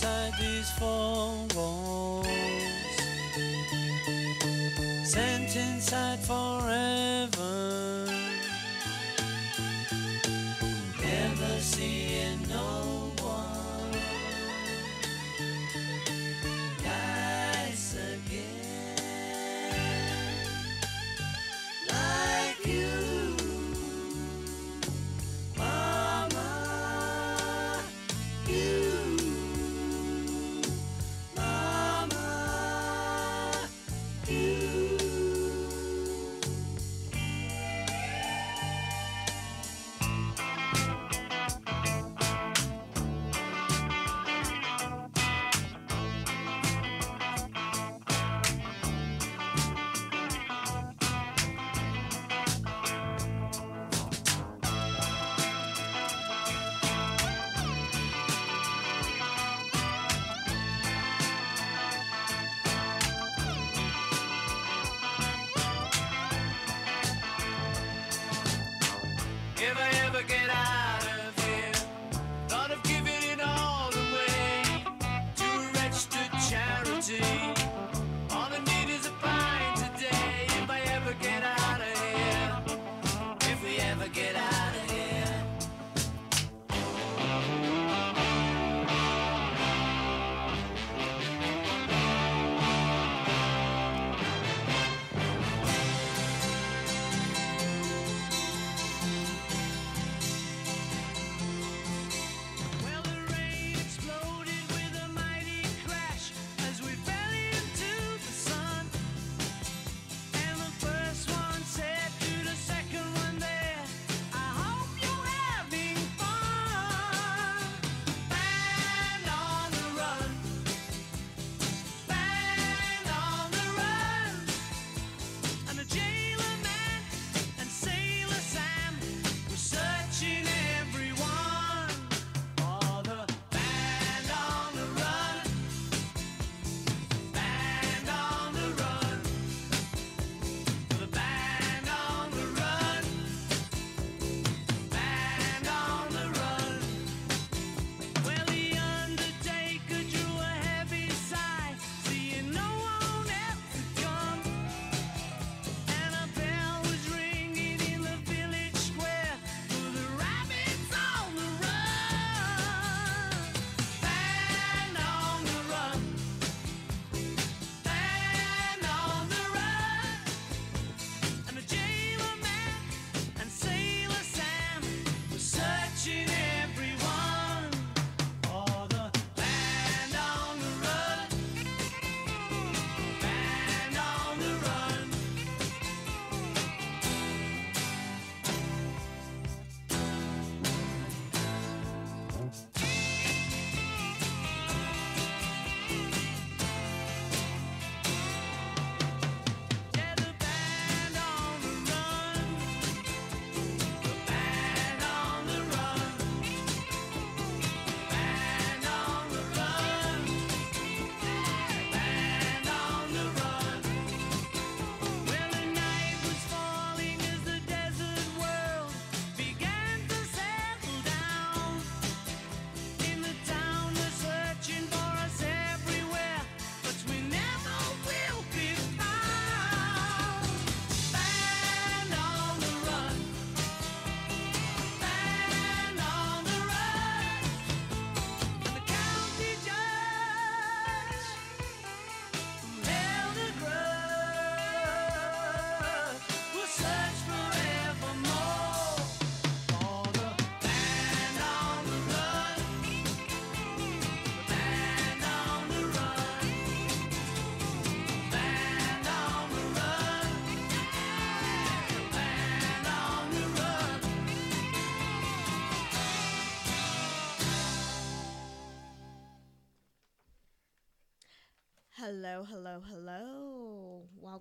The band on the run.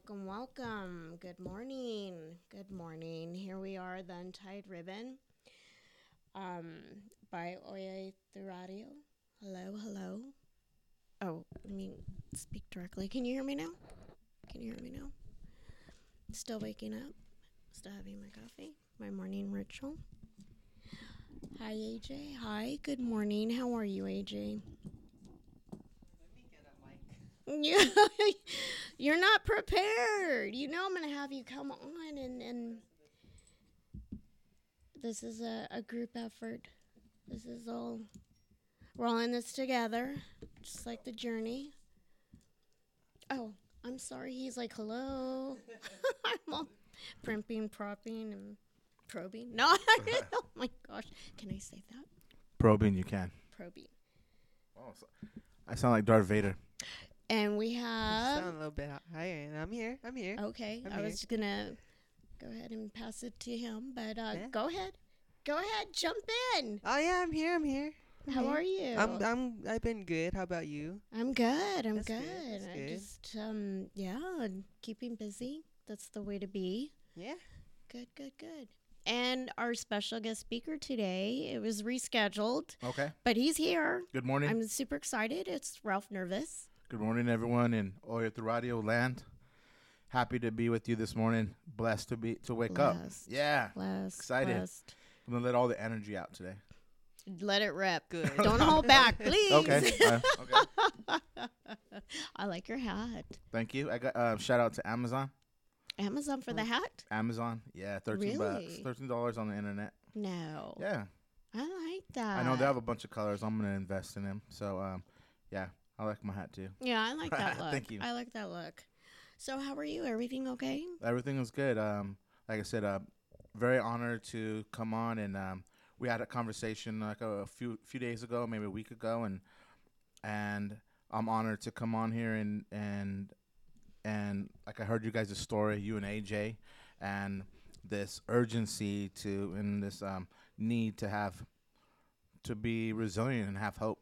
Welcome, welcome. Good morning. Good morning. Here we are, the Untied Ribbon um, by Oye the Radio. Hello, hello. Oh, let me speak directly. Can you hear me now? Can you hear me now? Still waking up. Still having my coffee. My morning ritual. Hi, AJ. Hi, good morning. How are you, AJ? You, you're not prepared. You know I'm gonna have you come on and and this is a, a group effort. This is all we're all in this together, just like the journey. Oh, I'm sorry. He's like, hello. I'm all primping, propping, and probing. No, oh my gosh. Can I say that? Probing, you can. Probing. Oh, so- I sound like Darth Vader. And we You have. sound a little bit higher, and I'm here. I'm here. Okay, I'm I here. was gonna go ahead and pass it to him, but uh, Yeah. go ahead, go ahead, jump in. Oh yeah, I'm here. I'm here. I'm How here. are you? I'm. I'm. I've been good. How about you? I'm good. I'm That's good. good, that's I good. just um yeah, keeping busy. That's the way to be. Yeah. Good, good, good. And our special guest speaker today, it was rescheduled, Okay. but he's here. Good morning. I'm super excited. It's Ralph Nirvus. Good morning, everyone in Oyo the Radio land. Happy to be with you this morning. Blessed to be to wake up. Yeah. Blessed. Excited. blessed. I'm gonna let all the energy out today. Let it rip. Good. Don't hold back, please. Okay. uh, okay. I like your hat. Thank you. I got uh, shout out to Amazon. Amazon for the hat? Amazon. Yeah, thirteen bucks. Thirteen dollars on the internet. No. Yeah. I like that. I know they have a bunch of colors. I'm gonna invest in them. So um, yeah, I like my hat too. Yeah, I like that look. Thank you. I like that look. So, how are you? Everything okay? Everything was good. Um, like I said, uh, very honored to come on, and um, we had a conversation like a, few few days ago, maybe a week ago, and and I'm honored to come on here and and and like I heard you guys' story, you and AJ, and this urgency to and this um, need to have to be resilient and have hope,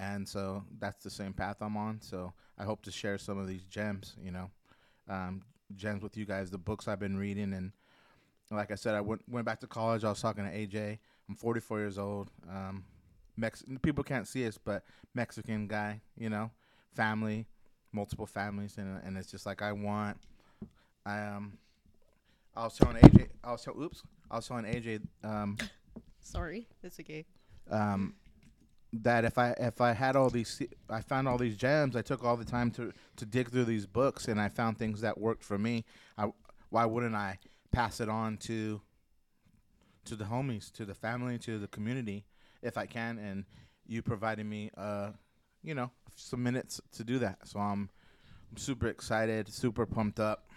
and so that's the same path I'm on. So I hope to share some of these gems, you know um, gems with you guys. The books I've been reading, and like I said, I went went back to college. I was talking to AJ. I'm 44 years old. Um, Mex- people can't see us, but Mexican guy, you know, family, multiple families, and and it's just like I want. I um, I was telling AJ. I was tell, oops. I was telling AJ um, Sorry. It's okay. um, that if I if I had all these I found all these gems I took all the time to to dig through these books and I found things that worked for me I why wouldn't I pass it on to to the homies to the family to the community if I can and you provided me uh you know some minutes to do that so I'm I'm super excited super pumped up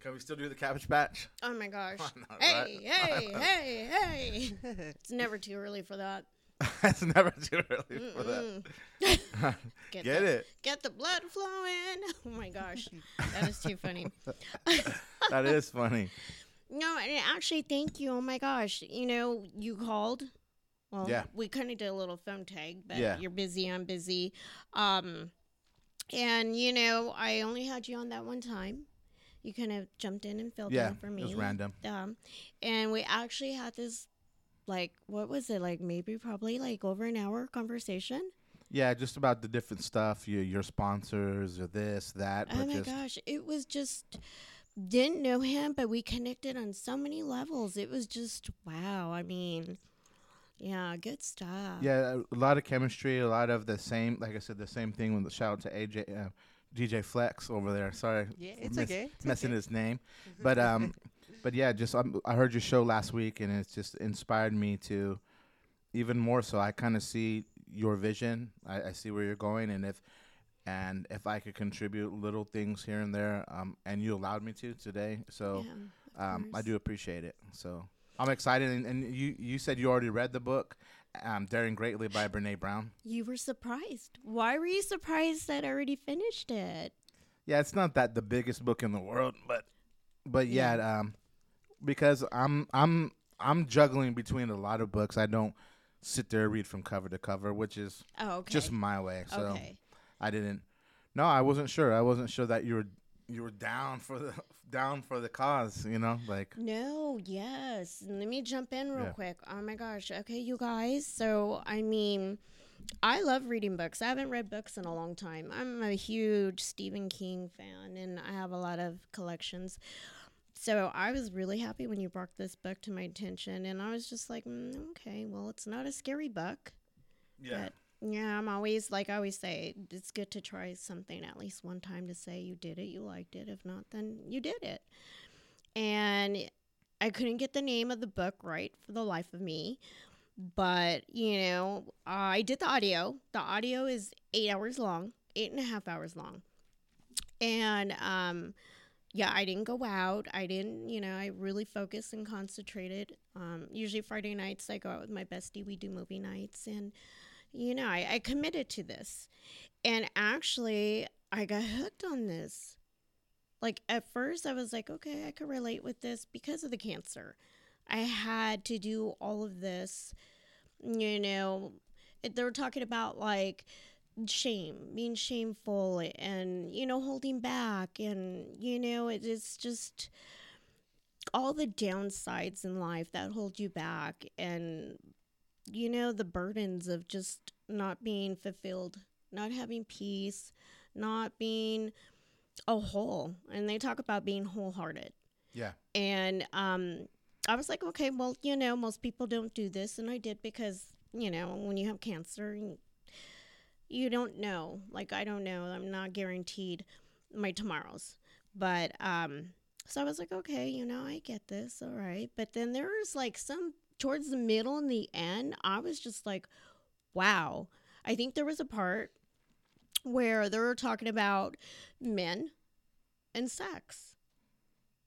can we still do the cabbage patch Oh my gosh. Hey, right. hey, hey, hey. It's never too early for that. it's never too early for that Mm-mm. get, the, it Get the blood flowing. Oh my gosh. That is too funny. that is funny No, and actually, thank you. Oh my gosh. You know, you called. Well, Yeah. we kind of did a little phone tag, but Yeah. you're busy. I'm busy. Um, and you know, I only had you on that one time. You kind of jumped in and filled Yeah, in for me. Yeah, it was random. Um, and we actually had this, like, what was it? Like maybe probably like over an hour conversation. Yeah, just about the different stuff, your your sponsors or this, that, Oh my just gosh, it was just didn't know him, but we connected on so many levels. It was just wow. I mean, yeah, good stuff. yeah, a lot of chemistry, a lot of the same. Like I said, the same thing with the shout out to AJ, uh, DJ Flex over there. Sorry, Yeah, it's miss- okay. It's messing okay. his name, but um, but yeah, just um, I heard your show last week, and it's just inspired me to even more. So I kind of see your vision. I, I see where you're going, and if and if I could contribute little things here and there, um, and you allowed me to today, so. Yeah, um, I do appreciate it. So I'm excited. And, and you, you said you already read the book, um, Daring Greatly by Brene Brown. You were surprised. Why were you surprised that I already finished it? Yeah, it's not that the biggest book in the world, but but yeah, um, because I'm I'm I'm juggling between a lot of books. I don't sit there and read from cover to cover, which is Oh, okay. just my way. So okay. I didn't No, I wasn't sure. I wasn't sure that you were you were down for the down for the cause. You know, like No, yes. Let me jump in real Yeah. quick. Oh my gosh. Okay, you guys. So, I mean, I love reading books. I haven't read books in a long time. I'm a huge Stephen King fan and I have a lot of collections. So, I was really happy when you brought this book to my attention and I was just like, mm, okay, well, it's not a scary book. yeah, But yeah, I'm always like I always say, it's good to try something at least one time to say you did it, you liked it. If not, then you did it. And I couldn't get the name of the book right for the life of me. But, you know, I did the audio. The audio is eight hours long, eight and a half hours long. And um yeah, I didn't go out. I didn't, you know, I really focused and concentrated. Um, usually Friday nights I go out with my bestie. We do movie nights and you know, I, I committed to this. And actually, I got hooked on this. Like, at first, I was like, okay, I could relate with this because of the cancer. I had to do all of this, you know. They were talking about like shame, being shameful, and, you know, holding back. And, you know, it is just all the downsides in life that hold you back. And you know, the burdens of just not being fulfilled, not having peace, not being a whole. And they talk about being wholehearted. yeah, And um, I was like, okay, well, you know, most people don't do this. And I did because, you know, when you have cancer, you- don't know. Like, I don't know. I'm not guaranteed my tomorrows. But, um, so I was like, okay, you know, I get this. All right. But then there was like some towards the middle and the end, I was just like, wow. I think there was a part where they were talking about men and sex.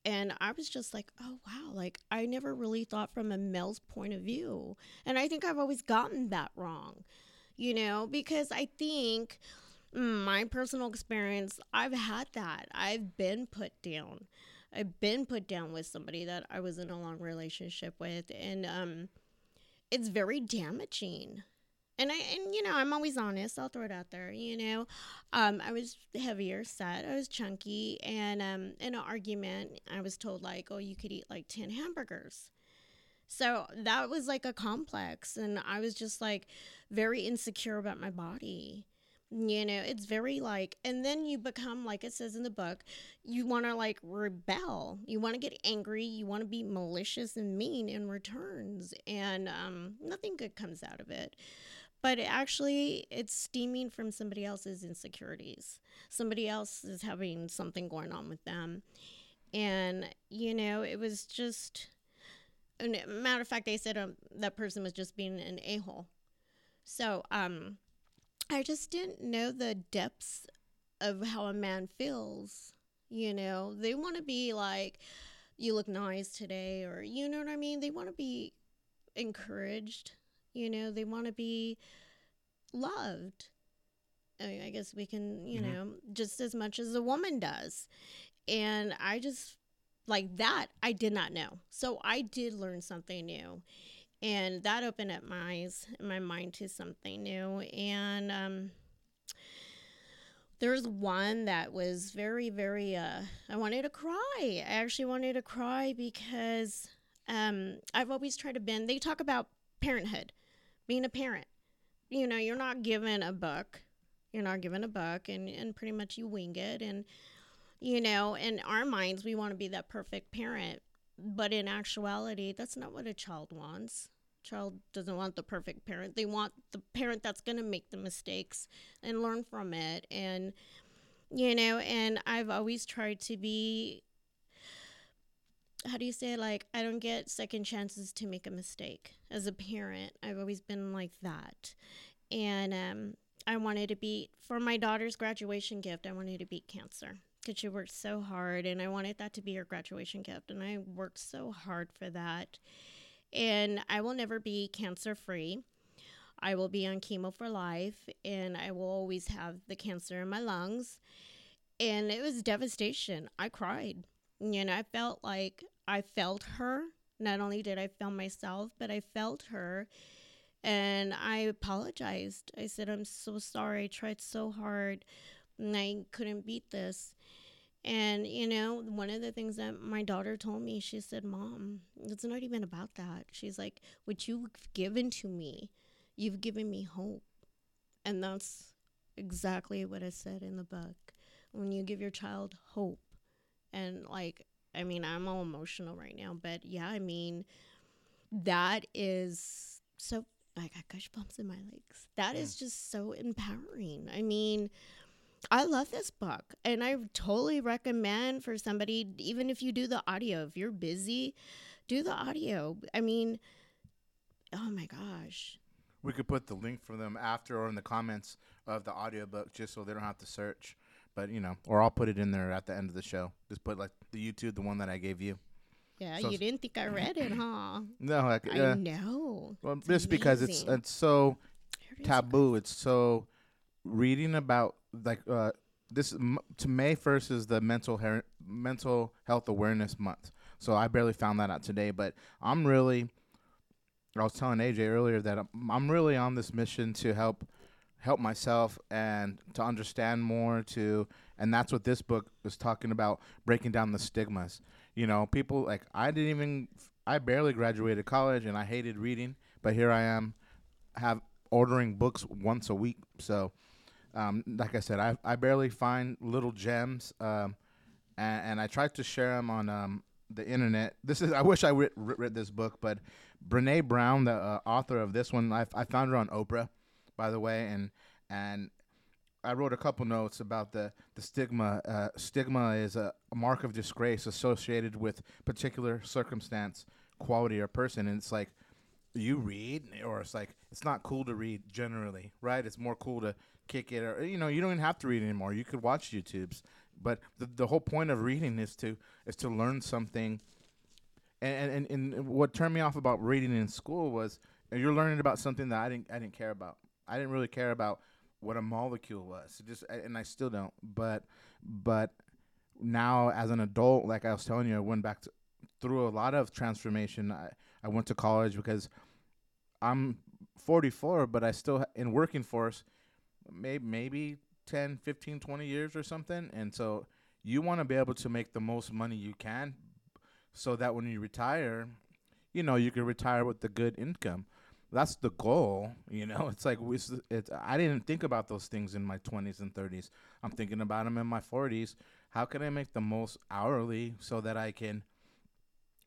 And I was just like, oh, wow. Like, I never really thought from a male's point of view. And I think I've always gotten that wrong, you know, because I think mm, my personal experience, I've had that. I've been put down. I've been put down with somebody that I was in a long relationship with. And um, it's very damaging. And I and you know, I'm always honest. I'll throw it out there. You know, um, I was heavier set. I was chunky, and um, in an argument, I was told like, "Oh, you could eat like ten hamburgers." So that was like a complex, and I was just like very insecure about my body. You know, it's very like, and then you become like it says in the book, you want to like rebel. You want to get angry. You want to be malicious and mean in returns, and um, nothing good comes out of it but it actually it's stemming from somebody else's insecurities somebody else is having something going on with them and you know it was just matter of fact they said um, that person was just being an a-hole. So um i just didn't know the depths of how a man feels you know? They want to be like you look nice today or you know what i mean? They want to be encouraged you know? They want to be loved. I, I guess we can you Mhm. know just as much as a woman does. And i just like that i did not know. So i did learn something new and that opened up my eyes my mind to something new. And um there's one that was very very uh i wanted to cry. I actually wanted to cry because um i've always tried to bend they talk about parenthood being a parent. You know you're not given a book you're not given a book and and pretty much you wing it. And you know in our minds we want to be that perfect parent but in actuality that's not what a child wants. Child doesn't want the perfect parent. They want the parent that's going to make the mistakes and learn from it. And you know and i've always tried to be how do you say like i don't get second chances to make a mistake as a parent. I've always been like that. And um i wanted to beat for my daughter's graduation gift i wanted to beat cancer because she worked so hard and i wanted that to be her graduation gift and i worked so hard for that and i will never be cancer free I will be on chemo for life and I will always have the cancer in my lungs. And it was devastation. I cried. Know, I felt like I felt her. Not only did I feel myself, but I felt her. And I apologized. I said, I'm so sorry. I tried so hard. And I couldn't beat this. And, you know, one of the things that my daughter told me, she said, Mom, it's not even about that. She's like, What you've given to me, you've given me hope. And that's exactly what I said in the book. When you give your child hope, and like, I mean, I'm all emotional right now, but yeah, I mean, that is so, I got goosebumps in my legs. That is just so empowering. I mean, I love this book and I totally recommend for somebody, even if you do the audio, if you're busy, do the audio. I mean, oh my gosh. We could put the link for them after or in the comments of the audiobook just so they don't have to search. But, you know, or I'll put it in there at the end of the show. Just put like the YouTube, the one that I gave you. Yeah, So you didn't think I read it, huh? No, I uh, know. well, It's just because it's it's so taboo. It's so reading about like uh this to May first is the mental her- mental health awareness month. So I barely found that out today, but I'm really I was telling AJ earlier that I'm, I'm really on this mission to help help myself and to understand more to and that's what this book is talking about breaking down the stigmas. You know, people like I didn't even I barely graduated college and I hated reading, but here I am have ordering books once a week. So, um, like I said, I, I barely find little gems, um, and, and I try to share them on um, the internet. This is I wish I read, read this book, but Brene Brown, the uh, author of this one, I, I found her on Oprah, by the way, and and I wrote a couple notes about the the stigma. Uh, stigma is a, a mark of disgrace associated with particular circumstance, quality, or person, and it's like you read or it's like it's not cool to read generally right it's more cool to kick it or you know you don't even have to read anymore. You could watch youtubes. But the, the whole point of reading is to is to learn something. And, and and what turned me off about reading in school was you're learning about something that I didn't I didn't care about. I didn't really care about what a molecule was. It just and I still don't. But but now as an adult like I was telling you I went back to, through a lot of transformation. I, I went to college because I'm 44, but I still in working force, maybe maybe 10, 15, 20 years or something. And so you want to be able to make the most money you can, so that when you retire, you know you can retire with the good income. That's the goal, you know. It's like we it's, I didn't think about those things in my 20s and 30s. I'm thinking about them in my 40s. How can I make the most hourly so that I can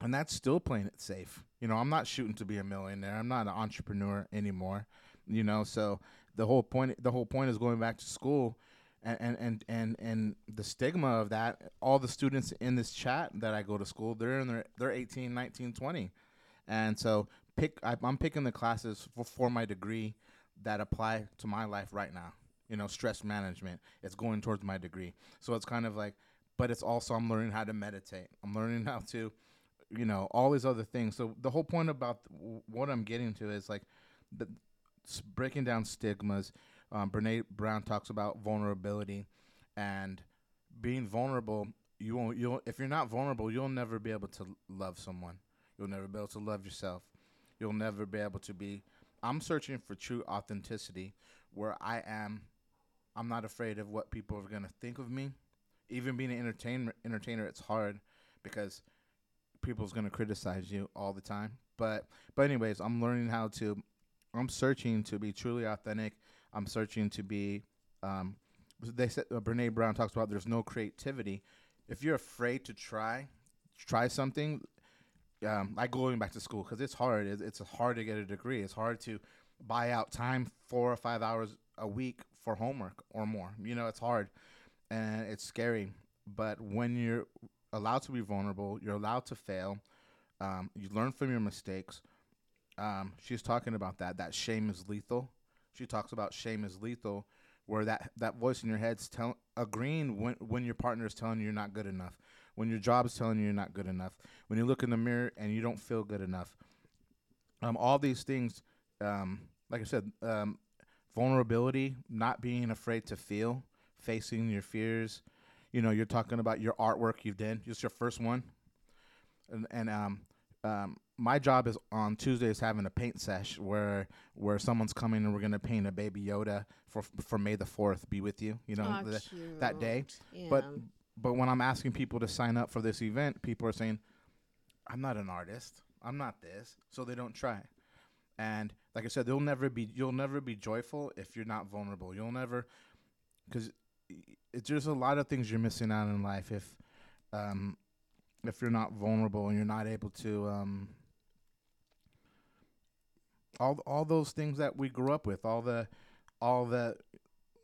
and that's still playing it safe. You know, I'm not shooting to be a millionaire. I'm not an entrepreneur anymore. You know, so the whole point the whole point is going back to school and and and and, and the stigma of that all the students in this chat that I go to school, they're in their they're 18, 19, 20. And so pick I, I'm picking the classes for, for my degree that apply to my life right now. You know, stress management. It's going towards my degree. So it's kind of like but it's also I'm learning how to meditate. I'm learning how to you know all these other things so the whole point about what i'm getting to is like the breaking down stigmas um, brene brown talks about vulnerability and being vulnerable you won't you'll if you're not vulnerable you'll never be able to love someone you'll never be able to love yourself you'll never be able to be i'm searching for true authenticity where i am i'm not afraid of what people are to think of me even being an entertainer entertainer it's hard because people's gonna criticize you all the time. But but anyways, I'm learning how to. I'm searching to be truly authentic. I'm searching to be. Um, they said uh, Brene Brown talks about there's no creativity. If you're afraid to try, try something. Um, like going back to school because it's hard. It's, it's hard to get a degree. It's hard to buy out time four or five hours a week for homework or more. You know, it's hard and it's scary. But when you're allowed to be vulnerable. You're allowed to fail. Um, you learn from your mistakes. Um, she's talking about that. That shame is lethal. She talks about shame is lethal, where that, that voice in your head's telling, agreeing when when your partner is telling you you're not good enough, when your job is telling you you're not good enough, when you look in the mirror and you don't feel good enough. Um, all these things, um, like I said, um, vulnerability, not being afraid to feel, facing your fears, you know, you're talking about your artwork you've done, just your first one, and, and um, um, my job is on Tuesdays having a paint sesh where where someone's coming and we're gonna paint a baby Yoda for for May the fourth. Be with you, you know, the- that day. cute. But but when I'm asking people to sign up for this event, people are saying, "I'm not an artist. I'm not this," so they don't try. And like I said, they'll never be. You'll never be joyful if you're not vulnerable. You'll never, because it's there's a lot of things you're missing out in life if, um, if you're not vulnerable and you're not able to um. All all those things that we grew up with, all the, all the,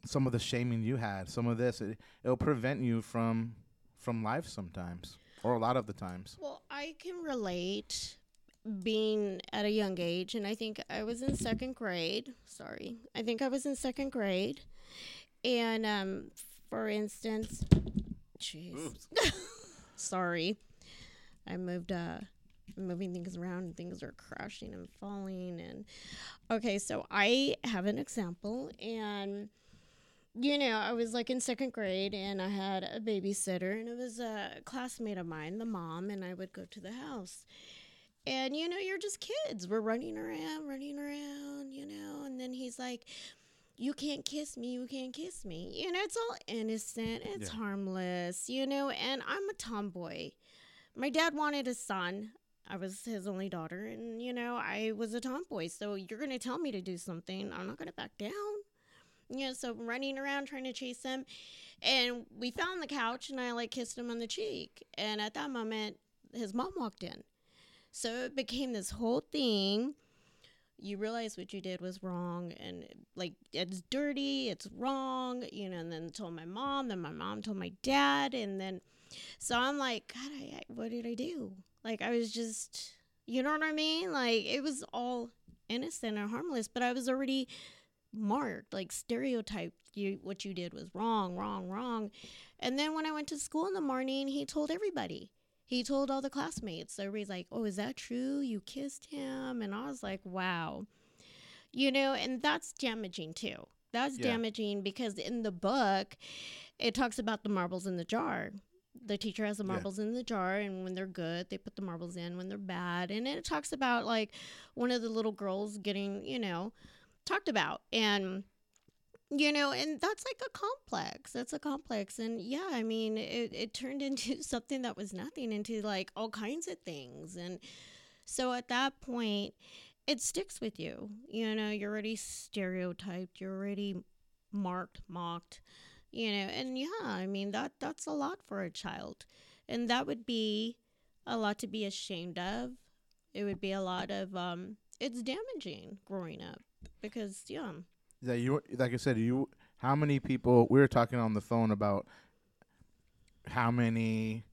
some of the shaming you had, some of this, it, it'll prevent you from from life sometimes or a lot of the times Well, I can relate being at a young age, and I think I was in second grade. Sorry, I think I was in second grade, and um, for instance, jeez, sorry, I moved uh moving things around and things are crashing and falling and okay so i have an example and you know, I was like in second grade and I had a babysitter and it was a classmate of mine, the mom, and I would go to the house. And you know, you're just kids. We're running around, running around, you know, and then he's like, You can't kiss me, you can't kiss me. You know, it's all innocent, it's Yeah. harmless, you know, and I'm a tomboy. My dad wanted a son. I was his only daughter, and you know, I was a tomboy. So you're gonna tell me to do something, I'm not gonna back down you know, so running around trying to chase him. And we found the couch and I like kissed him on the cheek. And at that moment, his mom walked in. So it became this whole thing. You realize what you did was wrong and like it's dirty, it's wrong, you know, and then told my mom, then my mom told my dad. And then, so I'm like, God, I, I, what did I do? Like, I was just, you know what I mean? Like, it was all innocent and harmless, but I was already marked like stereotyped you what you did was wrong wrong wrong. And then when i went to school in the morning he told everybody. He told all the classmates. So everybody's like oh is that true? You kissed him? And i was like wow. You know and that's damaging too. That's Yeah. damaging because in the book it talks about the marbles in the jar the teacher has the Yeah. marbles in the jar and when they're good they put the marbles in. When they're bad and it talks about like one of the little girls getting you know talked about. And you know and that's like a complex. That's a complex. And yeah i mean it, it turned into something that was nothing into like all kinds of things. And so at that point it sticks with you. You know you're already stereotyped. You're already marked mocked you know and yeah i mean that that's a lot for a child. And that would be a lot to be ashamed of. It would be a lot of um it's damaging growing up because yeah. That you like I said you how many people we were talking on the phone about how many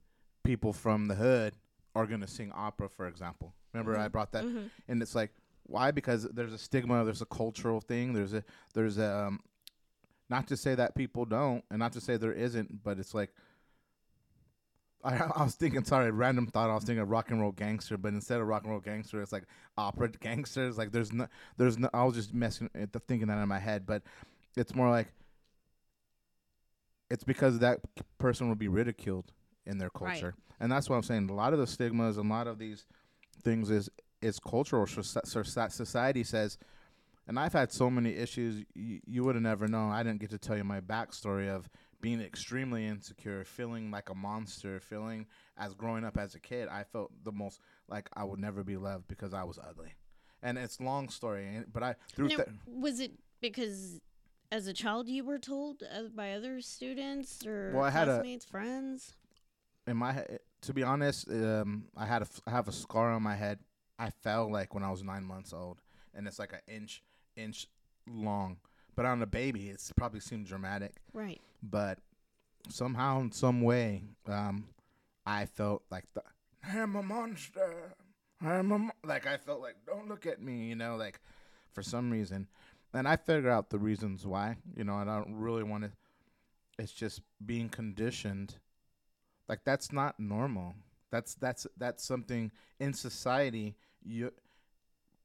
people from the hood are going to sing opera for example. Remember I Mhm. brought that Mhm. and it's like why? Because there's a stigma there's a cultural thing there's a there's a um, not to say that people don't and not to say there isn't but it's like I, I was thinking sorry random thought I was thinking of rock and roll gangster but instead of rock and roll gangster it's like opera gangsters like there's no there's no I was just messing thinking that in my head but it's more like it's because that person will be ridiculed in their Right. culture. And that's what I'm saying. A lot of the stigmas and a lot of these things is is cultural. Soci- soci- society says and I've had so many issues you, you would have never known I didn't get to tell you my backstory of being extremely insecure feeling like a monster feeling as growing up as a kid I felt the most like I would never be loved because I was ugly and it's long story but I through Now, that was it because as a child you were told uh, by other students or Well, I had a- classmates, friends? in my head, to be honest, um, I had a I have a scar on my head. I fell like when I was nine months old, and it's like an inch inch long. But on a baby, it's probably seemed dramatic. Right. But somehow, in some way, um, I felt like the I am a monster. I am a mo-" like I felt like don't look at me, you know, like for some reason. And I figure out the reasons why, you know, and I don't really want to. It's just being conditioned like that's not normal that's that's that's something in society you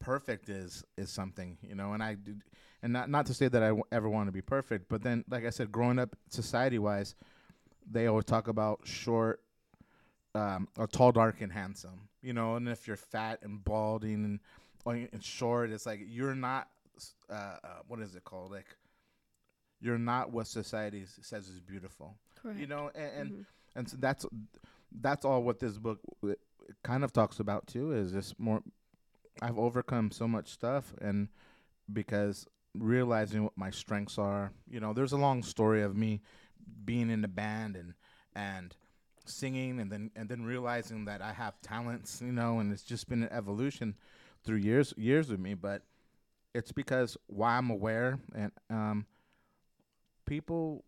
perfect is is something you know and i did and not not to say that I w- ever want to be perfect but then like i said growing up society wise they always talk about short um, are tall, dark, and handsome. You know, and if you're fat and balding and, or and short, it's like you're not. Uh, uh, what is it called? Like you're not what society says is beautiful. Correct. You know, and and, Mhm. and so that's that's all what this book w- kind of talks about too. Is this more? I've overcome so much stuff, and because realizing what my strengths are. You know, there's a long story of me being in the band and and singing and then and then realizing that I have talents, you know, and it's just been an evolution through years years with me, but it's because why I'm aware and um people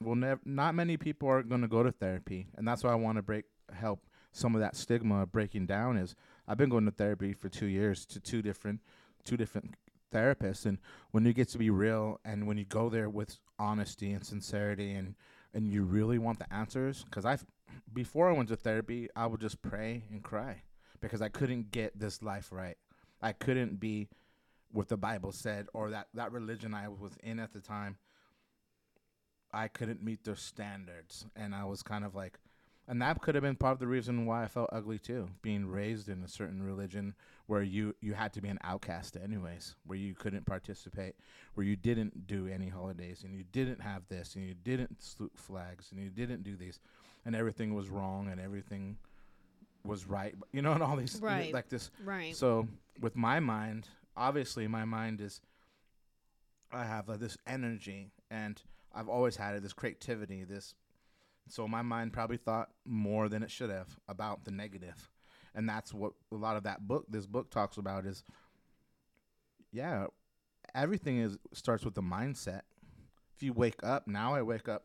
will never not many people are going to go to therapy and that's why I want to break help some of that stigma breaking down is I've been going to therapy for 2 years to two different two different therapists. And when you get to be real and when you go there with honesty and sincerity and and you really want the answers cuz I before I went to therapy I would just pray and cry because I couldn't get this life right. I couldn't be what the Bible said or that that religion I was in at the time. I couldn't meet their standards. And I was kind of like and that could have been part of the reason why I felt ugly too, being raised in a certain religion where you you had to be an outcast anyways, where you couldn't participate, where you didn't do any holidays and you didn't have this and you didn't salute flags and you didn't do these and everything was wrong and everything was right. You know, and all these Right. like this Right. so with my mind, obviously my mind is I have uh, this energy and I've always had it, this creativity, this so my mind probably thought more than it should have about the negative. And that's what a lot of that book this book talks about is yeah, everything is starts with the mindset. If you wake up, now I wake up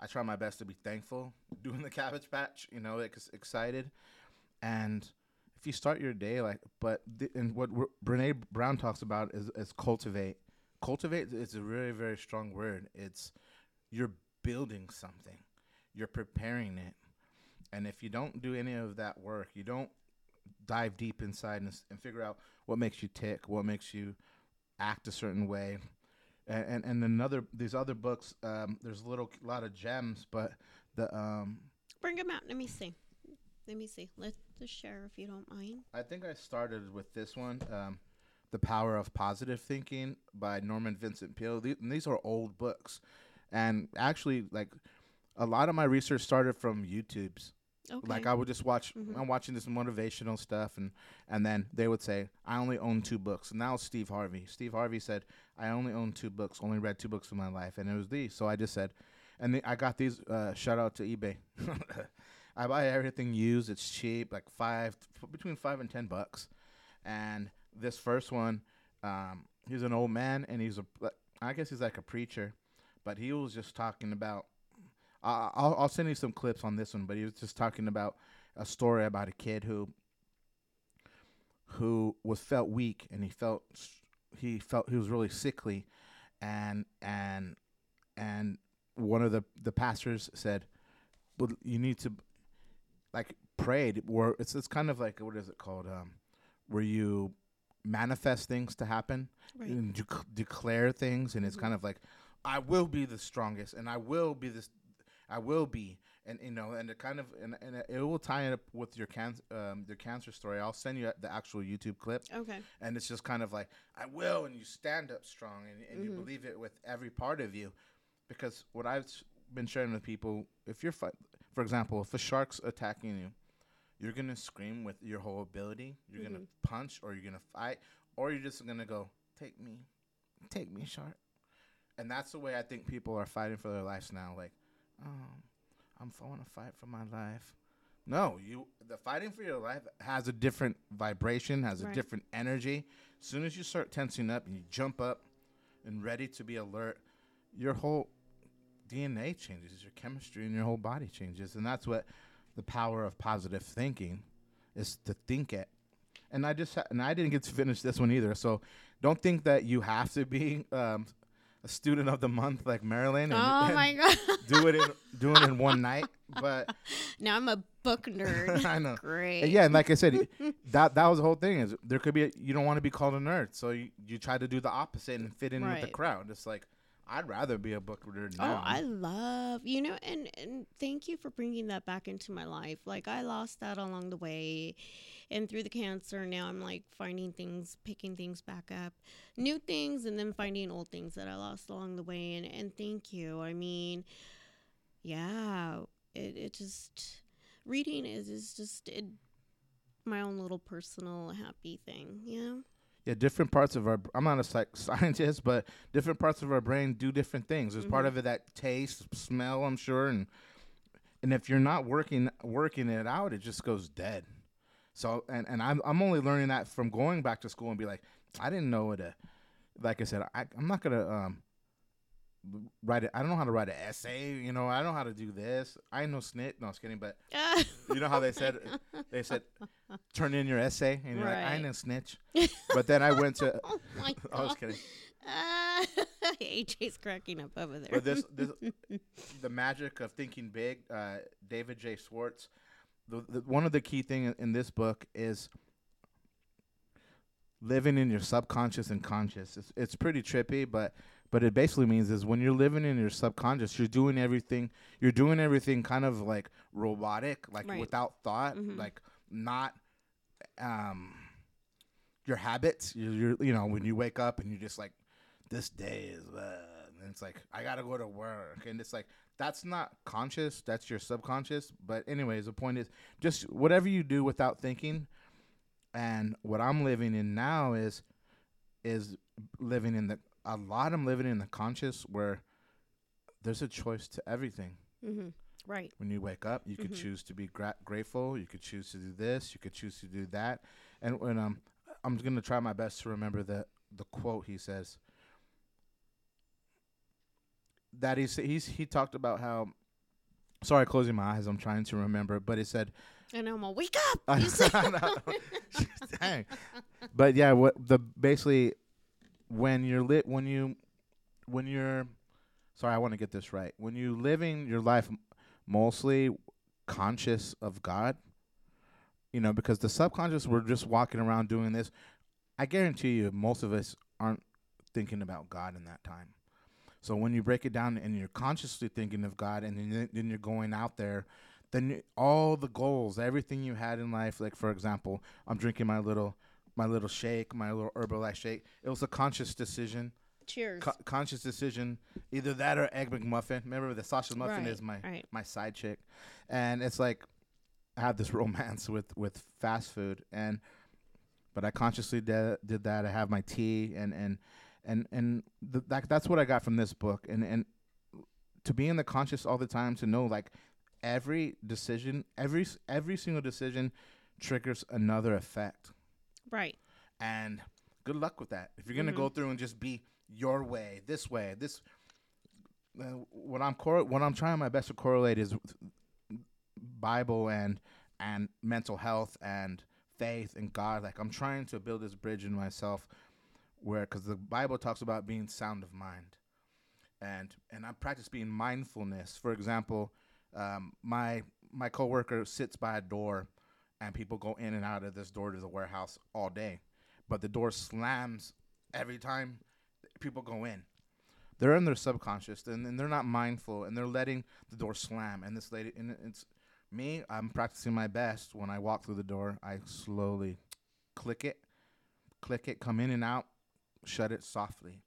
I try my best to be thankful, doing the cabbage patch, you know, like excited. And if you start your day like but and what Brene Brown talks about is is cultivate. Cultivate is a very very strong word. It's you're building something. You're preparing it. And if you don't do any of that work, you don't dive deep inside and, and figure out what makes you tick, what makes you act a certain way. And and, and another these other books um, there's a little lot of gems, but the um Bring them out. Let me see. Let me see. Let's share if you don't mind. I think I started with this one, um, "The Power of Positive Thinking" by Norman Vincent Peale. These, and these are old books, and actually, like a lot of my research started from YouTube's. Okay. Like I would just watch. Mhm. I'm watching this motivational stuff, and and then they would say, "I only own two books." And now it's Steve Harvey. Steve Harvey said, "I only own two books. Only read two books in my life, and it was these." So I just said, and the, I got these. Uh, shout out to eBay. I buy everything used. It's cheap, like five between five and ten bucks. And this first one, um, he's an old man, and he's a. I guess he's like a preacher, but he was just talking about. I I'll, I'll send you some clips on this one, but he was just talking about a story about a kid who who was felt weak and he felt he felt he was really sickly and and and one of the the pastors said well you need to like prayed where it's it's kind of like what is it called um where you manifest things to happen right. and you c- declare things and it's Mhm. kind of like i will be the strongest and i will be this i will be. And you know and it kind of and, and it will tie up with your cancer um your cancer story. I'll send you the actual youtube clip. Okay. and it's just kind of like i will and you stand up strong and, and you Mhm. believe it with every part of you. Because what i've been sharing with people if you're fight for example if a shark's attacking you you're gonna scream with your whole ability. You're gonna Mhm. punch or you're gonna fight or you're just gonna go take me take me shark. And that's the way i think people are fighting for their lives now. Like oh i'm i want to fight for my life. No you the fighting for your life has a different vibration has a Right. different energy. As soon as you start tensing up and you jump up and ready to be alert your whole dna changes your chemistry and your whole body changes and that's what the power of positive thinking is to think it and i just ha- and i didn't get to finish this one either so don't think that you have to be um, a student of the month like marilyn and, Oh and my god. do it in do it in one night but now I'm a book nerd. i know Great. and yeah, and like I said, that that was the whole thing. Is there could be a, you don't want to be called a nerd, so you, you try to do the opposite and fit in with the crowd. It's like I'd rather be a book reader Oh, now. I love you know, and and thank you for bringing that back into my life. Like I lost that along the way, and through the cancer, now I'm like finding things, picking things back up, new things, and then finding old things that I lost along the way. And and thank you. I mean, yeah, it it just reading is is just it, my own little personal happy thing. You know. yeah, different parts of our. I'm not a psych scientist, but different parts of our brain do different things. There's part Mhm. of it that taste, smell. I'm sure, and and if you're not working working it out, it just goes dead. So and and I'm I'm only learning that from going back to school and be like, I didn't know what a. Like I said, I, I'm not gonna um write it. I don't know how to write an essay. You know, I don't know how to do this. I ain't no snit. No, I was kidding. But you know how they said they said turn in your essay, and you're like, I Right. ain't a snitch. But then I went to. oh my god. I was kidding. Uh, AJ's cracking up over there. But this, this, the magic of thinking big. Uh, David J. Schwartz. The, the, one of the key thing in, this book is living in your subconscious and conscious. It's, it's pretty trippy, but but it basically means is when you're living in your subconscious, you're doing everything. You're doing everything kind of like robotic, like Right. without thought, Mhm. like not um your habits. You're, you're you know when you wake up and you're just like this day is uh, and it's like I gotta go to work and it's like that's not conscious that's your subconscious but anyways the point is just whatever you do without thinking and what I'm living in now is is living in the a lot I'm living in the conscious where there's a choice to everything hmm Right. when you wake up you could Mhm. choose to be gra- grateful you could choose to do this you could choose to do that and when um i'm going to try my best to remember the the quote he says that he's he's he talked about how sorry closing my eyes i'm trying to remember but he said And I'm all wake up. Dang. But yeah, what the basically when you're lit when you when you're sorry, I want to get this right. When you're living your life mostly conscious of God, you know, because the subconscious we're just walking around doing this. I guarantee you most of us aren't thinking about God in that time. So when you break it down and you're consciously thinking of God and then, then you're going out there then all the goals, everything you had in life, like for example, I'm drinking my little my little shake, my little Herbalife shake. It was a conscious decision, Cheers. co- conscious decision, either that or egg McMuffin. Remember the sausage muffin Right, is my right. my side chick, and it's like I have this romance with with fast food, and but I consciously did, did that. I have my tea, and and and and th- that that's what I got from this book, and and to be in the conscious all the time, to know like every decision, every every single decision triggers another effect, Right. and good luck with that. If you're gonna Mhm. go through and just be your way, this way, this. Uh, what I'm cor- what I'm trying my best to correlate is Bible and and mental health and faith and God. Like I'm trying to build this bridge in myself, where because the Bible talks about being sound of mind, and and I practice being mindfulness. For example, um, my my coworker sits by a door, and people go in and out of this door to the warehouse all day, but the door slams every time people go in. They're in their subconscious, and, and they're not mindful, and they're letting the door slam. And this lady, and it's me. I'm practicing my best when I walk through the door. I slowly click it, click it, come in and out, shut it softly.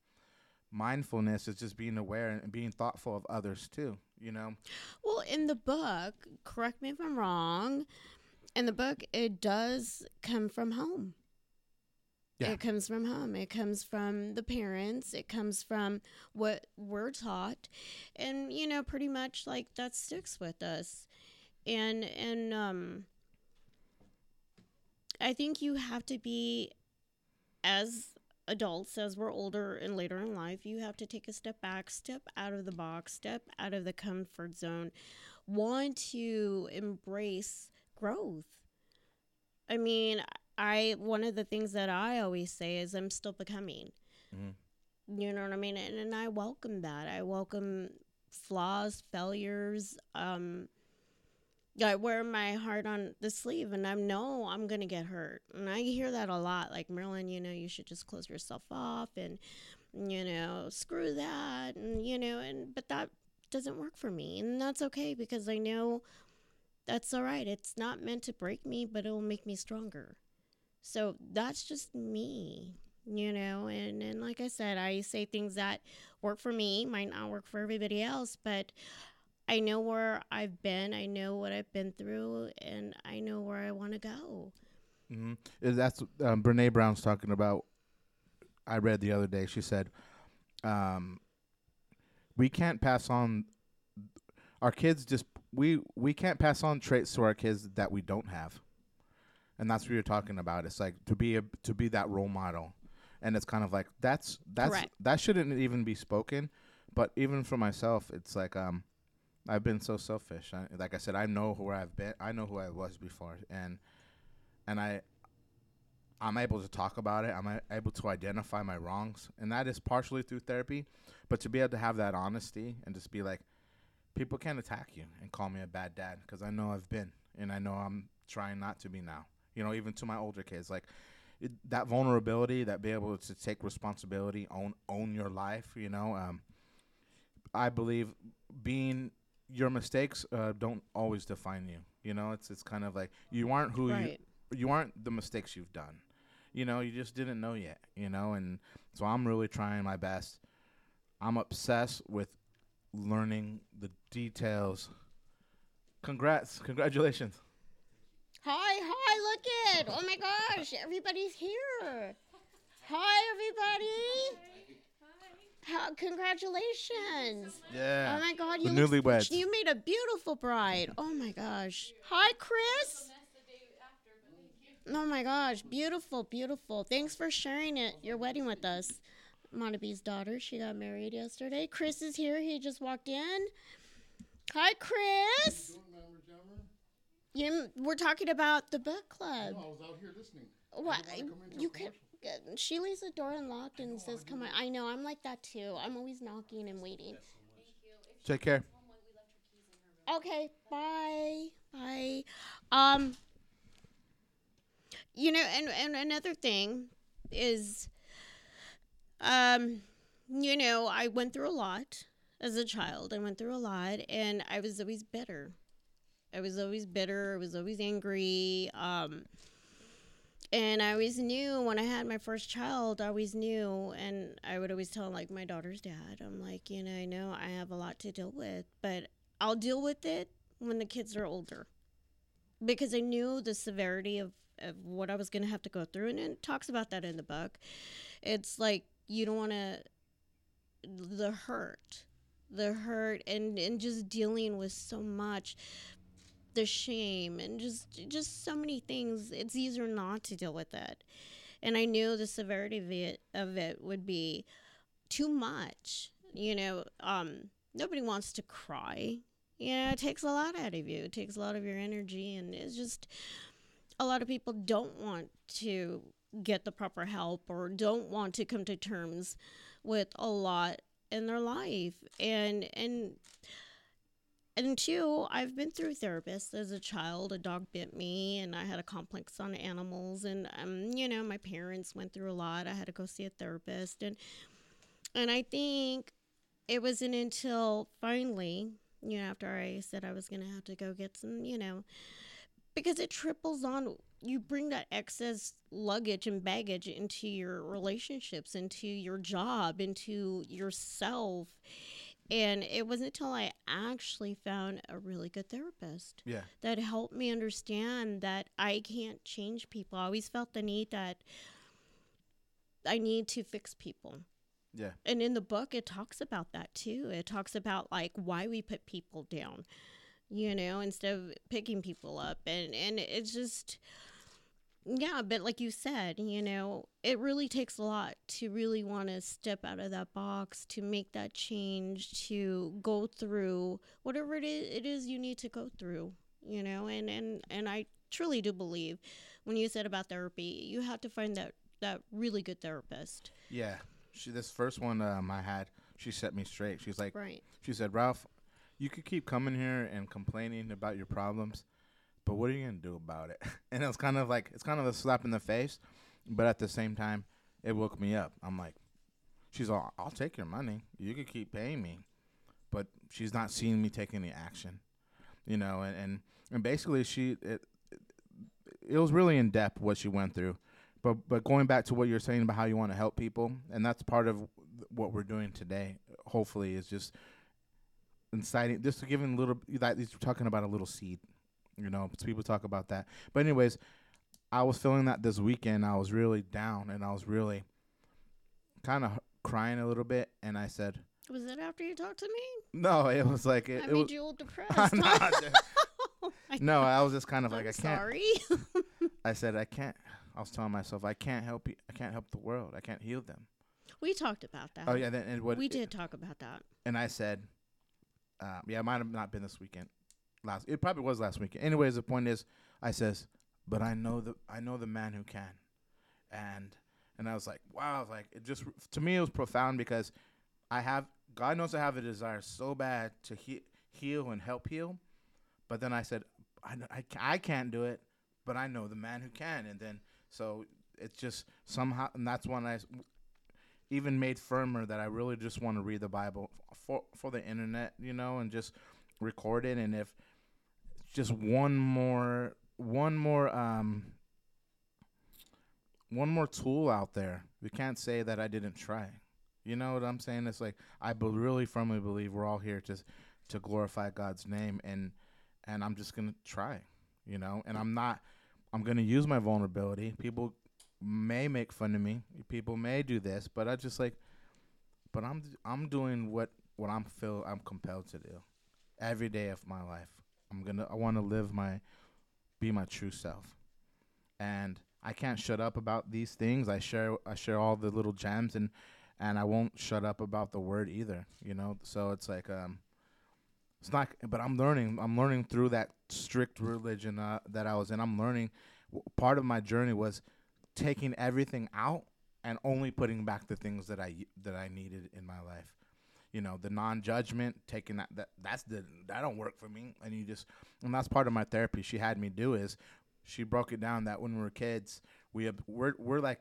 Mindfulness is just being aware and being thoughtful of others too. You know, Well, in the book, correct me if I'm wrong. In the book, it does come from home. Yeah. It comes from home. It comes from the parents. It comes from what we're taught, and you know, pretty much like that sticks with us. And and um, I think you have to be as adults as we're older and later in life you have to take a step back step out of the box step out of the comfort zone. Want to embrace growth. I mean i one of the things that i always say is i'm still becoming. Mhm. you know what i mean? And, and i welcome that. I welcome flaws failures um I wear my heart on the sleeve and I know I'm going to get hurt. And I hear that a lot like, Marilyn, you know, you should just close yourself off and, you know, screw that. And, you know, and, but that doesn't work for me. And that's okay because I know that's all right. It's not meant to break me, but it will make me stronger. So that's just me, you know. And, and like I said, I say things that work for me, might not work for everybody else, but I know where I've been, I know what I've been through, and I know where I want to go. hmm That's um, Brene Brown's talking about. I read the other day. She said, um, "We can't pass on our kids. Just we we can't pass on traits to our kids that we don't have." And that's what you're talking about. It's like to be a to be that role model, and it's kind of like that's that's Correct. that shouldn't even be spoken. But even for myself, it's like um, I've been so selfish. I, like I said, I know where I've been. I know who I was before, and and I I'm able to talk about it. I'm able to identify my wrongs, and that is partially through therapy. But to be able to have that honesty and just be like, people can't attack you and call me a bad dad because I know I've been, and I know I'm trying not to be now. You know, even to my older kids, like it, that vulnerability, that be able to take responsibility, own own your life. You know, um, I believe being your mistakes uh, don't always define you. You know, it's it's kind of like you aren't who you right. you aren't the mistakes you've done. You know, you just didn't know yet, you know, and so I'm really trying my best. I'm obsessed with learning the details. Congrats, congratulations. Hi, hi, look it. Oh my gosh, everybody's here. Hi, everybody. How, congratulations. Yeah. Oh my god, you look, newlyweds. you made a beautiful bride. Oh my gosh. Hi, Chris. Oh my gosh, beautiful, beautiful. Thanks for sharing it, your wedding with us. Monabee's daughter, she got married yesterday. Chris is here. He just walked in. Hi, Chris. You, we're talking about the book club. No, I was out here listening. What? I didn't wanna come into a You can. Commercial. She leaves the door unlocked and says, "Come on." I know. I'm like that too. I'm always knocking and waiting. Take care. Okay. Bye. Bye. Um. You know, and and another thing is, um, you know, I went through a lot as a child. I went through a lot, and I was always bitter. I was always bitter. I was always angry. Um, and I always knew when I had my first child, I always knew, and I would always tell like my daughter's dad, I'm like, you know, I know I have a lot to deal with, but I'll deal with it when the kids are older, because I knew the severity of of what I was gonna have to go through, and it talks about that in the book. It's like you don't want to the hurt, the hurt, and and just dealing with so much the shame and just just so many things. It's easier not to deal with it. And i knew the severity of it of it would be too much. You know um nobody wants to cry. You know it takes a lot out of you. It takes a lot of your energy. And it's just a lot of people don't want to get the proper help or don't want to come to terms with a lot in their life. And and and two, I've been through therapists as a child. A dog bit me, and I had a complex on animals. And um, you know, my parents went through a lot. I had to go see a therapist, and and I think it wasn't until finally, you know, after I said I was gonna have to go get some, you know, because it triples on. You bring that excess luggage and baggage into your relationships, into your job, into yourself. And it wasn't until I actually found a really good therapist Yeah. that helped me understand that I can't change people. I always felt the need that I need to fix people. Yeah. And in the book, it talks about that too. It talks about like why we put people down, you know, instead of picking people up. And, and it's just, yeah, but like you said, you know, it really takes a lot to really want to step out of that box, to make that change, to go through whatever it is, it is you need to go through, you know, and, and, and I truly do believe when you said about therapy, you have to find that, that really good therapist. Yeah. She this first one um, I had, she set me straight. She's like, Right. she said, Ralph, you could keep coming here and complaining about your problems, but what are you gonna do about it? and it was kind of like it's kind of a slap in the face, but at the same time, it woke me up. I'm like, she's all, I'll take your money. You could keep paying me, but she's not seeing me take any action, you know. And and, and basically, she it, it it was really in depth what she went through. But but going back to what you're saying about how you want to help people, and that's part of what we're doing today. Hopefully, is just inciting, just giving a little. That we're talking about a little seed, you know. People talk about that, but anyways, I was feeling that this weekend. I was really down, and I was really kind of crying a little bit, and I said, Was it after you talked to me? "No, it was like it, I it made was." you all depressed. I no, I was just kind of like I'm I can't. sorry. I said I can't. I was telling myself I can't help you. I can't help the world. I can't heal them. we talked about that. Oh yeah, then and what? we did talk about that. And I said, uh, yeah, it might have not been this weekend. Last, it probably was last weekend. Anyways, the point is, I says, but I know the I know the man who can, and and I was like, wow, I was like it just to me it was profound because I have God knows I have a desire so bad to he, heal and help heal, but then I said I, I I can't do it, but I know the man who can, and then so it's just somehow, and that's when I even made firmer that I really just want to read the Bible for for the internet, you know, and just record it. And if just one more, one more, um, one more tool out there, we can't say that I didn't try. You know what I'm saying? It's like I be- really firmly believe we're all here to to glorify God's name, and and I'm just gonna try, you know. And I'm not. I'm gonna use my vulnerability. People may make fun of me. People may do this, but I just like, but I'm I'm doing what what I'm feel I'm compelled to do every day of my life. I'm gonna I want to live my be my true self, and I can't shut up about these things. I share I share all the little gems and and I won't shut up about the word either. You know, so it's like um. It's not, but I'm learning. I'm learning through that strict religion uh, that I was in. I'm learning. Part of my journey was taking everything out and only putting back the things that I that I needed in my life. You know, the non-judgment, taking that that that's the that don't work for me. And you just and that's part of my therapy. She had me do is she broke it down that when we were kids, we have, we're we're like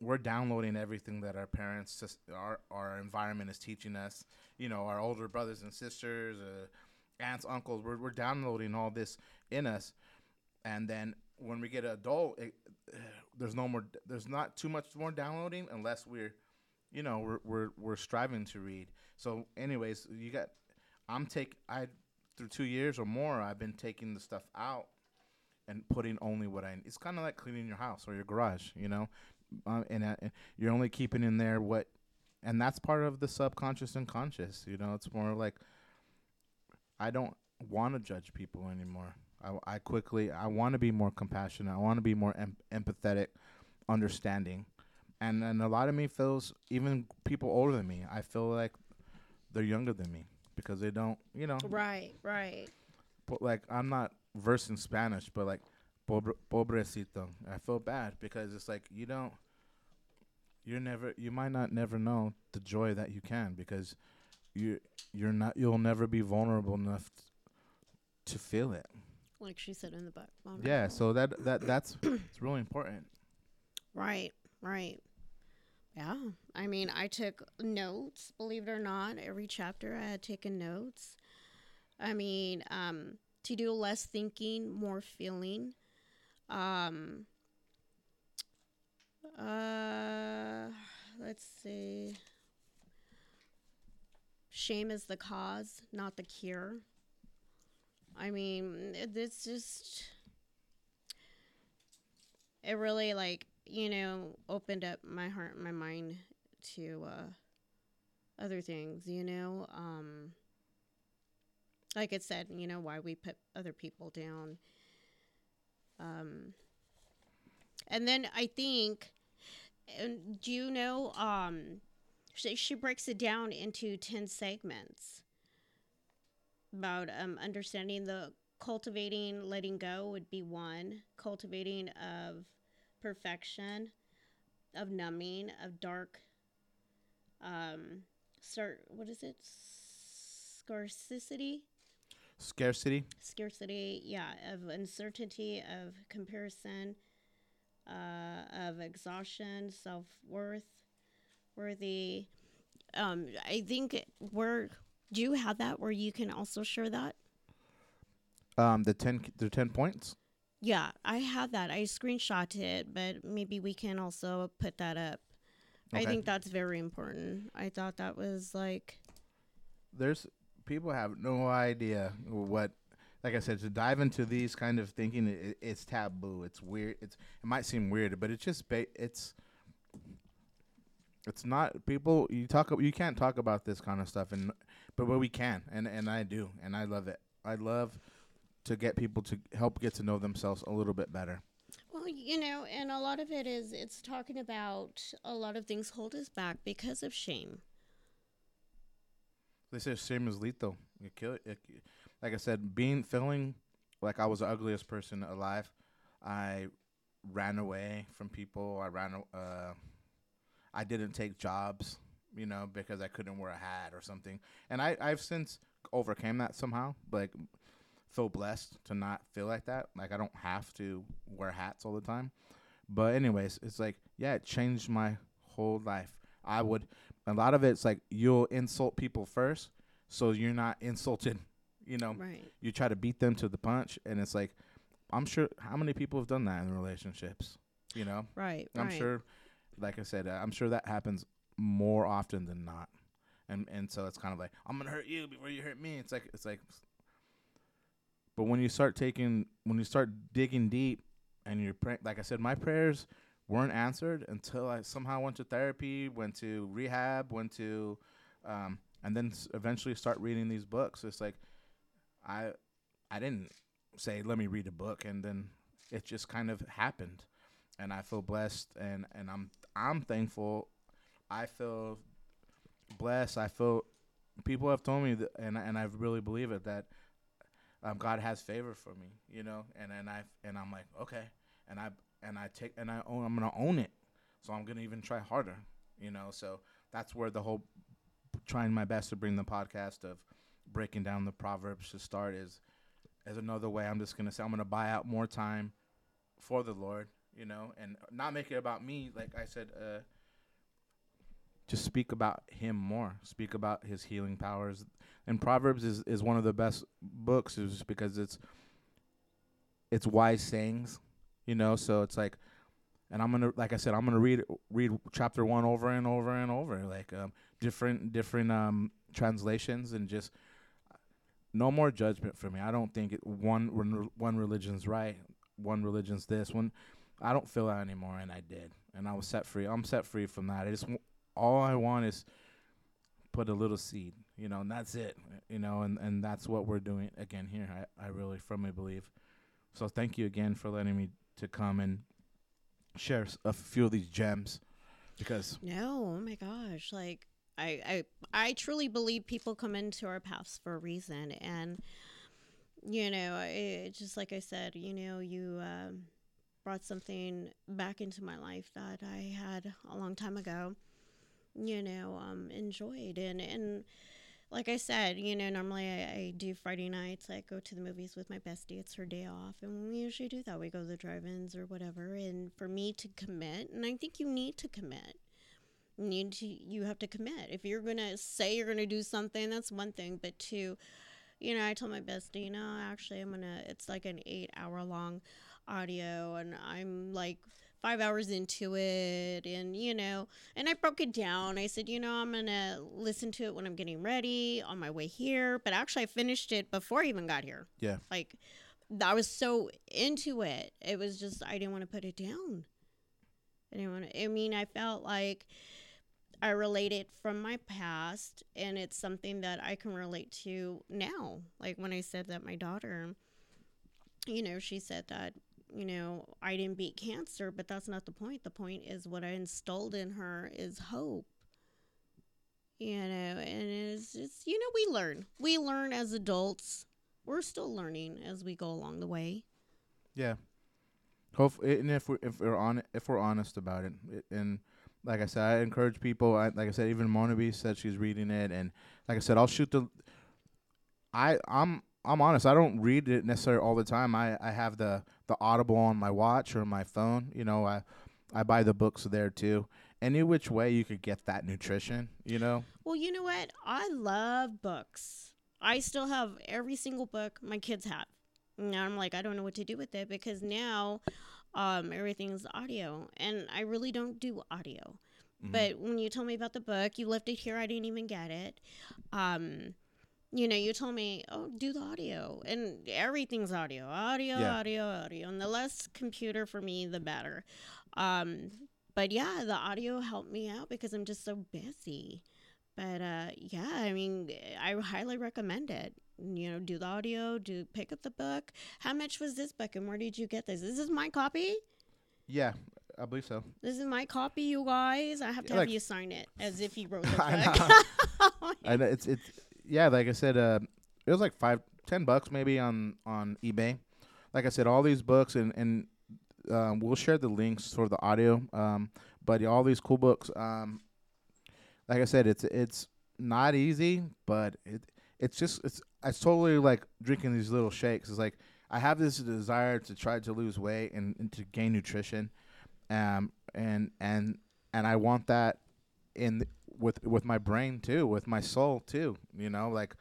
we're downloading everything that our parents just our our environment is teaching us. You know, our older brothers and sisters, uh, aunts, uncles. We're we're downloading all this in us, and then when we get adult, it, there's no more. There's not too much more downloading unless we're, you know, we're we're we're striving to read. So, anyways, you got. I'm take I through two years or more. I've been taking the stuff out and putting only what I. It's kind of like cleaning your house or your garage, you know, uh, and, uh, and you're only keeping in there what, and that's part of the subconscious and conscious. You know, it's more like I don't want to judge people anymore. I, I quickly I want to be more compassionate. I want to be more em- empathetic, understanding, and and a lot of me feels even people older than me. I feel like they're younger than me because they don't, you know, Right, right. but like I'm not versed in Spanish, but like pobre, pobrecito. I feel bad because it's like you don't you're never you might not never know the joy that you can because you you're not you'll never be vulnerable enough t- to feel it. Like she said in the book. Yeah, so that that that's it's really important. Right, right. Yeah. I mean, I took notes, believe it or not. Every chapter I had taken notes. I mean, um, to do less thinking, more feeling. Um, uh, let's see. Shame is the cause, not the cure. I mean, it's just it really like you know opened up my heart and my mind to uh other things you know um like it said you know why we put other people down. Um and then i think and do you know um she, she breaks it down into 10 segments about um understanding the cultivating letting go would be one cultivating of perfection of numbing of dark um start what is it scarcity, Scarcity. scarcity, yeah, of uncertainty, of comparison, uh, of exhaustion, self worth, worthy. Um, I think where do you have that where you can also share that? Um, the ten the ten points. Yeah, I have that. I screenshot it, but maybe we can also put that up. I think that's very important. I thought that was like, There's people have no idea what. Like I said, to dive into these kind of thinking, it, it's taboo. It's weird. It's it might seem weird, but it's just ba- it's it's not people. You talk. You can't talk about this kind of stuff, and but but we can, and and I do, and I love it. I love to get people to help get to know themselves a little bit better. well, you know, and a lot of it is it's talking about a lot of things hold us back because of shame. They say shame is lethal. It kill it. Like I said, being feeling like I was the ugliest person alive, I ran away from people. I ran. Uh, I didn't take jobs, you know, because I couldn't wear a hat or something. And I I've since overcame that somehow. Like feel blessed to not feel like that. Like I don't have to wear hats all the time. But anyways, it's like yeah, it changed my whole life. I would a lot of it's like you'll insult people first so you're not insulted you know Right. you try to beat them to the punch and it's like i'm sure how many people have done that in relationships you know Right. i'm right. sure like i said uh, i'm sure that happens more often than not and and so it's kind of like i'm gonna hurt you before you hurt me it's like it's like but when you start taking when you start digging deep and you're like i said my prayers weren't answered until i somehow went to therapy went to rehab went to um, and then s- eventually start reading these books. It's like i i didn't say let me read a book and then it just kind of happened. And i feel blessed and and i'm i'm thankful. I feel blessed. I feel people have told me that and and i really believe it that um, god has favor for me you know? And and i and i'm like okay. And i and i take and i own i'm gonna own it. So i'm gonna even try harder you know? So that's where the whole trying my best to bring the podcast of breaking down the proverbs to start is as another way i'm just gonna say i'm gonna buy out more time for the lord you know? And not make it about me like i said uh just speak about him more speak about his healing powers. And proverbs is, is one of the best books just because it's it's wise sayings you know? So it's like and i'm gonna like i said i'm gonna read read chapter one over and over and over like um different different um translations and just no more judgment for me. I don't think it, one one religion's right one religion's this one i don't feel that anymore and i did and i was set free. I'm set free from that. I just all i want is put a little seed you know and that's it you know and and that's what we're doing again here i, I really firmly believe so thank you again for letting me to come and share a few of these gems because No, oh my gosh. Like I I I truly believe people come into our paths for a reason and you know, it, just like I said, you know, you um, brought something back into my life that I had a long time ago. You know, um, enjoyed and and like I said, you know, normally I, I do Friday nights. I go to the movies with my bestie. It's her day off, and we usually do that. We go to the drive-ins or whatever. And for me to commit, and I think you need to commit. You need to. You have to commit. If you're gonna say you're gonna do something, that's one thing. But two, you know, I told my bestie, no, actually, I'm gonna. It's like an eight-hour-long audio, and I'm like five hours into it and you know and i broke it down. I said you know i'm gonna listen to it when i'm getting ready on my way here but actually i finished it before i even got here. Yeah. like i was so into it. It was just i didn't want to put it down. I didn't want to i mean i felt like i related from my past and it's something that i can relate to now. Like when i said that my daughter you know she said that you know, I didn't beat cancer, but that's not the point. The point is what I installed in her is hope. You know, and it's just, you know, we learn. We learn as adults. We're still learning as we go along the way. Yeah. Hope and if we're if we're on if we're honest about it, it and like I said, I encourage people. I, like I said, even Monaby said she's reading it, and like I said, I'll shoot the I I'm I'm honest. I don't read it necessarily all the time. I I have the the Audible on my watch or my phone. You know, I I buy the books there too. Any which way you could get that nutrition, you know. Well, you know what? I love books. I still have every single book my kids have. Now I'm like, I don't know what to do with it because now um, everything's audio, and I really don't do audio. Mhm. But when you told me about the book, you left it here. I didn't even get it. Um, you know, you told me, oh, do the audio, and everything's audio, audio, Yeah. audio, audio, and the less computer for me, the better. Um, but yeah, the audio helped me out because I'm just so busy. But uh, yeah, I mean, I highly recommend it. You know, do the audio, do pick up the book. How much was this book, and where did you get this? This is my copy. yeah, I believe so. This is my copy, you guys. I have to Yeah, have like- you sign it as if you wrote the book. I I know it's it's yeah. Like I said, uh, it was like five, ten bucks maybe on on eBay. Like I said, all these books and and um, we'll share the links for the audio. Um, but all these cool books. Um, like I said, it's it's not easy, but it it's just it's it's totally like drinking these little shakes. It's like I have this desire to try to lose weight and, and to gain nutrition, um, and and and I want that in th- with with my brain too, with my soul too. You know, like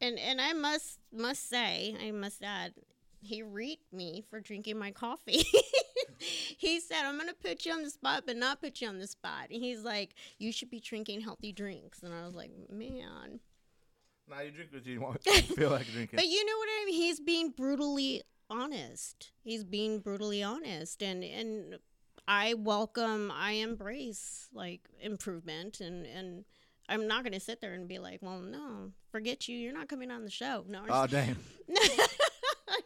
and and I must must say, I must add, he reeked me for drinking my coffee. he said, "I'm gonna put you on the spot, but not put you on the spot." And he's like, "You should be drinking healthy drinks." And I was like, "Man." now you drink what you want, you feel like drinking. But you know what I mean? He's being brutally honest. He's being brutally honest, and and I welcome, I embrace like improvement, and and I'm not gonna sit there and be like, well, no, forget you. You're not coming on the show. No, Oh damn!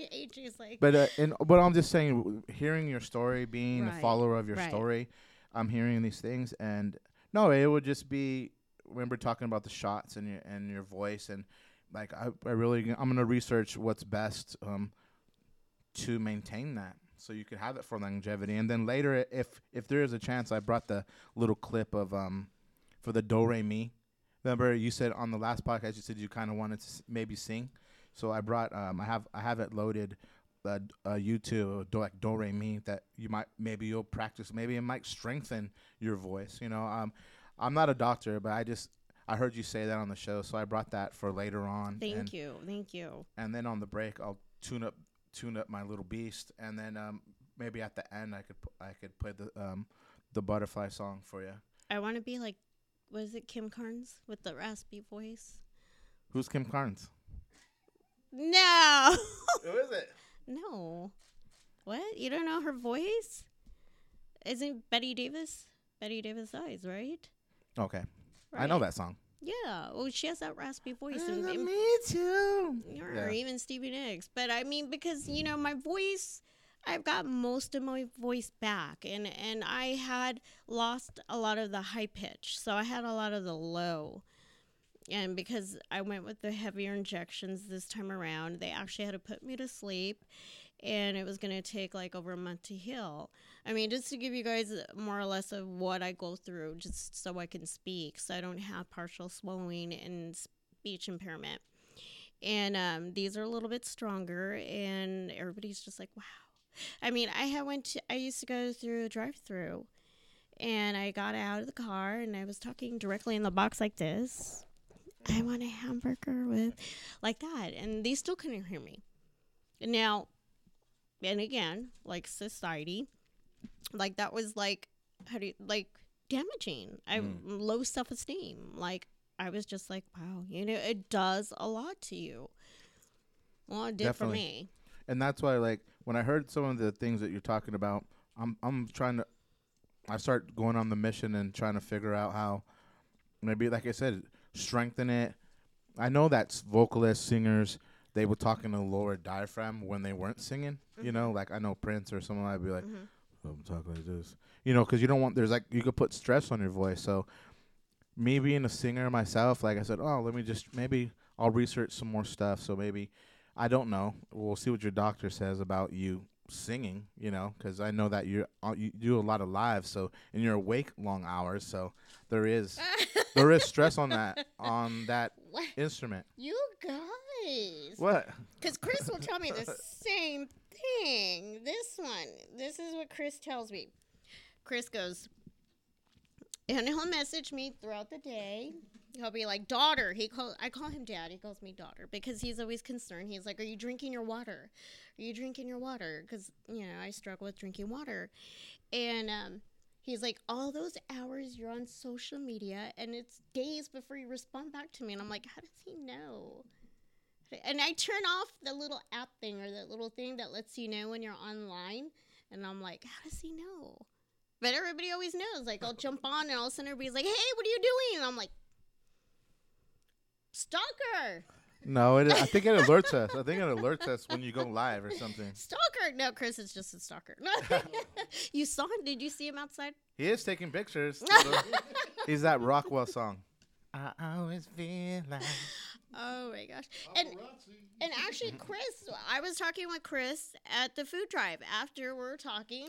AJ's like, But uh, and but I'm just saying, hearing your story, being a follower of your right. story, I'm hearing these things, and no, it would just be. Remember talking about the shots and your and your voice, and like I, I really, I'm gonna research what's best um, to maintain that, so you could have it for longevity, and then later, if if there is a chance, I brought the little clip of um for the do re mi. Remember, you said on the last podcast, you said you kind of wanted to s- maybe sing. So I brought um I have I have it loaded uh, uh YouTube do like do re mi that you might maybe you'll practice maybe it might strengthen your voice you know um I'm not a doctor but I just I heard you say that on the show so I brought that for later on thank and, you, thank you. and then on the break I'll tune up tune up my little beast and then um maybe at the end I could pu- I could play the um the butterfly song for you I want to be like, was it Kim Carnes with the raspy voice? who's Kim Carnes No, who is it no. What? You don't know her voice? Isn't Bette Davis? Bette Davis Eyes, right? okay I know that song Yeah. Well, she has that raspy voice. Uh, and- and- me too or Yeah. even Stevie Nicks. But I mean, because you know, my voice, I've got most of my voice back, and and I had lost a lot of the high pitch, so I had a lot of the low. And because I went with the heavier injections this time around, they actually had to put me to sleep, and it was going to take like over a month to heal. I mean, just to give you guys more or less of what I go through, just so I can speak, so I don't have partial swallowing and speech impairment. And um, these are a little bit stronger and everybody's just like wow. I mean i had went to i used to go through a drive through and i got out of the car and i was talking directly in the box like this. I want a hamburger with like that and they still couldn't hear me. Now and again like society like that was like how do you like damaging i Mm. low self-esteem like I was just like, wow, you know, it does a lot to you. Well, it did Definitely. for me. and that's why like when I heard some of the things that you're talking about, I'm I'm trying to I start going on the mission and trying to figure out how maybe like I said, strengthen it. I know that vocalists, singers, they were talk in a lower diaphragm when they weren't singing. You know, like I know Prince or someone I'd be like, Mhm. I'm talking like this. You know, because you don't want there's like you could put stress on your voice. So me being a singer myself, like I said, oh, let me just maybe I'll research some more stuff. So maybe I don't know. We'll see what your doctor says about you singing. You know, because I know that you're uh, you do a lot of live, so and you're awake long hours. So there is there is stress on that on that What? instrument. You guys. guys. What? Because Chris will tell me the same thing. This one, this is what Chris tells me. Chris goes, and he'll message me throughout the day. He'll be like, "Daughter." He call I call him dad. He calls me daughter because he's always concerned. He's like, "Are you drinking your water? Are you drinking your water?" Because you know I struggle with drinking water, and um, he's like, "All those hours you're on social media, and it's days before you respond back to me." And I'm like, "How does he know?" And I turn off the little app thing or the little thing that lets you know when you're online, and I'm like, "How does he know?" But everybody always knows. Like I'll jump on and all of a sudden everybody's like, "Hey, what are you doing?" And I'm like, "Stalker, No, it, I think it alerts us. I think it alerts us when you go live or something. stalker." No, Chris is just a stalker. you saw him? Did you see him outside? He is taking pictures. He's that Rockwell song. I always feel like. Oh my gosh! And and actually, Chris, I was talking with Chris at the food drive after we were talking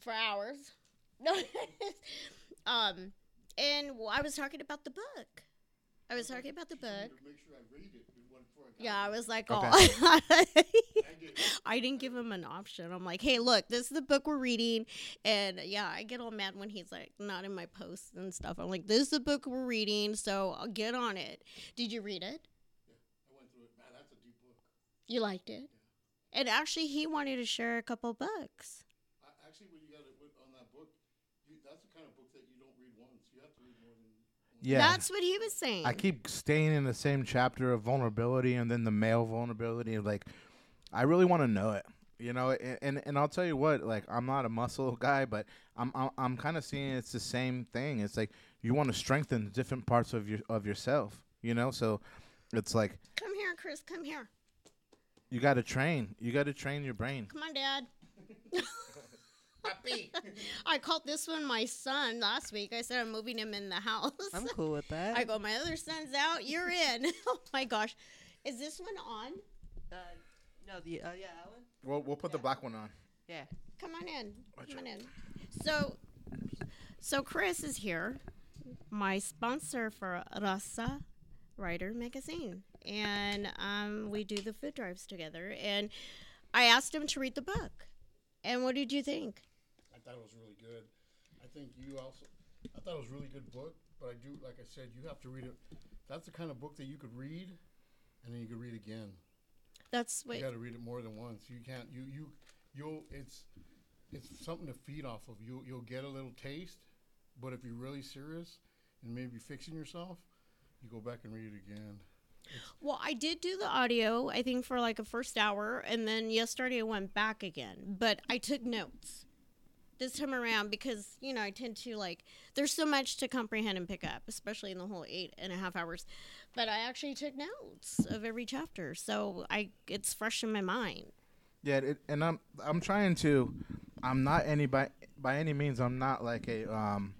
for hours. um, and I was talking about the book. I was talking about the book. Yeah, I was like, oh, I didn't give him an option. I'm like, hey, look, this is the book we're reading, and yeah, I get all mad when he's like not in my posts and stuff. I'm like, this is the book we're reading, so I'll get on it. Did you read it? Yeah, I went through it. Man, that's a deep book. You liked it, and actually, he wanted to share a couple books. I, actually, when you got it with- on that book, you, that's the kind of book that you don't read once. You have to read more than. Yeah. That's what he was saying. I keep staying in the same chapter of vulnerability and then the male vulnerability. Like, I really want to know it, you know. And, and and I'll tell you what, like, I'm not a muscle guy, but I'm I'm, I'm kind of seeing it's the same thing. It's like you want to strengthen different parts of your of yourself, you know. So it's like Come here, Chris. Come here. you got to train. You got to train your brain. Come on, Dad. I called this one my son last week. I said I'm moving him in the house. I'm cool with that. I go, my other son's out. You're in. oh my gosh, is this one on? Uh, no, the uh, yeah, that one. We'll we'll put the black one on. Yeah. Come on in. Come on in. So, so Chris is here, my sponsor for Rasa Writer Magazine, and um, we do the food drives together. And I asked him to read the book. And what did you think? I thought it was really good. I think you also. I thought it was a really good book, but I do, like I said, you have to read it. That's the kind of book that you could read, and then you could read again. That's what. You got to read it more than once. You can't. You you you'll. It's it's something to feed off of. You you'll get a little taste, but if you're really serious and maybe fixing yourself, you go back and read it again. Well, I did do the audio, I think, for like a first hour, and then yesterday I went back again. But I took notes this time around because, you know, I tend to like, there's so much to comprehend and pick up, especially in the whole eight and a half hours. But I actually took notes of every chapter. So I, it's fresh in my mind. Yeah, it, and I'm I'm trying to. I'm not any by by any means. I'm not like a um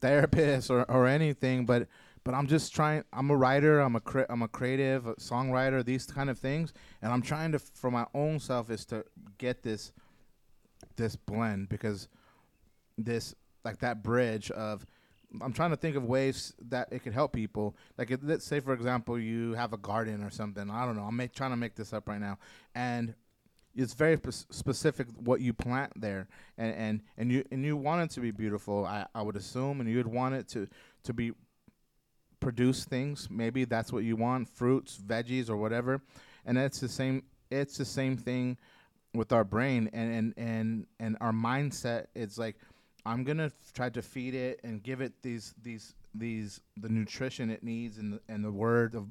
therapist or, or anything, but but I'm just trying. I'm a writer. I'm a cre- I'm a creative a songwriter. These kind of things, and I'm trying to for my own self is to get this this blend because this like that bridge of I'm trying to think of ways that it could help people. Like, if, let's say, for example, you have a garden or something. I don't know. I'm make, trying to make this up right now, and it's very spe- specific what you plant there, and and and you and you want it to be beautiful. I, I would assume, and you'd want it to to be produce things. Maybe that's what you want: fruits, veggies, or whatever. And it's the same. It's the same thing with our brain and and and and our mindset. It's like I'm gonna f- try to feed it and give it these these these the nutrition it needs and the, and the word of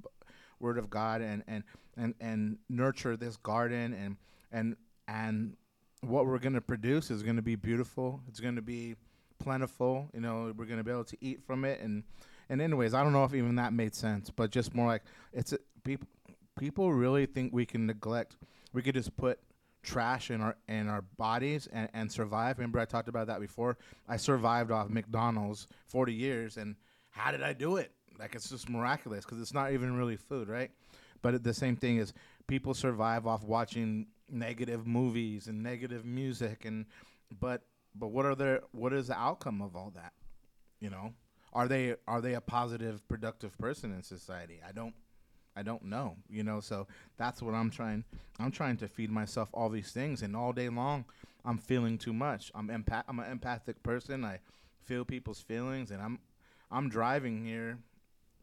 word of God and and and and nurture this garden and and and what we're gonna produce is gonna be beautiful. It's gonna be plentiful. You know, we're gonna be able to eat from it and and anyways, I don't know if even that made sense, but just more like it's a, people people really think we can neglect. We could just put trash in our in our bodies and, and survive. Remember I talked about that before. I survived off McDonald's 40 years and how did I do it? Like it's just miraculous because it's not even really food, right? But the same thing is people survive off watching negative movies and negative music and but but what are their what is the outcome of all that? You know? Are they are they a positive productive person in society? I don't I don't know, you know. So that's what I'm trying. I'm trying to feed myself all these things, and all day long, I'm feeling too much. I'm empath. I'm an empathic person. I feel people's feelings, and I'm I'm driving here,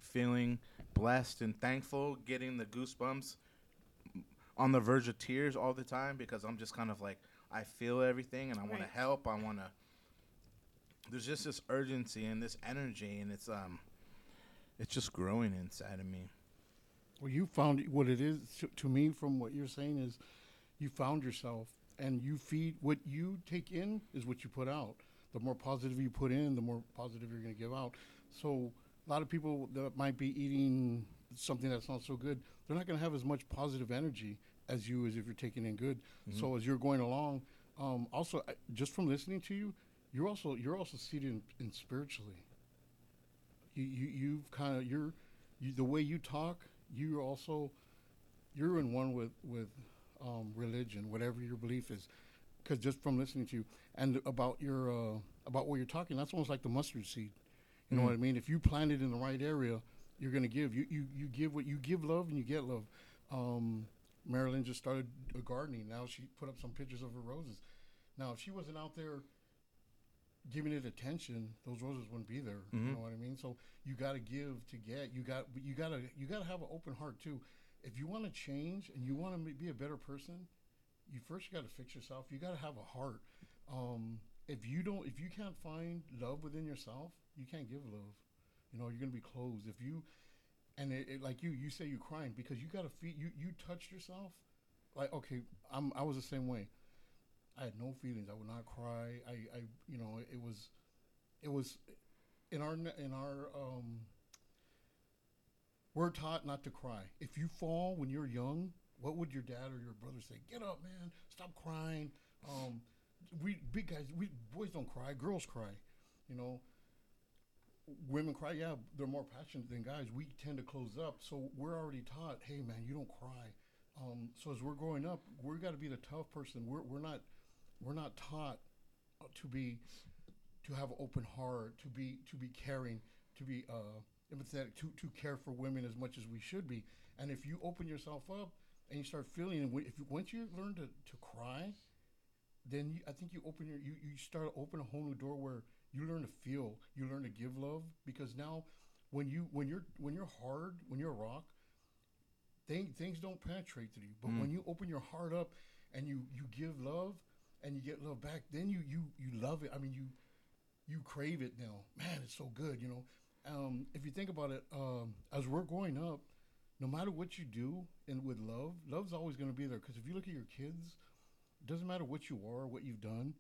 feeling blessed and thankful, getting the goosebumps, on the verge of tears all the time because I'm just kind of like I feel everything and I want Right. to help. I want to. There's just this urgency and this energy, and it's um, it's just growing inside of me. Well, you found what it is to, to me from what you're saying is you found yourself and you feed what you take in is what you put out. The more positive you put in, the more positive you're going to give out. So a lot of people that might be eating something that's not so good, they're not going to have as much positive energy as you as if you're taking in good. So as you're going along, um, also I- just from listening to you, you're also you're also seated in, in spiritually. You you you've kind of you're you, the way you talk, you're also you're in one with with um, religion, whatever your belief is. Because just from listening to you and about your uh, about what you're talking, that's almost like the mustard seed. You know what I mean? If you plant it in the right area, you're gonna give. You you, you give what you give love and you get love. Um, Marilyn just started uh, gardening. Now she put up some pictures of her roses. Now if she wasn't out there giving it attention, those roses wouldn't be there. You Mhm. know what I mean? So you got to give to get. You got you got to you got to have an open heart too. If you want to change and you want to be a better person, you first got to fix yourself. You got to have a heart. Um, if you don't, if you can't find love within yourself, you can't give love. You know, you're gonna be closed. If you, and it, it, like you, you say you're crying because you gotta feel. You you touched yourself. Like okay, I'm I was the same way. I had no feelings. I would not cry. I, I you know it was, it was, in our in our um. We're taught not to cry. If you fall when you're young, what would your dad or your brother say? Get up, man. Stop crying. Um, we big guys, we boys don't cry. Girls cry. You know, women cry. Yeah, they're more passionate than guys. We tend to close up, so we're already taught. Hey, man, you don't cry. Um, so as we're growing up, we've got to be the tough person. We're we're not we're not taught to be to have an open heart, to be to be caring, to be uh, empathetic, to to care for women as much as we should be. And if you open yourself up and you start feeling, if you, once you learn to, to cry, then you, I think you open your you, you start to open a whole new door where you learn to feel, you learn to give love because now when you when you're when you're hard, when you're a rock, thing, things don't penetrate through you. But when you open your heart up and you you give love and you get love back, then you you you love it. I mean you you crave it now. Man, it's so good, you know. Um, if you think about it, um, as we're growing up, no matter what you do and with love, love's always going to be there. Because if you look at your kids, it doesn't matter what you are, what you've done.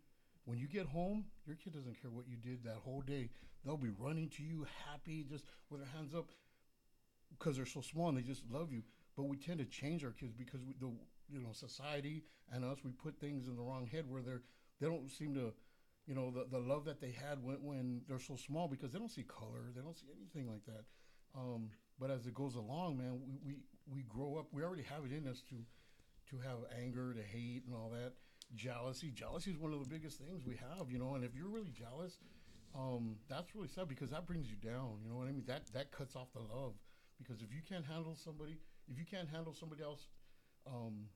When you get home, your kid doesn't care what you did that whole day. They'll be running to you, happy, just with their hands up, because they're so small and they just love you. But we tend to change our kids because we, the you know society and us we put things in the wrong head where they're they don't seem to you know the, the love that they had when, when they're so small because they don't see color they don't see anything like that. Um, but as it goes along man we, we we grow up we already have it in us to to have anger to hate and all that. Jealousy jealousy is one of the biggest things we have you know and if you're really jealous um, that's really sad because that brings you down you know what i mean? That that cuts off the love because if you can't handle somebody if you can't handle somebody else um,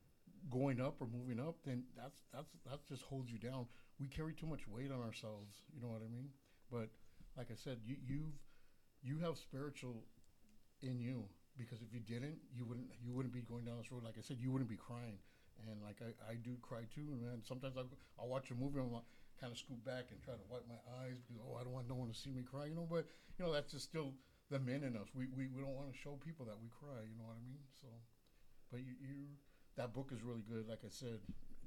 going up or moving up, then that's that's that just holds you down. We carry too much weight on ourselves. You know what I mean? But like I said, you you've you have spiritual in you because if you didn't, you wouldn't you wouldn't be going down this road. Like I said, you wouldn't be crying. And like I, I do cry too, and man, sometimes I I'll watch a movie and I'll kind of scoot back and try to wipe my eyes because oh I don't want no one to see me cry, you know. But you know that's just still the men in us. We we, we don't want to show people that we cry. You know what I mean? So. But you, you, that book is really good. Like I said,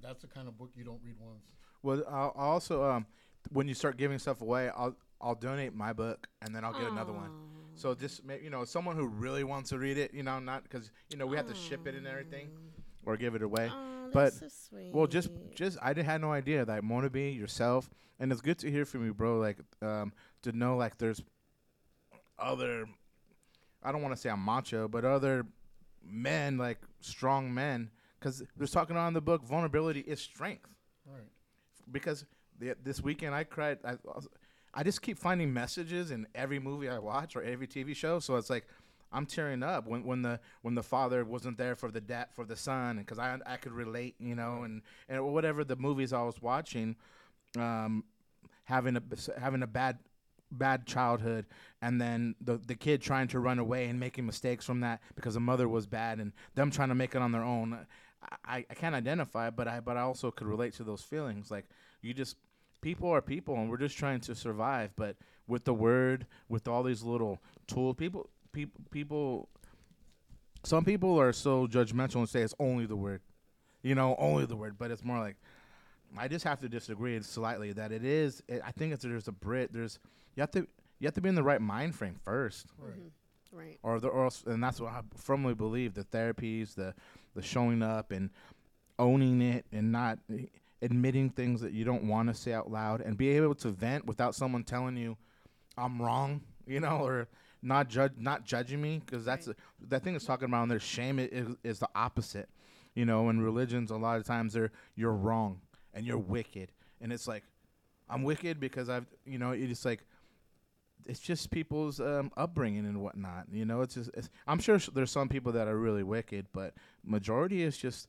that's the kind of book you don't read once. Well, I'll I'll also um, when you start giving stuff away, I'll I'll donate my book and then I'll get another one. So just you know, someone who really wants to read it, you know, not because you know we have to ship it and everything or give it away. Oh, But- so sweet. Well, just just I did, had no idea that Mona B yourself, and it's good to hear from you, bro. Like um, to know like there's other, I don't want to say I'm macho, but other men like strong men, because there's talking on the book vulnerability is strength. Right. Because the, this weekend I cried. I, I just keep finding messages in every movie I watch or every TV show. So it's like I'm tearing up when when the when the father wasn't there for the dad for the son, because I I could relate, you know, and and whatever the movies I was watching, um, having a having a bad bad childhood and then the the kid trying to run away and making mistakes from that because the mother was bad and them trying to make it on their own. I, I can't identify but I but I also could relate to those feelings. Like you just people are people and we're just trying to survive but with the word with all these little tools people people people some people are so judgmental and say it's only the word you know only the word but it's more like I just have to disagree slightly that it is. It, I think it's there's a Brit. There's you have to you have to be in the right mind frame first, Right. Mm-hmm. Right. or the or else, and that's what I firmly believe. The therapies, the the showing up and owning it, and not admitting things that you don't want to say out loud, and be able to vent without someone telling you I'm wrong, you know, or not judge not judging me because that's Right. that thing is talking about. And their shame i- is, is the opposite, you know. In religions, a lot of times they're you're wrong and you're wicked, and it's like I'm wicked because I've you know it's like it's just people's um, upbringing and whatnot. You know, it's just it's, I'm sure there's some people that are really wicked, but majority is just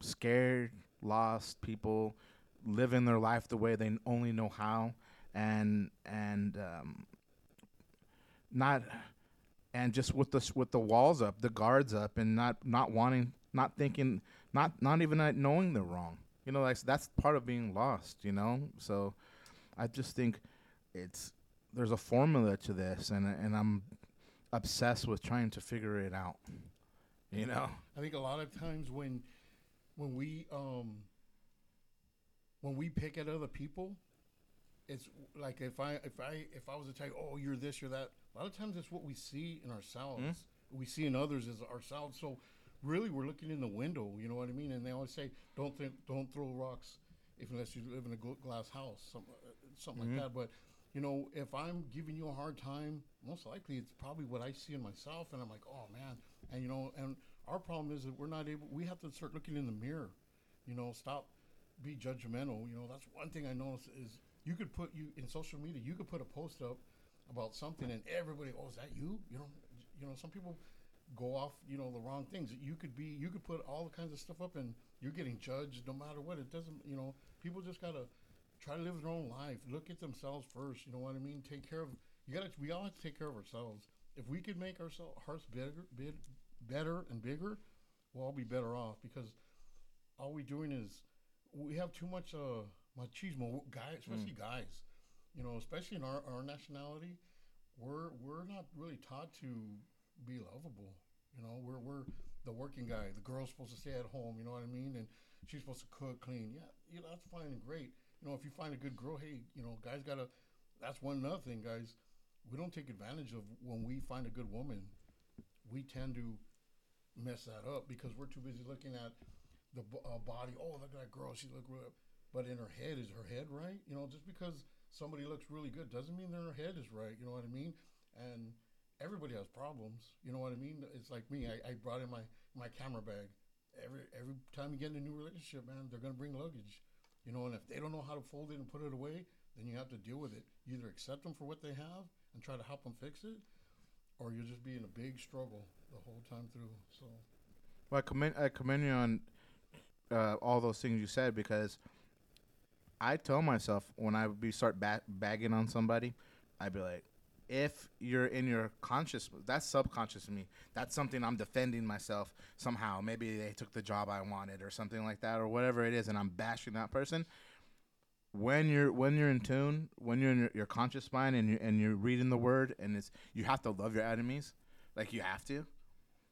scared, lost people living their life the way they only know how, and and um, not and just with the with the walls up, the guards up, and not not wanting, not thinking, not not even uh, knowing they're wrong. You know, like that's part of being lost. You know, so I just think it's there's a formula to this, and and I'm obsessed with trying to figure it out. You know, I think a lot of times when when we um when we pick at other people, it's like if I if I if I was to tell you, oh, you're this, you're that. A lot of times, it's what we see in ourselves. We see in others as ourselves. So really, we're looking in the window. You know what I mean? And they always say, don't think, don't throw rocks if unless you live in a gl- glass house, something, uh, something like mm-hmm. that. But you know, if I'm giving you a hard time, most likely it's probably what I see in myself, and I'm like, oh man, and you know, and our problem is that we're not able. We have to start looking in the mirror. You know, stop be judgmental. You know, that's one thing I noticed is you could put you in social media. You could put a post up about something, and everybody, oh, is that you? You know, you know, some people go off, you know, the wrong things. You could be, you could put all the kinds of stuff up, and you're getting judged no matter what. It doesn't, you know, people just gotta try to live their own life. Look at themselves first. You know what I mean? Take care of. You gotta. We all have to take care of ourselves. If we could make ourselves hearts bigger, big, better and bigger, we'll all be better off because all we're doing is we have too much uh machismo guys especially guys you know especially in our, our nationality we're we're not really taught to be lovable you know we're we're the working guy the girl's supposed to stay at home you know what i mean and she's supposed to cook clean yeah you know that's fine and great you know if you find a good girl hey you know guys gotta that's one another thing guys we don't take advantage of when we find a good woman we tend to mess that up because we're too busy looking at the uh, body. Oh, look at that girl. She look real. But in her head, is her head right? You know, just because somebody looks really good doesn't mean her head is right. You know what I mean? And everybody has problems. You know what I mean? It's like me. I, I brought in my my camera bag. Every every time you get in a new relationship, man, they're gonna bring luggage. You know, and if they don't know how to fold it and put it away, then you have to deal with it. You either accept them for what they have and try to help them fix it, or you'll just be in a big struggle the whole time through. So. Well, I commend I commend you on uh, all those things you said because I tell myself when I would be start ba- bagging on somebody, I'd be like, if you're in your conscious, that's subconscious me. That's something I'm defending myself somehow. Maybe they took the job I wanted or something like that or whatever it is, and I'm bashing that person. When you're when you're in tune, when you're in your, your conscious mind and you and you're reading the word, and it's you have to love your enemies, like you have to.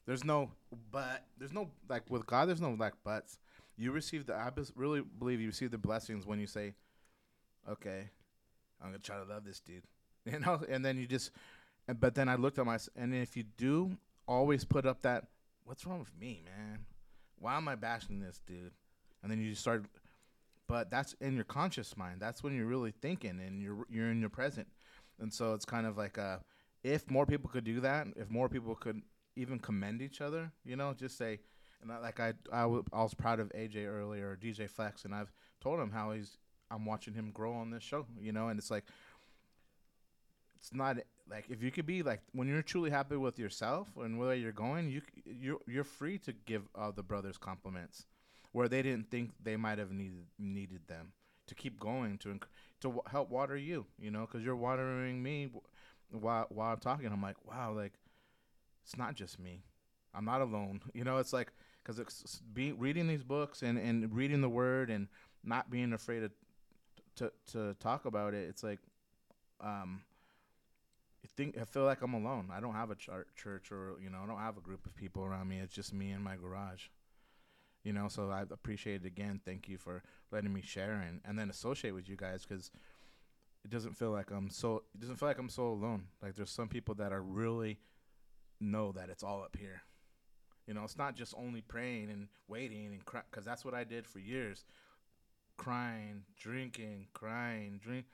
There's no but. There's no like with God. There's no like buts. You receive the. I really believe you receive the blessings when you say, "Okay, I'm gonna try to love this dude," you know. And then you just. But then I looked at my. And if you do, always put up that. What's wrong with me, man? Why am I bashing this dude? And then you just start. But that's in your conscious mind. That's when you're really thinking, and you're you're in your present. And so it's kind of like uh, if more people could do that, if more people could even commend each other, you know, just say, and I, like I, I, w- I was proud of AJ earlier, DJ Flex, and I've told him how he's, I'm watching him grow on this show, you know, and it's like, it's not like if you could be like when you're truly happy with yourself and where you're going, you you're you're free to give other brothers compliments where they didn't think they might have needed needed them to keep going to to w- help water you, you know, because you're watering me while while I'm talking. I'm like, wow, like it's not just me. I'm not alone. You know, it's like because it's being reading these books and and reading the word and not being afraid to to to talk about it. It's like um think I feel like I'm alone. I don't have a church or you know I don't have a group of people around me. It's just me in my garage. You know, so I appreciate it again. Thank you for letting me share and, and then associate with you guys because it doesn't feel like I'm so it doesn't feel like I'm so alone. Like there's some people that are really know that it's all up here. You know, it's not just only praying and waiting and cry because that's what I did for years, crying, drinking, crying, drink,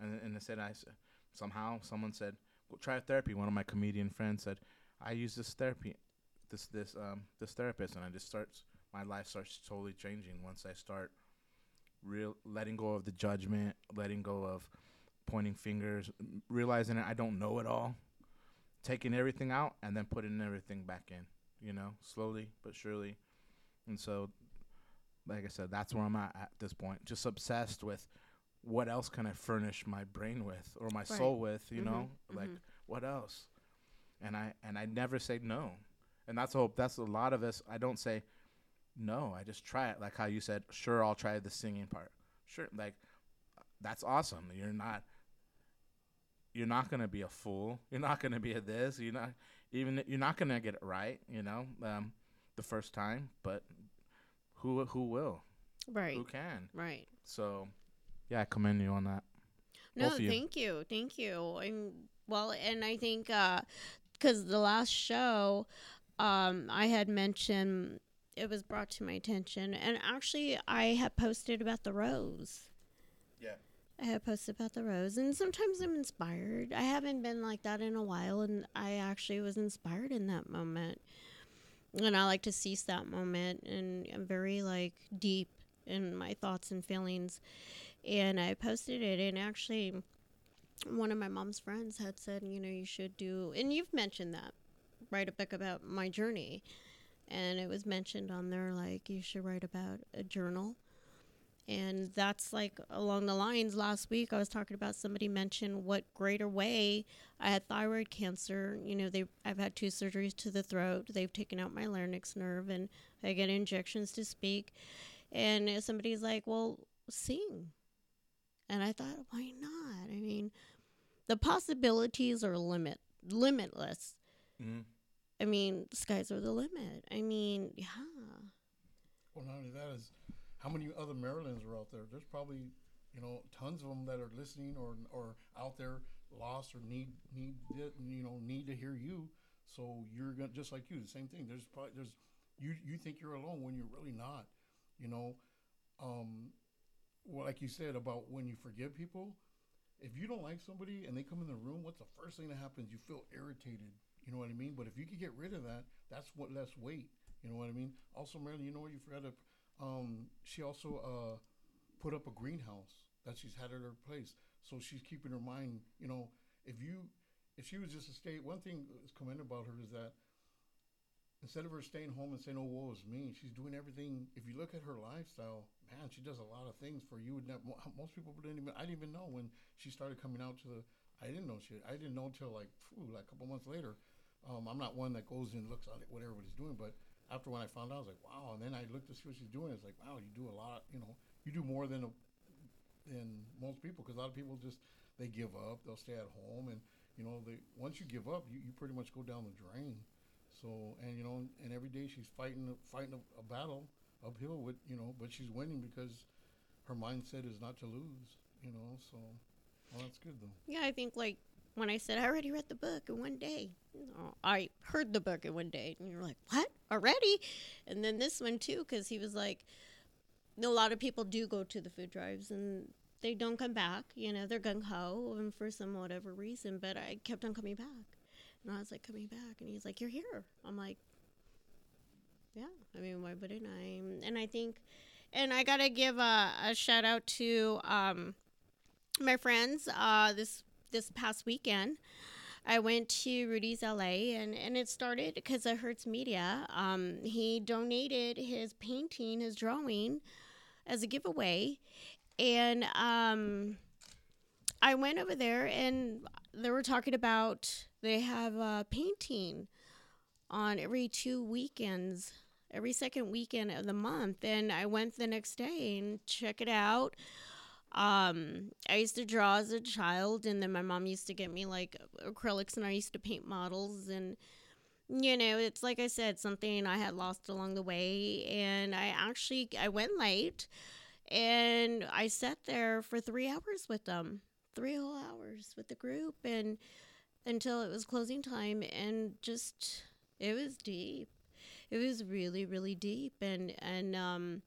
and and they said I somehow someone said try therapy. One of my comedian friends said I use this therapy, this this um this therapist, and I just starts my life starts totally changing once I start real letting go of the judgment, letting go of pointing fingers, realizing that I don't know it all, taking everything out and then putting everything back in. You know, slowly but surely, and so. Like I said, that's where I'm at at this point. Just obsessed with what else can I furnish my brain with or my Right. soul with, you Mhm, know? Like mhm. what else? And I and I never say no. And that's hope. that's a lot of us I don't say no, I just try it like how you said, sure I'll try the singing part. Sure, like that's awesome. You're not you're not going to be a fool. You're not going to be a this, you're not even you're not going to get it right, you know, um the first time, but who who will? Right. Who can? Right. So, yeah, I commend you on that. No, Both of you. thank you, thank you. And well, and I think because the last show, um, I had mentioned it was brought to my attention, and actually, I had posted about the rose. Yeah. I had posted about the rose, and sometimes I'm inspired. I haven't been like that in a while, and I actually was inspired in that moment. And I like to seize that moment, and I'm very like deep in my thoughts and feelings and I posted it. And actually, one of my mom's friends had said, you know, you should do, and you've mentioned that, write a book about my journey. And it was mentioned on there, like, you should write about a journal. And that's like along the lines. Last week, I was talking about somebody mentioned what greater way I had thyroid cancer. You know, they I've had two surgeries to the throat. They've taken out my larynx nerve, and I get injections to speak. And somebody's like, "Well, sing," and I thought, why not? I mean, the possibilities are limit limitless. Mm-hmm. I mean, the skies are the limit. I mean, yeah, Well, not only that is, how many other Marilyns are out there? There's probably, you know, tons of them that are listening or or out there lost or need need you know need to hear you. So you're gonna just like you, the same thing. There's probably there's you you think you're alone when you're really not. You know, um, well, like you said about when you forgive people. If you don't like somebody and they come in the room, what's the first thing that happens? You feel irritated. You know what I mean? But if you could get rid of that, that's what less weight. You know what I mean? Also, Marilyn, you know what you forgot to um, she also uh, put up a greenhouse that she's had at her place. So she's keeping her mind, you know, if you, if she was just to stay, one thing that's commended about her is that instead of her staying home and saying, oh, woe is me, she's doing everything. If you look at her lifestyle, man, she does a lot of things for you. Most people didn't even, I didn't even know when she started coming out to the, I didn't know she, I didn't know until like, like a couple months later. Um, I'm not one that goes and looks at what everybody's doing, but after when I found out, I was like, wow. And then I looked to see what she's doing. It's like, wow, you do a lot. You know, you do more than a, than most people because a lot of people just they give up. They'll stay at home, and you know, they once you give up, you, you pretty much go down the drain. So and you know, and every day she's fighting fighting a, a battle uphill with you know, but she's winning because her mindset is not to lose. You know, so well, that's good though. yeah. I think like when I said I already read the book in one day, you know, I heard the book in one day, and you're like, what already? And then this one too, because he was like, a lot of people do go to the food drives and they don't come back. You know, they're gung ho and for some whatever reason. But I kept on coming back, and I was like coming back, and he's like, "You're here." I'm like, "Yeah." I mean, why wouldn't I? And I think, and I gotta give a, a shout out to um, my friends. Uh, this this past weekend, I went to Rudy's LA and, and it started because of Hertz Media. Um, he donated his painting, his drawing, as a giveaway. And um, I went over there and they were talking about they have a painting on every two weekends, every second weekend of the month. And I went the next day and check it out. Um, I used to draw as a child, and then my mom used to get me like acrylics, and I used to paint models. And you know, it's like I said, something I had lost along the way. And I actually I went late, and I sat there for three hours with them, three whole hours with the group, and until it was closing time, and just it was deep. It was really, really deep, and and um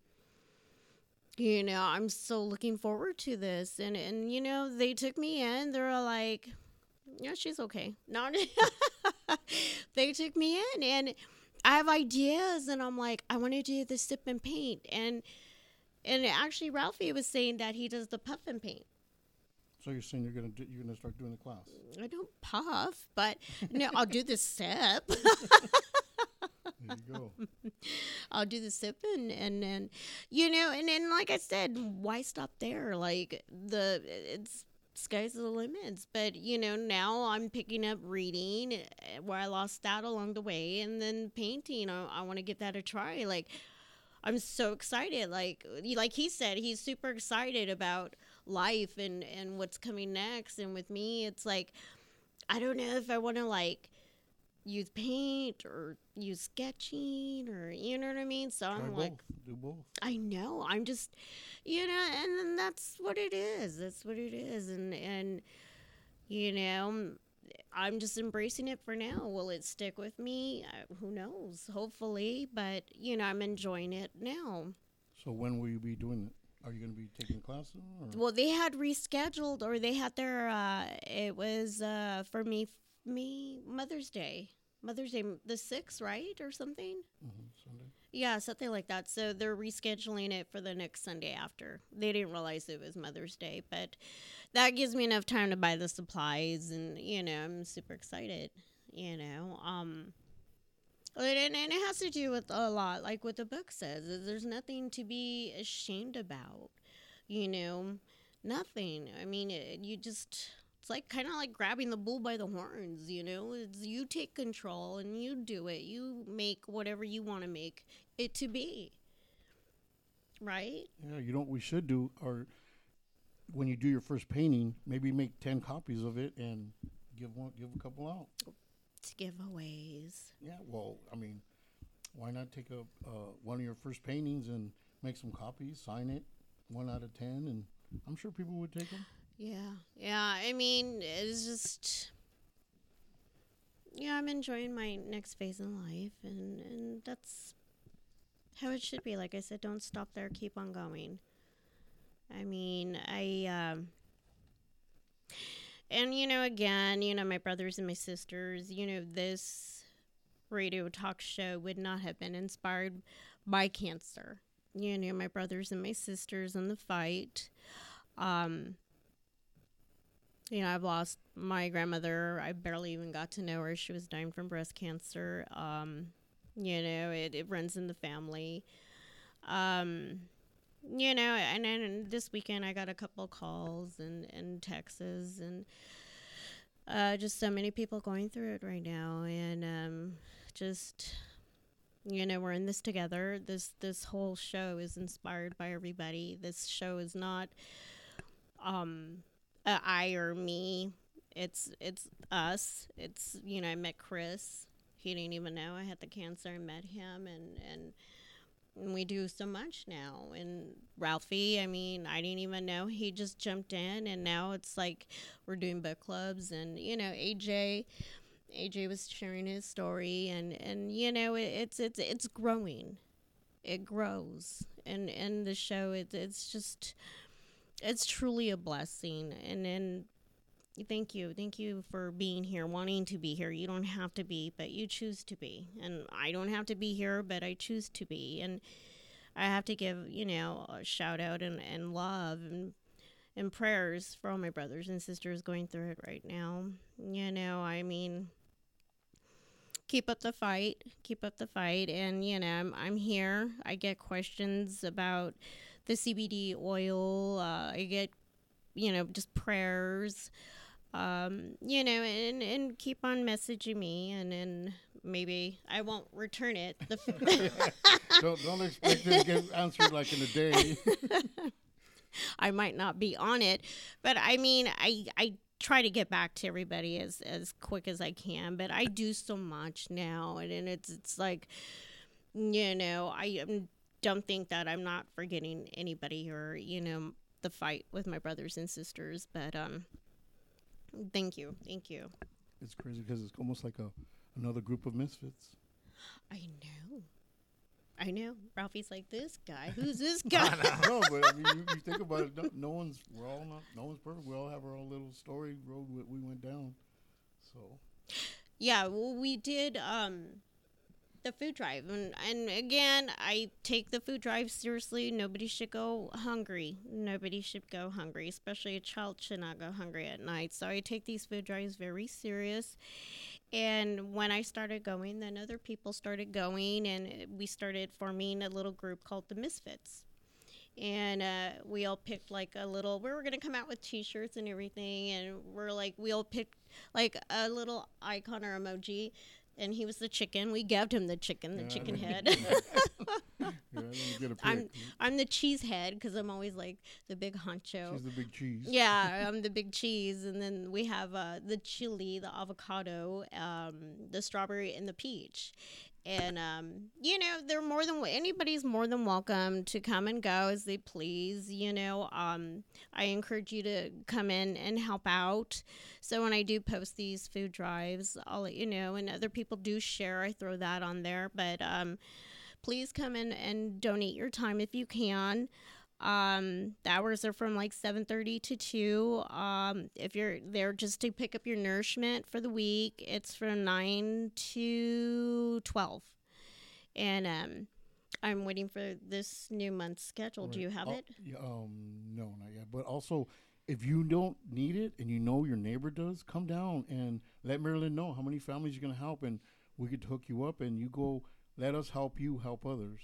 you know, I'm so looking forward to this. And, and you know, they took me in. They were like, yeah, she's okay. No, they took me in and I have ideas. And I'm like, I want to do the sip and paint. And, and actually, Ralphie was saying that he does the puff and paint. So you're saying you're gonna do, you're gonna start doing the class? I don't puff, but no, I'll do the sip. There you go. I'll do the sip and and and you know and then like I said, why stop there? Like the it's sky's the limits. But you know now I'm picking up reading eh, where I lost that along the way, and then painting. I, I want to give that a try. Like I'm so excited. Like like he said, he's super excited about life and and what's coming next. And with me, it's like I don't know if I want to like use paint or use sketching or you know what I mean. So Try I'm both. like, do both. I know. I'm just, you know, and then that's what it is. That's what it is, and and you know, I'm just embracing it for now. Will it stick with me? Uh, who knows? Hopefully, but you know, I'm enjoying it now. So when will you be doing it? Are you gonna be taking class? Or? Well, they had rescheduled, or they had their. Uh, it was uh, for me, me Mother's Day, Mother's Day, the sixth, right, or something. Mhm, Sunday. Yeah, something like that. So they're rescheduling it for the next Sunday after. They didn't realize it was Mother's Day, but that gives me enough time to buy the supplies, and you know, I'm super excited. You know, um, and, and it has to do with a lot, like what the book says. There's nothing to be ashamed about. You know, nothing. I mean, it, you just. It's like kind of like grabbing the bull by the horns, you know? It's you take control and you do it. You make whatever you want to make it to be. Right? Yeah, you know what we should do, or when you do your first painting, maybe make ten copies of it and give one, give a couple out. It's giveaways. Yeah, well, I mean, why not take a uh, one of your first paintings and make some copies, sign it, one out of ten, and I'm sure people would take them. Yeah. Yeah. I mean, it's just. Yeah, I'm enjoying my next phase in life, and, and that's how it should be. Like I said, don't stop there, keep on going. I mean, I. Um, and, you know, again, you know, my brothers and my sisters, you know, this radio talk show would not have been inspired by cancer. You know, my brothers and my sisters in the fight. Um, you know, I've lost my grandmother. I barely even got to know her. She was dying from breast cancer. Um, you know, it, it runs in the family. Um, you know, and then this weekend I got a couple calls and, and texts and uh, just so many people going through it right now. And um, just, you know, we're in this together. This this whole show is inspired by everybody. This show is not um a I or me. It's it's us. It's you know I met Chris. He didn't even know I had the cancer. I met him and and. And we do so much now. And Ralphie, I mean, I didn't even know. He just jumped in, and now it's like we're doing book clubs. And, you know, AJ, AJ was sharing his story, and, and you know, it, it's, it's, it's growing. It grows. And, and the show, it, it's just, it's truly a blessing and and thank you thank you for being here wanting to be here you don't have to be but you choose to be and i don't have to be here but i choose to be and i have to give you know a shout out and, and love and and prayers for all my brothers and sisters going through it right now. You know, I mean, keep up the fight, keep up the fight, and you know, I'm I'm here. I get questions about the CBD oil. Uh, I get, you know, just prayers. Um, you know, and and keep on messaging me, and then maybe I won't return it. The don't don't expect it to get answered like in a day. I might not be on it, but I mean, I I try to get back to everybody as as quick as I can, but I do so much now, and, and it's it's like, you know, I um, don't think that I'm not forgetting anybody or you know the fight with my brothers and sisters, but um, thank you, thank you. It's crazy because it's almost like a another group of misfits. I know. I know. Ralphie's like this guy. Who's this guy? no, but I mean, you, you think about it. No, no, one's. We're all not. No one's perfect. We all have our own little story road we, we went down. So. Yeah. Well, we did um, the food drive, and and again, I take the food drive seriously. Nobody should go hungry. Nobody should go hungry, especially a child should not go hungry at night. So I take these food drives very serious, and when I started going, then other people started going, and we started forming a little group called the Misfits. And uh, we all picked like a little, we were going to come out with t shirts and everything. And we're like, we all picked like a little icon or emoji and he was the chicken. We gave him the chicken, the yeah, chicken head. yeah, I'm I'm the cheese head because I'm always like the big honcho. She's the big cheese. Yeah, I'm the big cheese, and then we have uh, the chili, the avocado, um, the strawberry, and the peach and um, you know they're more than anybody's more than welcome to come and go as they please you know. Um, i encourage you to come in and help out. So when i do post these food drives i'll let you know and other people do share i throw that on there. But um, please come in and donate your time if you can um, the hours are from like 7.30 to 2. Um, if you're there just to pick up your nourishment for the week, it's from 9 to 12. And um, I'm waiting for this new month's schedule. Right. Do you have uh, it? Yeah, um, no, not yet. But also, if you don't need it and you know your neighbor does, come down and let Marilyn know how many families you're going to help, and we could hook you up, and you go. Let us help you help others.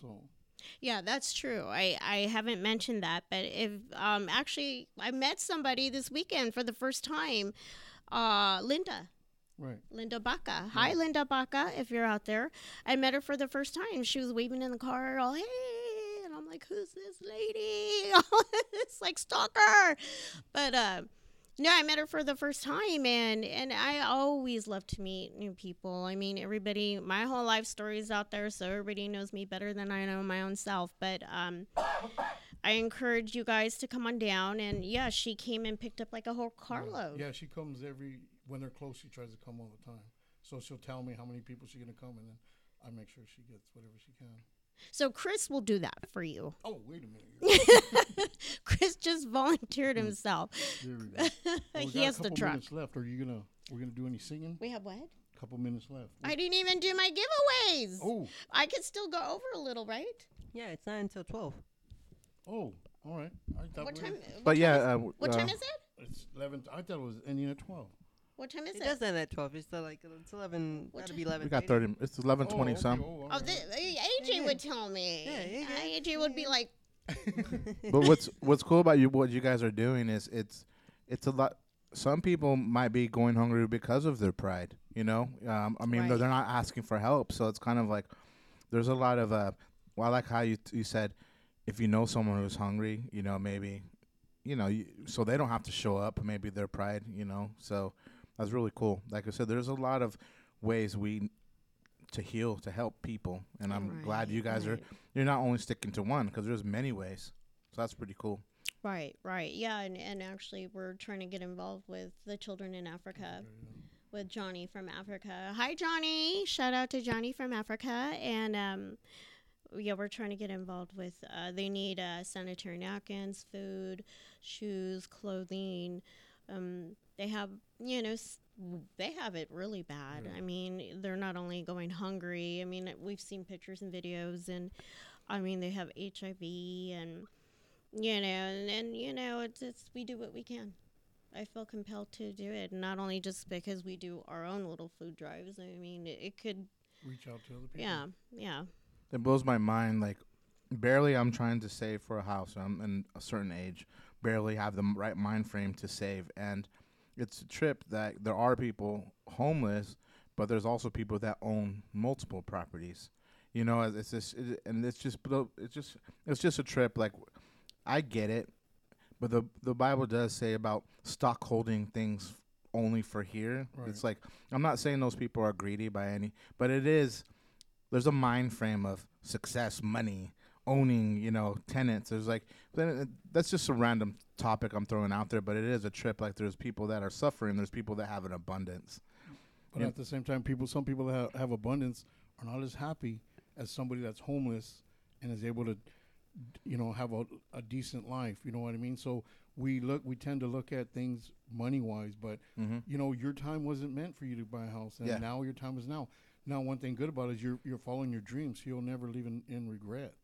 So yeah, that's true. I, I haven't mentioned that, but if um actually I met somebody this weekend for the first time, uh Linda. Right. Linda Baca. Hi, yeah. Linda Baca, if you're out there. I met her for the first time. She was waving in the car, all, hey. And I'm like, who's this lady? it's like stalker. But, uh, no, I met her for the first time, and and I always love to meet new people. I mean, everybody, my whole life story is out there, so everybody knows me better than I know my own self. But um, I encourage you guys to come on down, and yeah, she came and picked up like a whole carload. Yeah, she comes every when they're close. She tries to come all the time, so she'll tell me how many people she's gonna come, and then I make sure she gets whatever she can. So Chris will do that for you. Oh, wait a minute. Chris just volunteered himself. There we go. Well, we he has the truck. Minutes left. Are you gonna? We're gonna do any singing? We have what? A couple minutes left. I didn't even do my giveaways. Oh. I could still go over a little, right? Yeah, it's not until twelve. Oh, all right. I thought what time? What but yeah, uh, what uh, time is it? It's eleven. I thought it was ending at twelve. What time is it? It does end at twelve. It's uh, like it's eleven. What That'll be eleven. We got thirty. It's eleven oh, twenty okay. some. Oh, oh the, AJ yeah. would tell me. Yeah, yeah, AJ would be like. but what's what's cool about you? What you guys are doing is it's it's a lot. Some people might be going hungry because of their pride. You know, um, I mean, right. they're, they're not asking for help, so it's kind of like there's a lot of. Uh, well, I like how you t- you said if you know someone who's hungry, you know, maybe, you know, you, so they don't have to show up. Maybe their pride, you know, so that's really cool. Like I said, there's a lot of ways we to heal to help people, and I'm right, glad you guys right. are. You're not only sticking to one because there's many ways. So that's pretty cool. Right, right, yeah, and and actually we're trying to get involved with the children in Africa. With Johnny from Africa. Hi, Johnny. Shout out to Johnny from Africa. And um, yeah, we're trying to get involved with. Uh, they need uh, sanitary napkins, food, shoes, clothing. Um, they have, you know, they have it really bad. Yeah. I mean, they're not only going hungry. I mean, we've seen pictures and videos, and I mean, they have HIV and you know, and, and you know, it's it's we do what we can. I feel compelled to do it, not only just because we do our own little food drives. I mean, it, it could, Reach out to other people. yeah, yeah, It blows my mind. Like, barely I'm trying to save for a house. I'm in a certain age. Barely have the right mind frame to save, and it's a trip that there are people homeless, but there's also people that own multiple properties. You know, it's just, it, and it's just, it's just, it's just a trip. Like, I get it, but the the Bible does say about stock holding things only for here. Right. It's like I'm not saying those people are greedy by any, but it is there's a mind frame of success, money, owning, you know, tenants. There's like then uh, that's just a random topic I'm throwing out there, but it is a trip. Like there's people that are suffering, there's people that have an abundance. But Yeah. at the same time, people, some people that have, have abundance are not as happy as somebody that's homeless and is able to, you know, have a, a decent life. You know what I mean? So we look, we tend to look at things money wise, but Mm-hmm. you know, your time wasn't meant for you to buy a house, and Yeah. now your time is now. Now, one thing good about it is you're you're following your dreams, so you'll never leave in, in regret.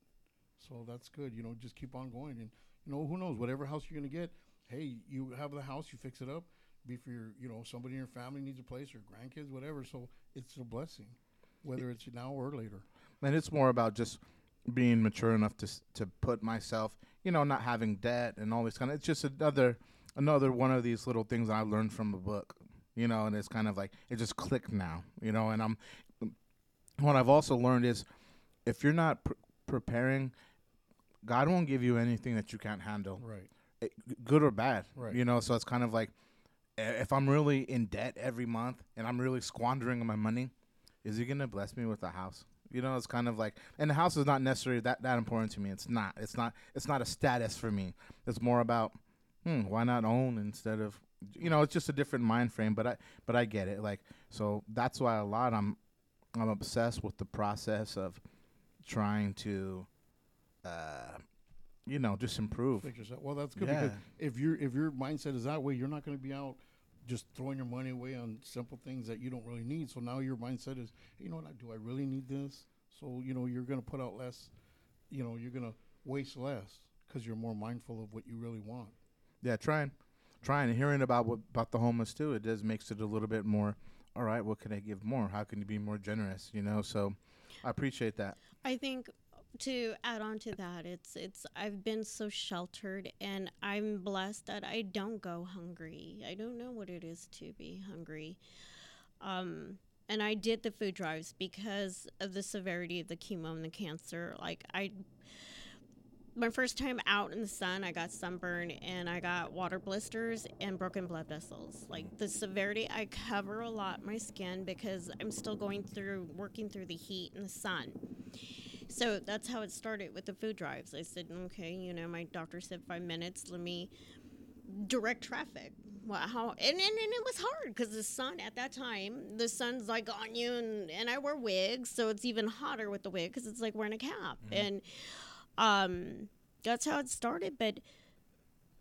So that's good. You know, just keep on going, and you know, who knows? Whatever house you're gonna get, hey, you have the house, you fix it up. Be for your, you know, somebody in your family needs a place, or grandkids, whatever. So it's a blessing, whether it's now or later. And it's more about just being mature enough to to put myself, you know, not having debt and all this kind of. It's just another another one of these little things I learned from a book, you know, and it's kind of like it just clicked now, you know. And I'm what I've also learned is if you're not pr- preparing, God won't give you anything that you can't handle, Right. it, good or bad, Right. you know. So it's kind of like if I'm really in debt every month and I'm really squandering my money, is he gonna bless me with a house? You know, it's kind of like, and the house is not necessarily that that important to me. It's not. It's not. It's not a status for me. It's more about, hmm, why not own instead of, you know, it's just a different mind frame. But I, but I get it. Like, so that's why a lot I'm, I'm obsessed with the process of trying to, uh, you know, just improve. Fix yourself. Well, that's good Yeah. because if your if your mindset is that way, you're not going to be out just throwing your money away on simple things that you don't really need. So now your mindset is, you know, what, do I really need this? So you know you're going to put out less. You know you're going to waste less because you're more mindful of what you really want. Yeah, trying, trying, and hearing about what about the homeless too. It does makes it a little bit more. All right, what can I give more? How can you be more generous? You know, so I appreciate that. I think to add on to that, it's it's I've been so sheltered and I'm blessed that I don't go hungry. I don't know what it is to be hungry. Um and I did the food drives because of the severity of the chemo and the cancer. Like I my first time out in the sun, I got sunburn and I got water blisters and broken blood vessels. Like the severity, I cover a lot my skin because I'm still going through working through the heat and the sun. So that's how it started with the food drives. I said, okay, you know, my doctor said five minutes. Let me direct traffic. Well, how and, and, and it was hard because the sun at that time, the sun's like on you, and, and I wear wigs, so it's even hotter with the wig because it's like wearing a cap, and um, that's how it started. But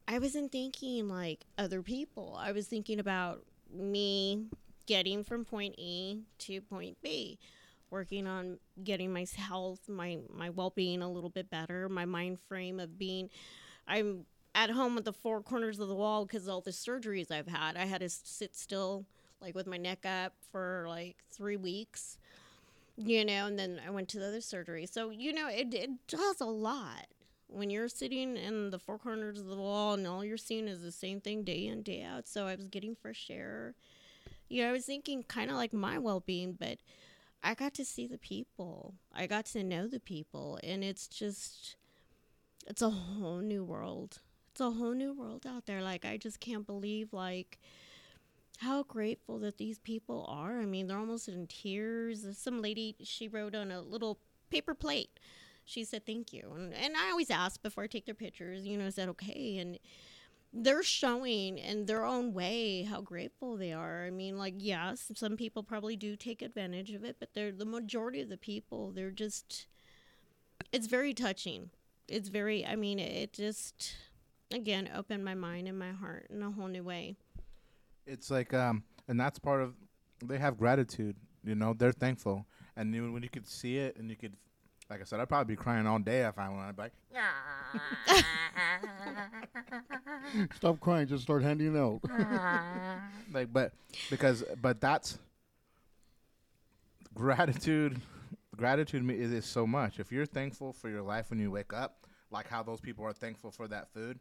I wasn't thinking like other people. I was thinking about me getting from point E to point B working on getting my health, my my well being a little bit better, my mind frame of being. I'm at home with the four corners of the wall because all the surgeries I've had. I had to sit still, like with my neck up, for like three weeks, you know, and then I went to the other surgery. So you know, it it does a lot when you're sitting in the four corners of the wall and all you're seeing is the same thing day in day out. So I was getting fresh air. You know, I was thinking kind of like my well being, but I got to see the people. I got to know the people, and it's just, it's a whole new world. It's a whole new world out there. Like I just can't believe like how grateful that these people are. I mean, they're almost in tears. Some lady she wrote on a little paper plate. She said thank you, and and I always ask before I take their pictures. You know, is that okay? And they're showing in their own way how grateful they are. I mean, like, yes, some people probably do take advantage of it, but they're the majority of the people. They're just, it's very touching. It's very, I mean, it just, again, opened my mind and my heart in a whole new way. It's like, um, and that's part of. They have gratitude. You know, they're thankful, and when you could see it and you could like I said, I'd probably be crying all day if I went. I'd be like, Stop crying. Just start handing out. like, but because, but that's gratitude. Gratitude is, is so much. If you're thankful for your life when you wake up, like how those people are thankful for that food,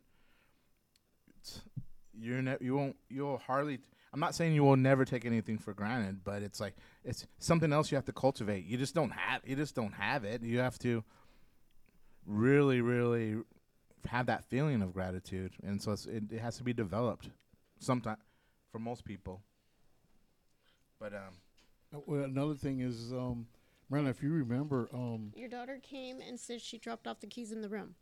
you're ne- you won't you'll hardly. I'm not saying you will never take anything for granted, but it's like it's something else you have to cultivate. You just don't have you just don't have it. You have to really, really have that feeling of gratitude, and so it's, it, it has to be developed. Sometime for most people, but um, Uh, Well, another thing is, um, Miranda, if you remember, um, Your daughter came and said she dropped off the keys in the room.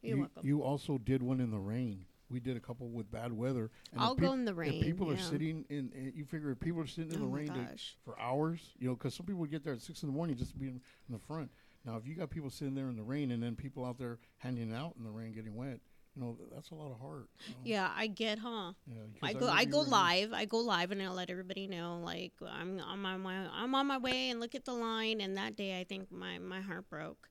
You're you, welcome. you also did one in the rain. We did a couple with bad weather. And I'll peop- go in the rain. people are sitting in, in, you figure if people are sitting in Oh the rain to, for hours, you know, because some people would get there at six in the morning just to be in, in the front. Now, if you got people sitting there in the rain and then people out there hanging out in the rain getting wet, you know, that's a lot of heart. you know? Yeah, I get, huh? Yeah, I go, remember I go live. I go live, and I let everybody know, like I'm, I'm on my, I'm on my way, and look at the line. And that day, I think my, my heart broke.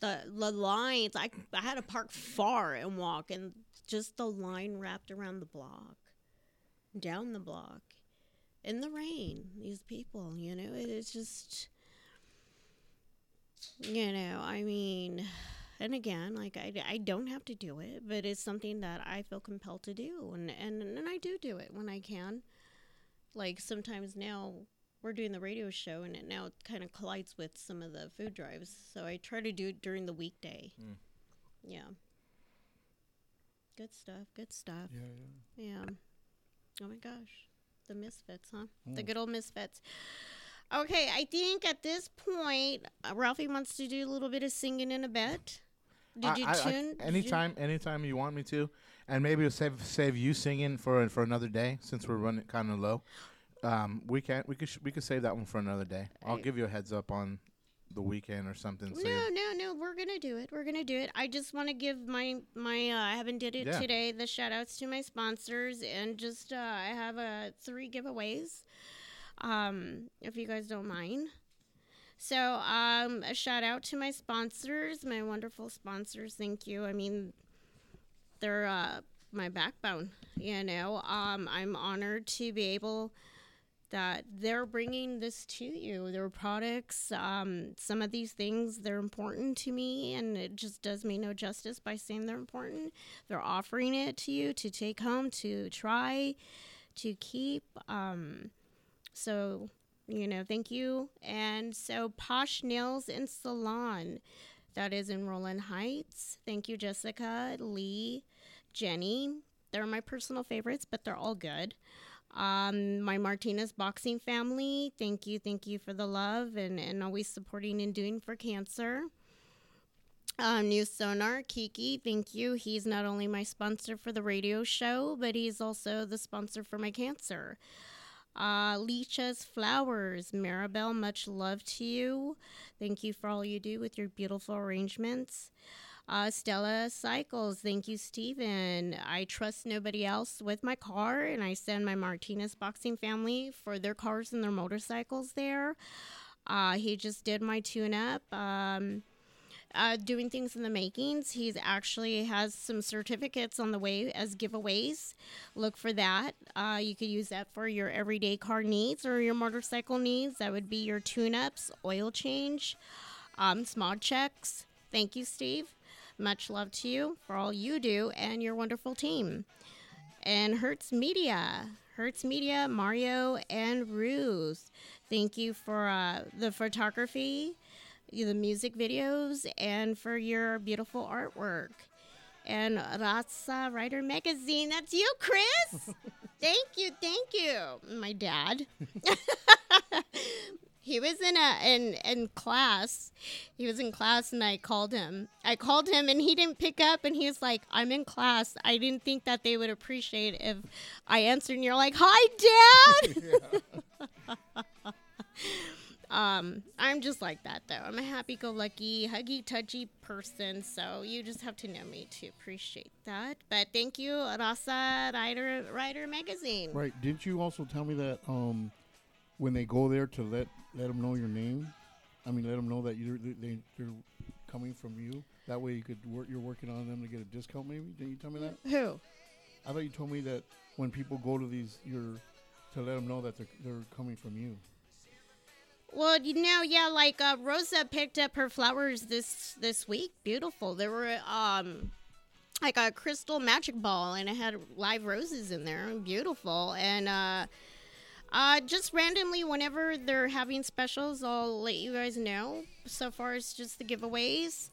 The, the lines, I, I had to park far and walk, and just the line wrapped around the block, down the block, in the rain. These people, you know, it, it's just, you know, I mean, and again, like I, I don't have to do it, but it's something that I feel compelled to do, and and and I do do it when I can. Like sometimes now we're doing the radio show, and it now it kind of collides with some of the food drives, so I try to do it during the weekday. Mm. Yeah. Good stuff. Good stuff. Yeah, yeah. Yeah. Oh my gosh. The misfits, huh? The Mm. good old misfits. Okay, I think at this point, uh, Ralphie wants to do a little bit of singing in a bit. Did I- you I- I- tune? you- anytime, anytime you want me to, and maybe we'll save save you singing for for another day since we're running kind of low. Um, we can we could sh- we could save that one for another day. I'll give you a heads up on the weekend or something. So No, no, no. We're gonna do it. We're gonna do it. I just want to give my my. Uh, I haven't did it Yeah. today. The shout outs to my sponsors and just uh, I have uh, three giveaways. Um, if you guys don't mind. So um, a shout out to my sponsors, my wonderful sponsors. Thank you. I mean, they're uh, my backbone. You know, um, I'm honored to be able that they're bringing this to you. Their products, um, some of these things, they're important to me, and it just does me no justice by saying they're important. They're offering it to you to take home, to try, to keep. Um, so, you know, thank you. And so, Posh Nails and Salon, that is in Rowland Heights. Thank you, Jessica, Lee, Jenny. They're my personal favorites, but they're all good. Um, my Martinez boxing family, thank you, thank you for the love and, and always supporting and doing for cancer. Um, New Sonar, Kiki, thank you. He's not only my sponsor for the radio show, but he's also the sponsor for my cancer. Uh, Flowers, Maribel, much love to you. Thank you for all you do with your beautiful arrangements. Uh, Stella Cycles, thank you, Steven. I trust nobody else with my car, and I send my Martinez Boxing family for their cars and their motorcycles there. Uh, he just did my tune up. Um, uh, doing things in the makings. He's actually has some certificates on the way as giveaways. Look for that. Uh, you could use that for your everyday car needs or your motorcycle needs. That would be your tune ups, oil change, um, small checks. Thank you, Steve. Much love to you for all you do and your wonderful team. And Hertz Media, Hertz Media, Mario and Ruth. Thank you for uh, the photography, the music videos, and for your beautiful artwork. And Raza Writer Magazine, that's you, Chris. thank you, thank you. My dad. he was in a in in class. He was in class and I called him. I called him and he didn't pick up and he was like, "I'm in class. I didn't think that they would appreciate if I answered." And you're like, "Hi, dad." um, I'm just like that though. I'm a happy-go-lucky, huggy-touchy person, so you just have to know me to appreciate that. But thank you, Raza Writer Writer Magazine. Right. Didn't you also tell me that um, when they go there to let let them know your name, I mean, let them know that you're they, they, they're coming from you. That way, you could work. You're working on them to get a discount. Maybe didn't you tell me that? Who? I thought you told me that when people go to these, you're to let them know that they're they're coming from you. Well, you know, yeah, like uh, Rosa picked up her flowers this this week. Beautiful. There were um like a crystal magic ball, and it had live roses in there. Beautiful. And uh, uh, just randomly, whenever they're having specials, I'll let you guys know. So far, it's just the giveaways.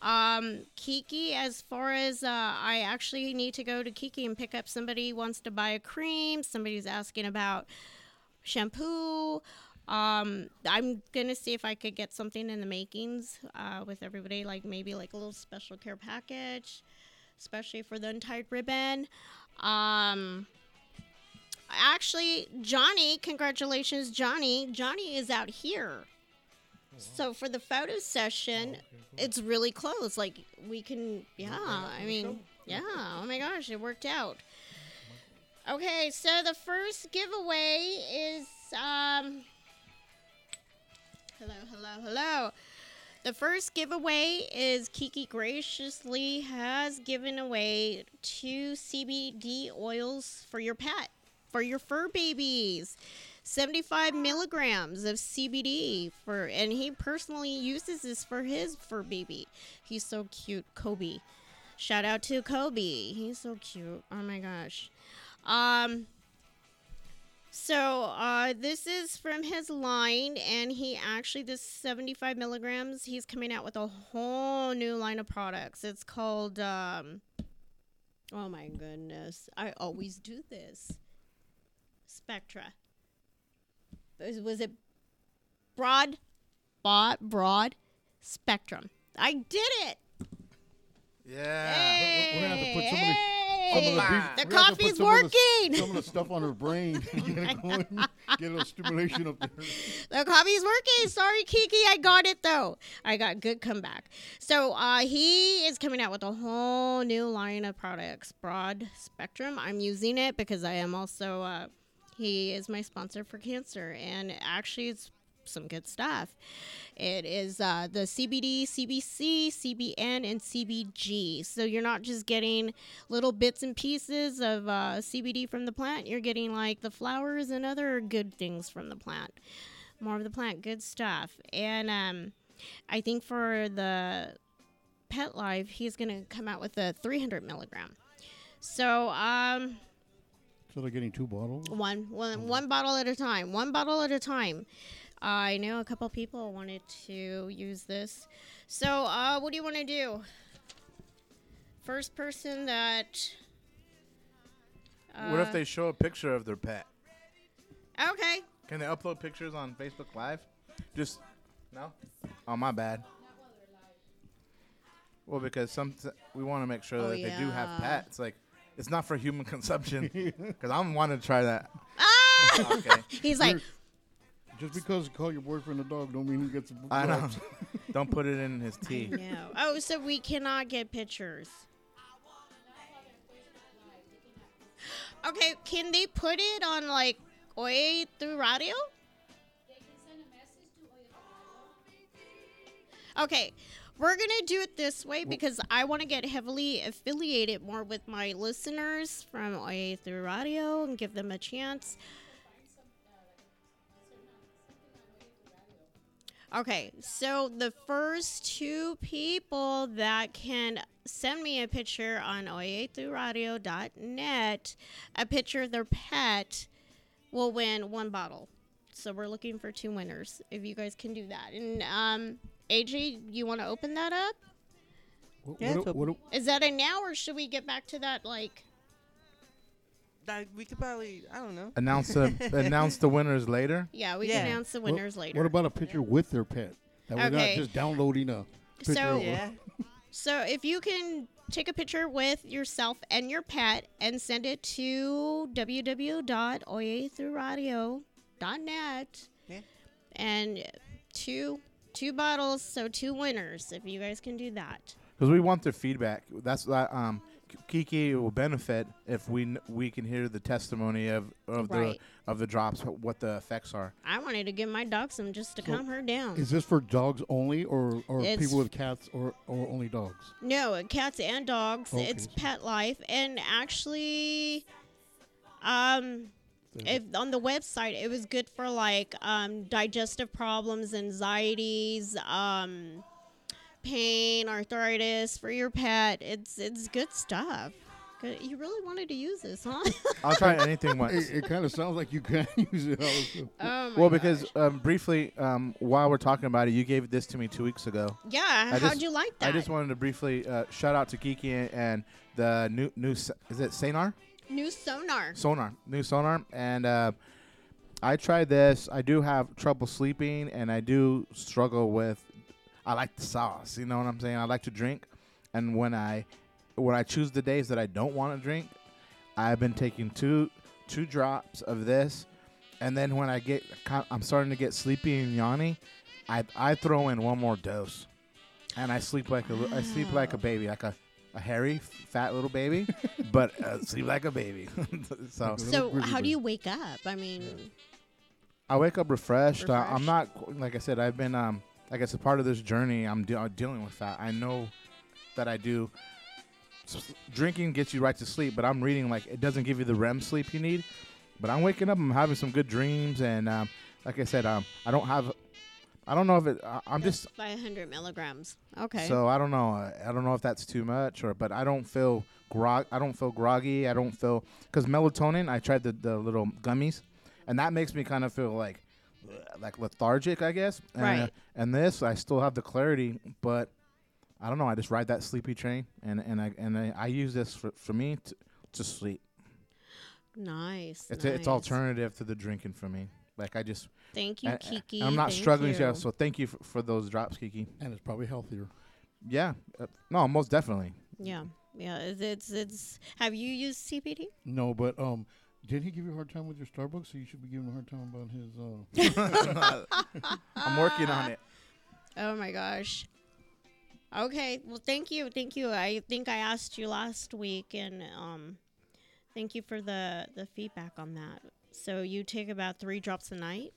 Um, Kiki, as far as uh, I actually need to go to Kiki and pick up somebody wants to buy a cream, somebody's asking about shampoo. Um, I'm gonna see if I could get something in the makings uh, with everybody, like maybe like a little special care package, especially for the untied ribbon. Um, actually, Johnny, congratulations, Johnny. Johnny is out here. So for the photo session, it's really close. Like we can, yeah. I mean, yeah. Oh my gosh, it worked out. Okay, so the first giveaway is um. Hello, hello, hello. The first giveaway is Kiki graciously has given away two CBD oils for your pet, for your fur babies. 75 milligrams of CBD for, and he personally uses this for his fur baby. He's so cute, Kobe. Shout out to Kobe. He's so cute. Oh my gosh. Um, so uh, this is from his line, and he actually this 75 milligrams. He's coming out with a whole new line of products. It's called. Um, oh my goodness! I always do this. Spectra. Was, was it broad, broad, broad spectrum? I did it. Yeah. We're gonna have to put some of the- Some of the, beef- The we're gonna have to put coffee's some of the- working. some of the stuff on her brain. get it going. Get a little stimulation up there. The coffee's working. Sorry, Kiki. I got it though. I got good comeback. So uh, he is coming out with a whole new line of products, broad spectrum. I'm using it because I am also. Uh, he is my sponsor for cancer, and actually, it's some good stuff. It is uh, the CBD, CBC, CBN, and CBG. So you're not just getting little bits and pieces of uh, CBD from the plant. You're getting like the flowers and other good things from the plant. More of the plant, good stuff. And um, I think for the Pet Life, he's gonna come out with a 300 milligram. So um, So they're getting two bottles. one, one, one bottle at a time. One bottle at a time. I know a couple people wanted to use this. So, uh, what do you want to do? First person that. what if uh, they show a picture of their pet? Okay. Can they upload pictures on Facebook Live? Just no. Oh my bad. Well, because some we want to make sure Oh, that they do have pets. Like, it's not for human consumption. Because I'm wanting to try that. Ah! Okay. He's like, Just because you call your boyfriend a dog, don't mean he gets a I know. gloves. Don't put it in his tea. no. Oh, so we cannot get pictures. Okay, can they put it on like Oye Tu Radio? Okay, we're gonna do it this way because I want to get heavily affiliated more with my listeners from Oye Tu Radio and give them a chance. Okay, so the first two people that can send me a picture on oyeturadio.net, a picture of their pet, will win one bottle. So we're looking for two winners. If you guys can do that, and um, AJ, you want to open that up? What, Yeah, what, it's what, Is that a now, or should we get back to that? Like, Like, we could probably, I don't know. Announce the announce the winners later. yeah, we Yeah. can announce the what- winners later. What about a picture with their pet? That we're Okay. not just downloading a picture. So- Yeah. So if you can take a picture with yourself and your pet and send it to www.oyeturadio.net Yeah. and two two bottles, so two winners if you guys can do that. Because we want their feedback. That's why um Kiki will benefit if we kn- we can hear the testimony of of Right. the of the drops, wh- what the effects are. I wanted to give my dog some just to So, calm her down. Is this for dogs only, or or It's- people with cats, or or only dogs? No, cats and dogs. Okay. It's pet life, and actually, um, if on the website it was good for like um, digestive problems, anxieties, um, pain, arthritis for your pet. It's it's good stuff. Good. You really wanted to use this, huh? I'll try anything once. It, it kind of sounds like you can use it. Also. oh my Well, because gosh. um, briefly, um, while we're talking about it, you gave this to me two weeks ago. yeah, I how'd just- you like that? I just wanted to briefly uh, shout out to Kiki and, and the new new is it Sonar New sonar. Sonar new Sonar and uh, I tried this. I do have trouble sleeping and I do struggle with. I like the sauce. You know what I'm saying? I like to drink, and when I when I choose the days that I don't want to drink, I've been taking two two drops of this, and then when I get I'm starting to get sleepy and yawny, I I throw in one more dose, and I sleep like a li- I sleep like a baby, like a a hairy fat little baby, but uh, sleep like a baby. so So how do you wake up? I mean, I wake up refreshed. Uh, I'm not like I said. I've been um like it's a part of this journey. I'm de- uh, dealing with that. I know that I do. S- drinking gets you right to sleep, but I'm reading like it doesn't give you the REM sleep you need. But I'm waking up. I'm having some good dreams, and um, like I said, um, I don't have. I don't know if it. I, I'm just by 100 milligrams. Okay. so I don't know. uh, I don't know if that's too much or, but I don't feel grog. I don't feel groggy. I don't feel because melatonin. I tried the the little gummies, and that makes me kind of feel like like lethargic, I guess. And, uh, Right. and this, I still have the clarity, but I don't know. I just ride that sleepy train, and and I and I, I use this for for me to to sleep. nice. It's nice. it's alternative to the drinking for me. Like I just, Thank you, and- Kiki. and I'm not Thank struggling, you. yeah. So thank you for, for those drops, Kiki. and it's probably healthier. Yeah, uh, no, most definitely. Yeah, yeah. It's, it's it's. Have you used CBD? No, but um, did he give you a hard time with your Starbucks? So you should be giving him a hard time about his. Uh, I'm working on it. Oh my gosh. Okay. Well, thank you, thank you. I think I asked you last week, and um, thank you for the the feedback on that. So you take about three drops a night.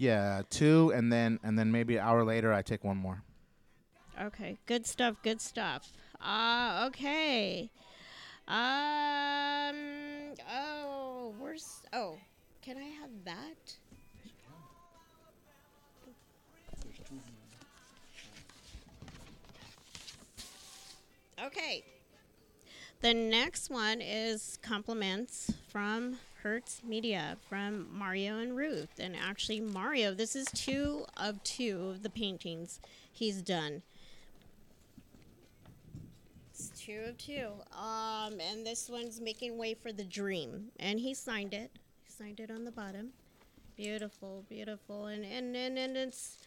Yeah, two, and then and then maybe an hour later, I take one more. Okay, good stuff. Good stuff. Uh okay. Um. Oh, where's? Oh, can I have that? Okay. The next one is compliments from Hertz Media from Mario and Ruth. And actually, Mario, this is two of two of the paintings he's done. It's two of two. Um, and this one's making way for the dream, and he signed it. He signed it on the bottom. Beautiful, beautiful, and and and, and it's.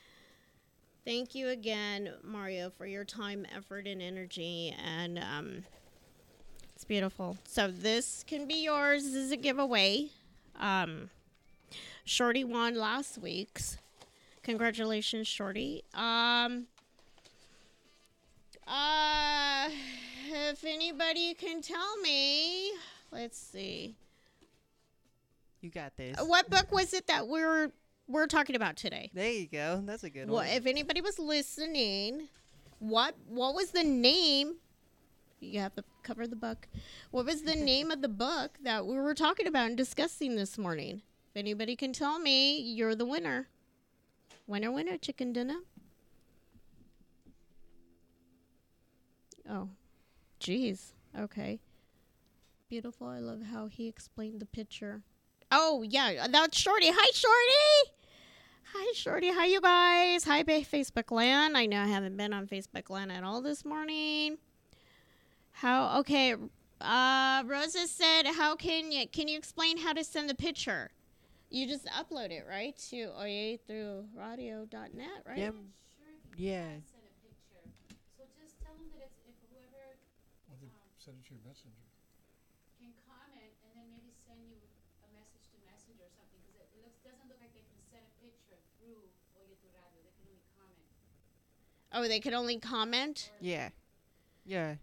Thank you again, Mario, for your time, effort, and energy, and um, beautiful. So this can be yours. This is a giveaway. Um, Shorty won last week's. Congratulations, Shorty. Um. Uh, if anybody can tell me, let's see. You got this. Uh, What book was it that we're we're talking about today? There you go. That's a good What one. if anybody was listening? What what was the name? You have to cover the book. What was the name of the book that we were talking about and discussing this morning? If anybody can tell me, you're the winner. Winner, winner, chicken dinner. Oh, jeez. Okay. Beautiful. I love how he explained the picture. Oh yeah, that's Shorty. Hi, Shorty. Hi, Shorty. Hi, you guys. Hi, Facebook Land. I know I haven't been on Facebook Land at all this morning. How? Okay. Uh, Rosa said, "How can you can you explain how to send the picture? You just upload it right to oyeturadio.net, right? Yeah. Yeah. send a picture. So just tell them that it's if whoever Send it to your messenger. can comment and then maybe send you a message to Messenger or something because it looks doesn't look like they can send a picture through Oye Tu Radio. They can only comment. Oh, they can only comment. Yeah. Yeah.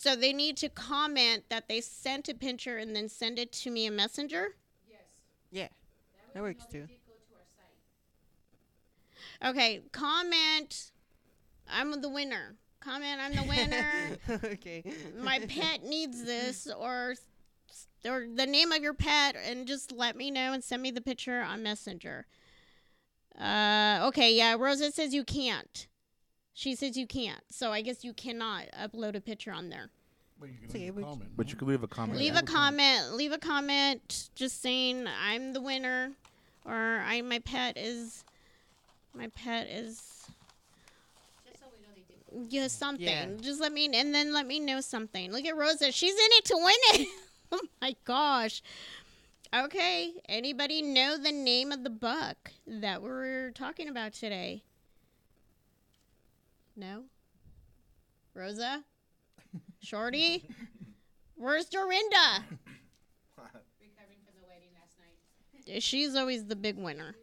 So they need to comment that they sent a picture and then send it to me in Messenger. Yes. Yeah, that works too. Okay, comment. I'm the winner. Comment. I'm the winner. okay. My pet needs this, or or the name of your pet, and just let me know and send me the picture on Messenger. Uh, okay, yeah. Rosa says you can't. She says you can't. So I guess you cannot upload a picture on there. But you can It's leave a comment. But you could leave a comment. Leave a comment. Leave a comment just saying I'm the winner, or I my pet is my pet is Just know yeah something. Yeah. Just let me and then let me know something. Look at Rosa. She's in it to win it. oh my gosh. Okay. Anybody know the name of the book that we're talking about today? No. Rosa. Shorty. Where's Dorinda? Recovering from the wedding last night. She's always the big winner.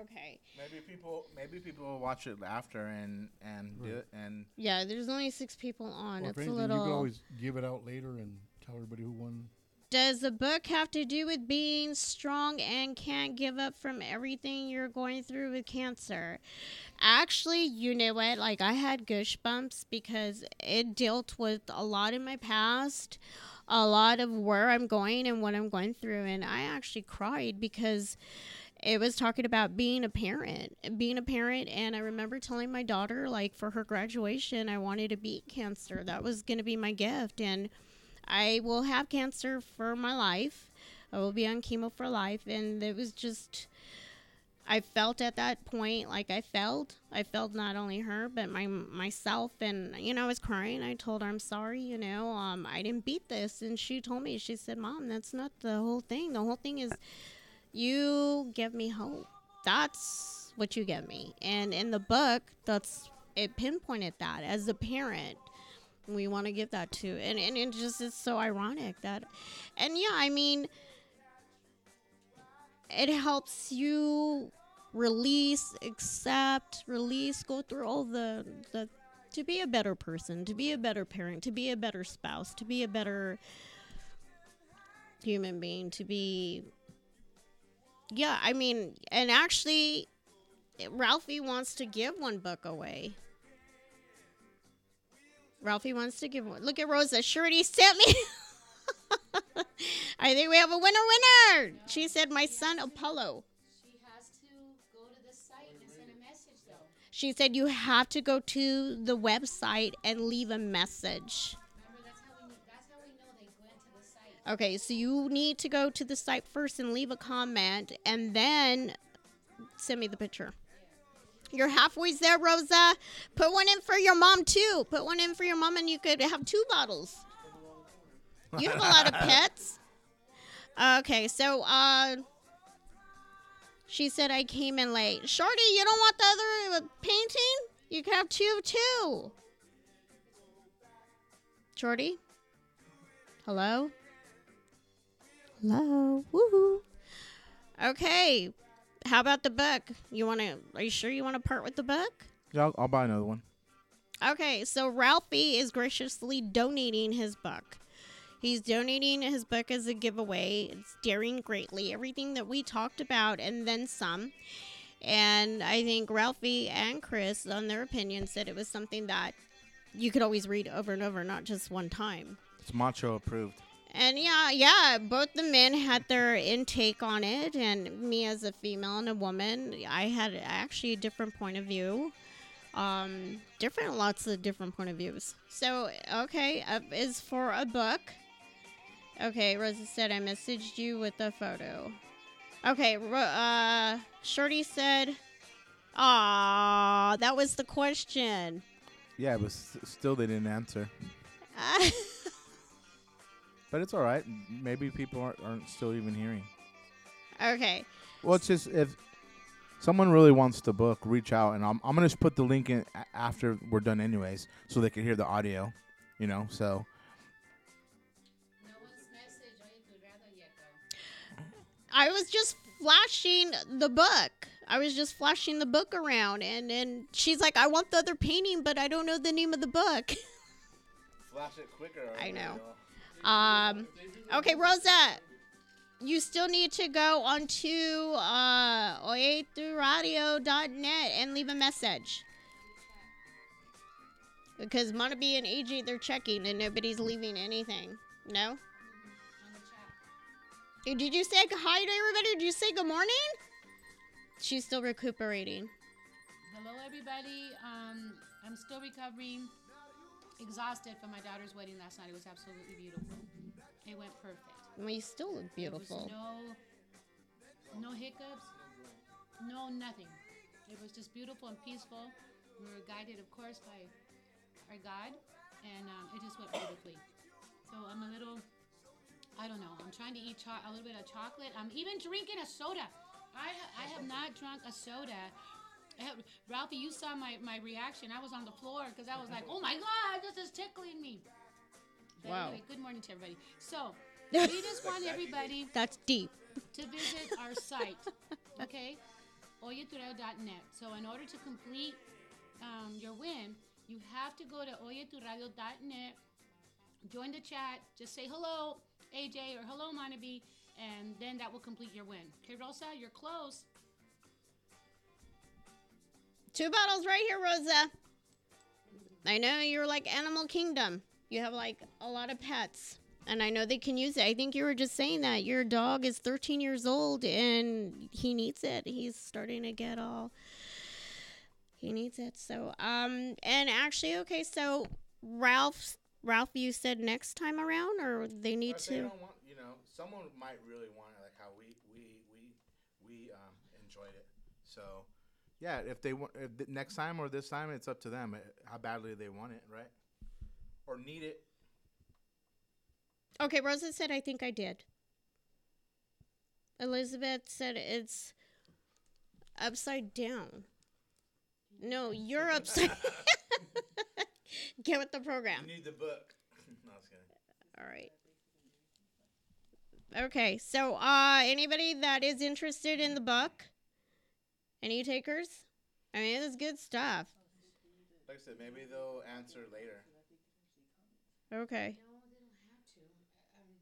Okay. Maybe people, maybe people will watch it after and and do it and Yeah, there's only six people on. Or it's if a little. you could always give it out later and tell everybody who won. Does the book have to do with being strong and can't give up from everything you're going through with cancer? Actually, you know what? Like, I had goosebumps because it dealt with a lot in my past, a lot of where I'm going and what I'm going through. And I actually cried because it was talking about being a parent, being a parent. And I remember telling my daughter, like, for her graduation, I wanted to beat cancer. That was going to be my gift. And I will have cancer for my life. I will be on chemo for life. And it was just, I felt at that point like I felt. I felt not only her, but my myself. And, you know, I was crying. I told her, I'm sorry, you know, um, I didn't beat this. And she told me, she said, Mom, that's not the whole thing. The whole thing is you give me hope. That's what you give me. And in the book, that's it pinpointed that as a parent we want to give that to and, and it just is so ironic that and yeah i mean it helps you release accept release go through all the the to be a better person to be a better parent to be a better spouse to be a better human being to be yeah i mean and actually ralphie wants to give one book away Ralphie wants to give one. Look at Rosa. Shirley sent me. I think we have a winner winner. She said, My son Apollo. She said, You have to go to the website and leave a message. Remember, that's how we that's how we know they went to the site. Okay, so you need to go to the site first and leave a comment and then send me the picture. You're halfway there, Rosa. Put one in for your mom, too. Put one in for your mom, and you could have two bottles. You have a lot of pets. Okay, so, uh, she said I came in late. Shorty, you don't want the other uh, painting? You can have two, too. Shorty? Hello? Hello? Woohoo. Okay. How about the book? You want to, are you sure you want to part with the book? yeah, I'll, I'll buy another one. Okay, so Ralphie is graciously donating his book. He's donating his book as a giveaway. It's daring greatly. Everything that we talked about and then some. And I think Ralphie and Chris, on their opinion, said it was something that you could always read over and over, not just one time. It's macho approved. And yeah, yeah, both the men had their intake on it, and me as a female and a woman, I had actually a different point of view. Um, different, lots of different point of views. So, okay, up is for a book. Okay, Rosa said I messaged you with a photo. Okay, uh, Shorty said, "Ah, that was the question." Yeah, but still they didn't answer. But it's all right. Maybe people aren't, aren't still even hearing. okay. Well, it's just if someone really wants the book, reach out, and I'm I'm gonna just put the link in after we're done, anyways, so they can hear the audio. You know, so I was just flashing the book. I was just flashing the book around, and and she's like, "I want the other painting, but I don't know the name of the book." flash it quicker. I know. Um, okay, Rosa, you still need to go onto uh, oyeturadio.net and leave a message. Because Monabe and AJ, they're checking and nobody's leaving anything. No? On the chat. Hey, Did you say hi to everybody? Did you say good morning? She's still recuperating. Hello, everybody. Um, I'm still recovering, exhausted from my daughter's wedding last night. It was absolutely beautiful. It went perfect. Well, you still look beautiful. no, no hiccups, no nothing. It was just beautiful and peaceful. We were guided, of course, by our God, and um, it just went beautifully. So I'm a little, I don't know. I'm trying to eat cho- a little bit of chocolate. I'm even drinking a soda. I ha- I have not drunk a soda. Have- Ralphie, you saw my, my reaction. I was on the floor because I was like, oh my God, this is tickling me. But Wow. anyway, good morning to everybody. So, we just want everybody That's deep. to visit our site, okay? oyeturadio.net. So in order to complete um, your win, you have to go to oyeturadio.net, join the chat, just say hello, AJ, or hello, Monabe, and then that will complete your win. Okay, Rosa, you're close. Two bottles right here, Rosa. I know you're like Animal Kingdom. You have like a lot of pets. And I know they can use it. I think you were just saying that your dog is 13 years old and he needs it. He's starting to get all he needs it. So um and actually okay, so Ralph Ralph you said next time around or they need But they to don't want, you know, someone might really want it, like how we we we we um enjoyed it. So, yeah, if they want if th- next time or this time, it's up to them uh, how badly they want it, right? Or need it. Okay, Rosa said I think I did. Elizabeth said it's upside down. No, you're upside. Get with the program. You need the book. no, I was kidding. All right. Okay, so uh anybody that is interested in the book? Any takers? I mean, it's good stuff. Like I said, maybe they'll answer later. Okay.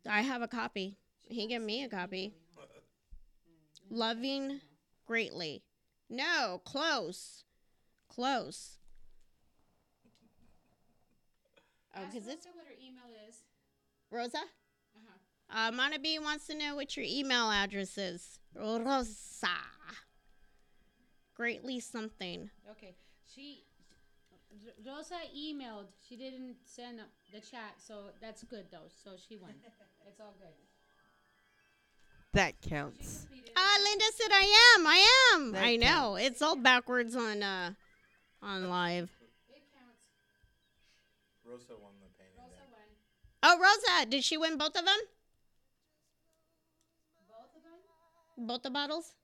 I have a copy. He gave me a copy. Loving greatly. No, close. Close. Oh, Ask because it's Rosa what her email is. Rosa? Uh-huh. Uh, Mana B wants to know what your email address is. Rosa. Greatly something. Okay, she Rosa emailed. She didn't send the chat, so that's good though. So she won. it's all good. That counts. completed. Ah, Linda said I am. I am. That I know. It's all backwards on uh on live. It counts. Rosa won the painting. Rosa won. Oh, Rosa, did she win both of them? Both of them. Both the bottles?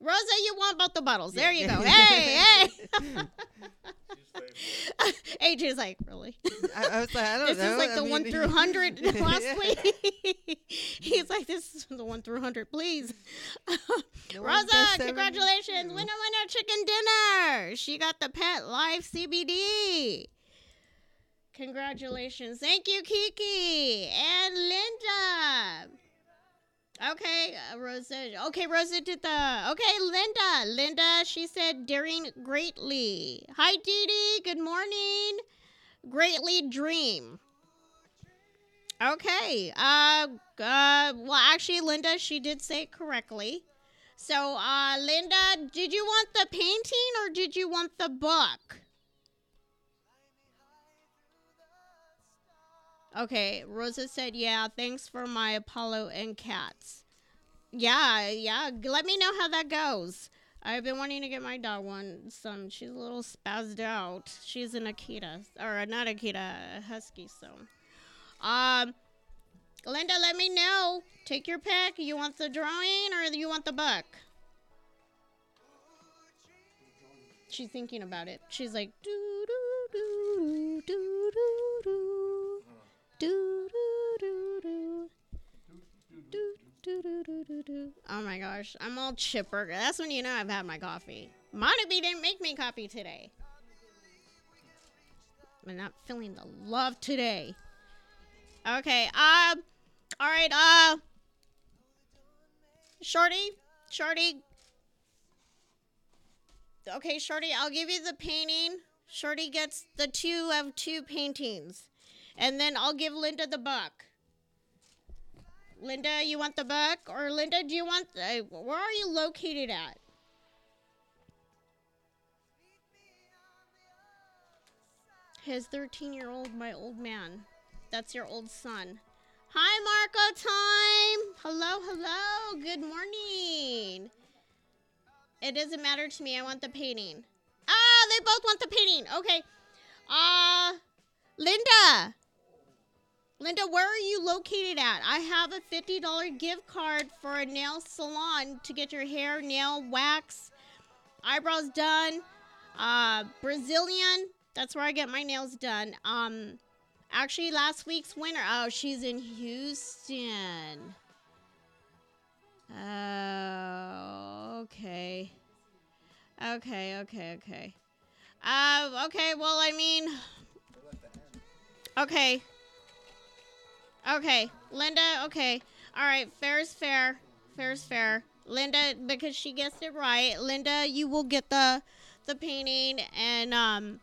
Rosa, you want both the bottles. There you go. Yeah. Hey, hey. She's very AJ's like, really? I, I was like, I don't This know. is like I the mean, one through hundred last Yeah. week. He's like, this is the one through hundred, please. No Rosa, congratulations. Winner, winner, chicken dinner. She got the Pet Life CBD. Congratulations. Thank you, Kiki and Linda. Okay, uh, Rosa. Okay, Rosa did the. Okay, Linda. Linda, she said, daring greatly. Hi, Dee Dee. Good morning. Greatly dream. Okay. Uh, uh, well, actually, Linda, she did say it correctly. So, uh, Linda, did you want the painting or did you want the book? Okay, Rosa said, yeah, thanks for my Apollo and cats. Yeah, yeah, let me know how that goes. I've been wanting to get my dog one. Some, she's a little spazzed out. She's an Akita, or not Akita, a Husky, so. Um, Linda, let me know. Take your pick. You want the drawing or you want the book? She's thinking about it. She's like, doo doo doo doo doo doo do do do do. Do, do, do, do, do. Oh my gosh, I'm all chipper. That's when you know I've had my coffee. Monabe didn't make me coffee today. I'm not feeling the love today. Okay, um, all right, uh, Shorty, Shorty. Okay, Shorty, I'll give you the painting. Shorty gets the two of two paintings and then I'll give Linda the buck. Linda, you want the buck, or Linda, do you want? The, where are you located at? His 13 year old, my old man. That's your old son. Hi, Marco time. Hello, hello. Good morning. It doesn't matter to me. I want the painting. Ah, they both want the painting. Okay. Uh, Linda. Linda, where are you located at? I have a $50 gift card for a nail salon to get your hair, nail, wax, eyebrows done. Uh, Brazilian. That's where I get my nails done. Um, actually, last week's winner. Oh, she's in Houston. Oh, okay. Okay, okay, okay. Uh, okay, well, I mean. Okay. Okay, Linda, okay. All right, fair is fair. Fair is fair. Linda, because she guessed it right. Linda, you will get the the painting and um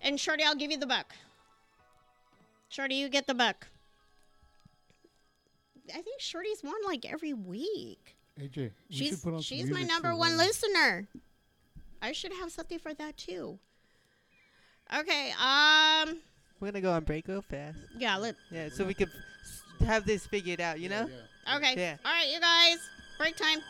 and Shorty, I'll give you the buck. Shorty, you get the buck. I think Shorty's won like every week. AJ, we She's put on she's my number one her. listener. I should have something for that too. Okay, um We're gonna go on break real fast. yeah, let Yeah, so we could s- have this figured out. You know. Yeah. okay. Yeah. All right, you guys. Break time.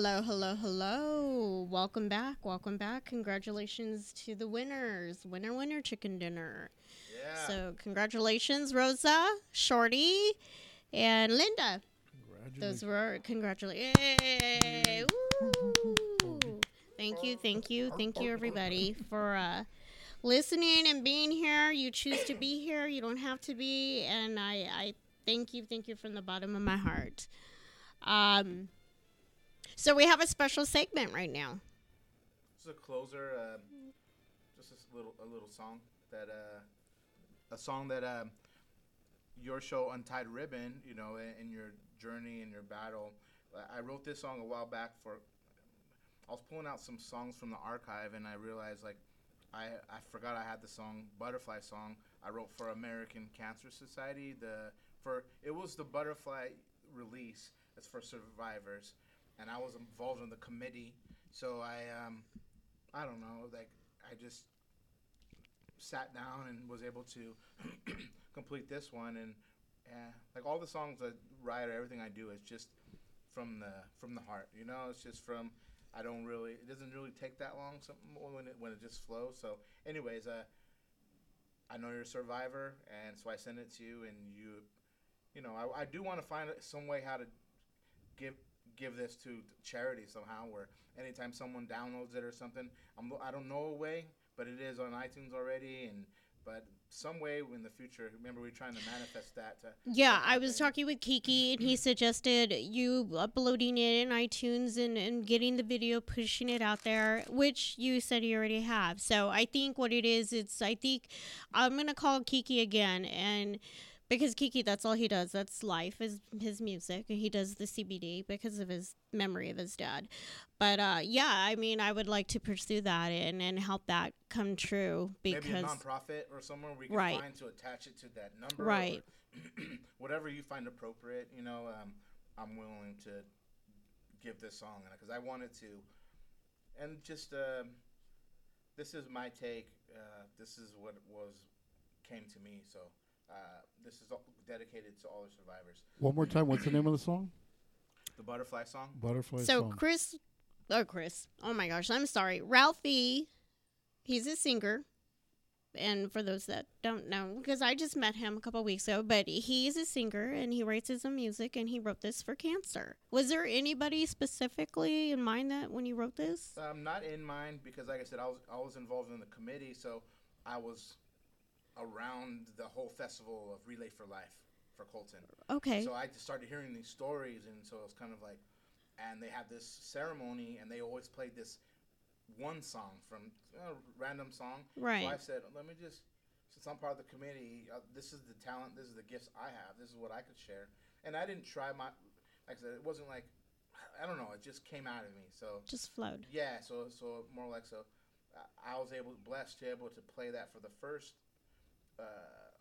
Hello, hello, hello. Welcome back. Welcome back. Congratulations to the winners. Winner, winner, chicken dinner. Yeah. So, congratulations, Rosa, Shorty, and Linda. Those were congratulations. Yay! Woo! Thank you, thank you, thank you, everybody, for uh, listening and being here. You choose to be here. You don't have to be, and I, I thank you, thank you from the bottom of my heart. Um, so we have a special segment right now. This is a closer. Uh, just a little a little song that uh, a song that um, your show Untied Ribbon. You know, in, in your journey and your battle. I- I wrote this song a while back for. I was pulling out some songs from the archive and I realized like I I forgot I had the song Butterfly song I wrote for American Cancer Society. The for it was the Butterfly release. It's for survivors, and I was involved in the committee. So I um I don't know like I just sat down and was able to complete this one and yeah like all the songs I write or everything I do is just from the from the heart you know it's just from I don't really it doesn't really take that long when it when it just flows so anyways uh I know you're a survivor and so I send it to you and you you know I, I do want to find some way how to give give this to charity somehow. Where anytime someone downloads it or something, I'm I don't know a way, but it is on iTunes already, and but some way in the future. Remember, we're trying to manifest that. To, Yeah, I was talking with Kiki, and he suggested you uploading it in iTunes and, and getting the video, pushing it out there, which you said you already have. So I think what it is, it's I think I'm gonna call Kiki again, and because Kiki, that's all he does. That's life is his music, and he does the CBD because of his memory of his dad. But uh, yeah, I mean, I would like to pursue that and and help that come true because maybe a nonprofit or somewhere we can Right. find to attach it to that number. Right. Whatever you find appropriate, you know, um, I'm willing to give this song because I wanted to, and just um this is my take. Uh, this is what was came to me. So uh, this is all dedicated to all the survivors. One more time. What's the name of the song? The butterfly song. Butterfly So song. Chris, oh Chris, oh my gosh, I'm sorry, Ralphie. He's a singer, and for those that don't know, because I just met him a couple weeks ago, but he's a singer and he writes his own music, and he wrote this for cancer. Was there anybody specifically in mind that when you wrote this? Um, not in mind because, like I said, I was I was involved in the committee, so I was around the whole festival of Relay for Life for Colton. Okay, So I just started hearing these stories, and so it was kind of like, and they had this ceremony, and they always played this one song from a random song. Right. So I said, let me just, since I'm part of the committee, uh, this is the talent, this is the gifts I have, this is what I could share, and I didn't try my, like I said, it wasn't like, I don't know, it just came out of me. So just flowed. yeah, so so more like so, I was able blessed to able to play that for the first. Uh,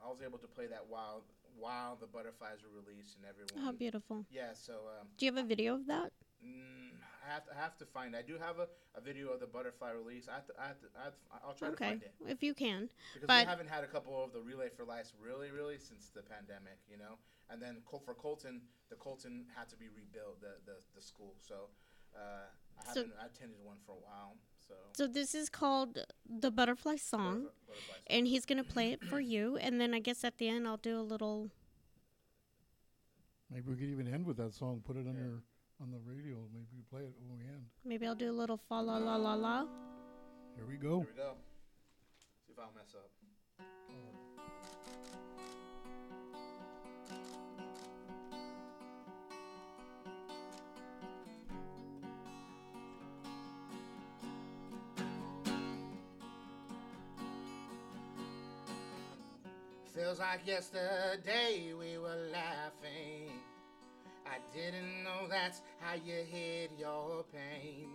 I was able to play that while while the butterflies were released and everyone. How beautiful. Yeah, so um, Do you have a video of that? mm, I have to I have to find. I do have a, a video of the butterfly release. I have to, I have to, I have to, I'll try to Okay, find it if you can. because but- we haven't had a couple of the relay for life really really since the pandemic, you know. And then Col- for Colton, the Colton had to be rebuilt the the, the school. So uh, I So- haven't I attended one for a while. So. So this is called the Butterfly Song. Butterfly- butterfly song. and he's gonna play it for you and then i guess at the end i'll do a little Maybe we could even end with that song. Put it on your on the radio. Maybe we play it when we end. maybe i'll do a little fa la la la la Here we go. Here we go. See if I'll mess up. Feels like yesterday we were laughing. I didn't know that's how you hid your pain.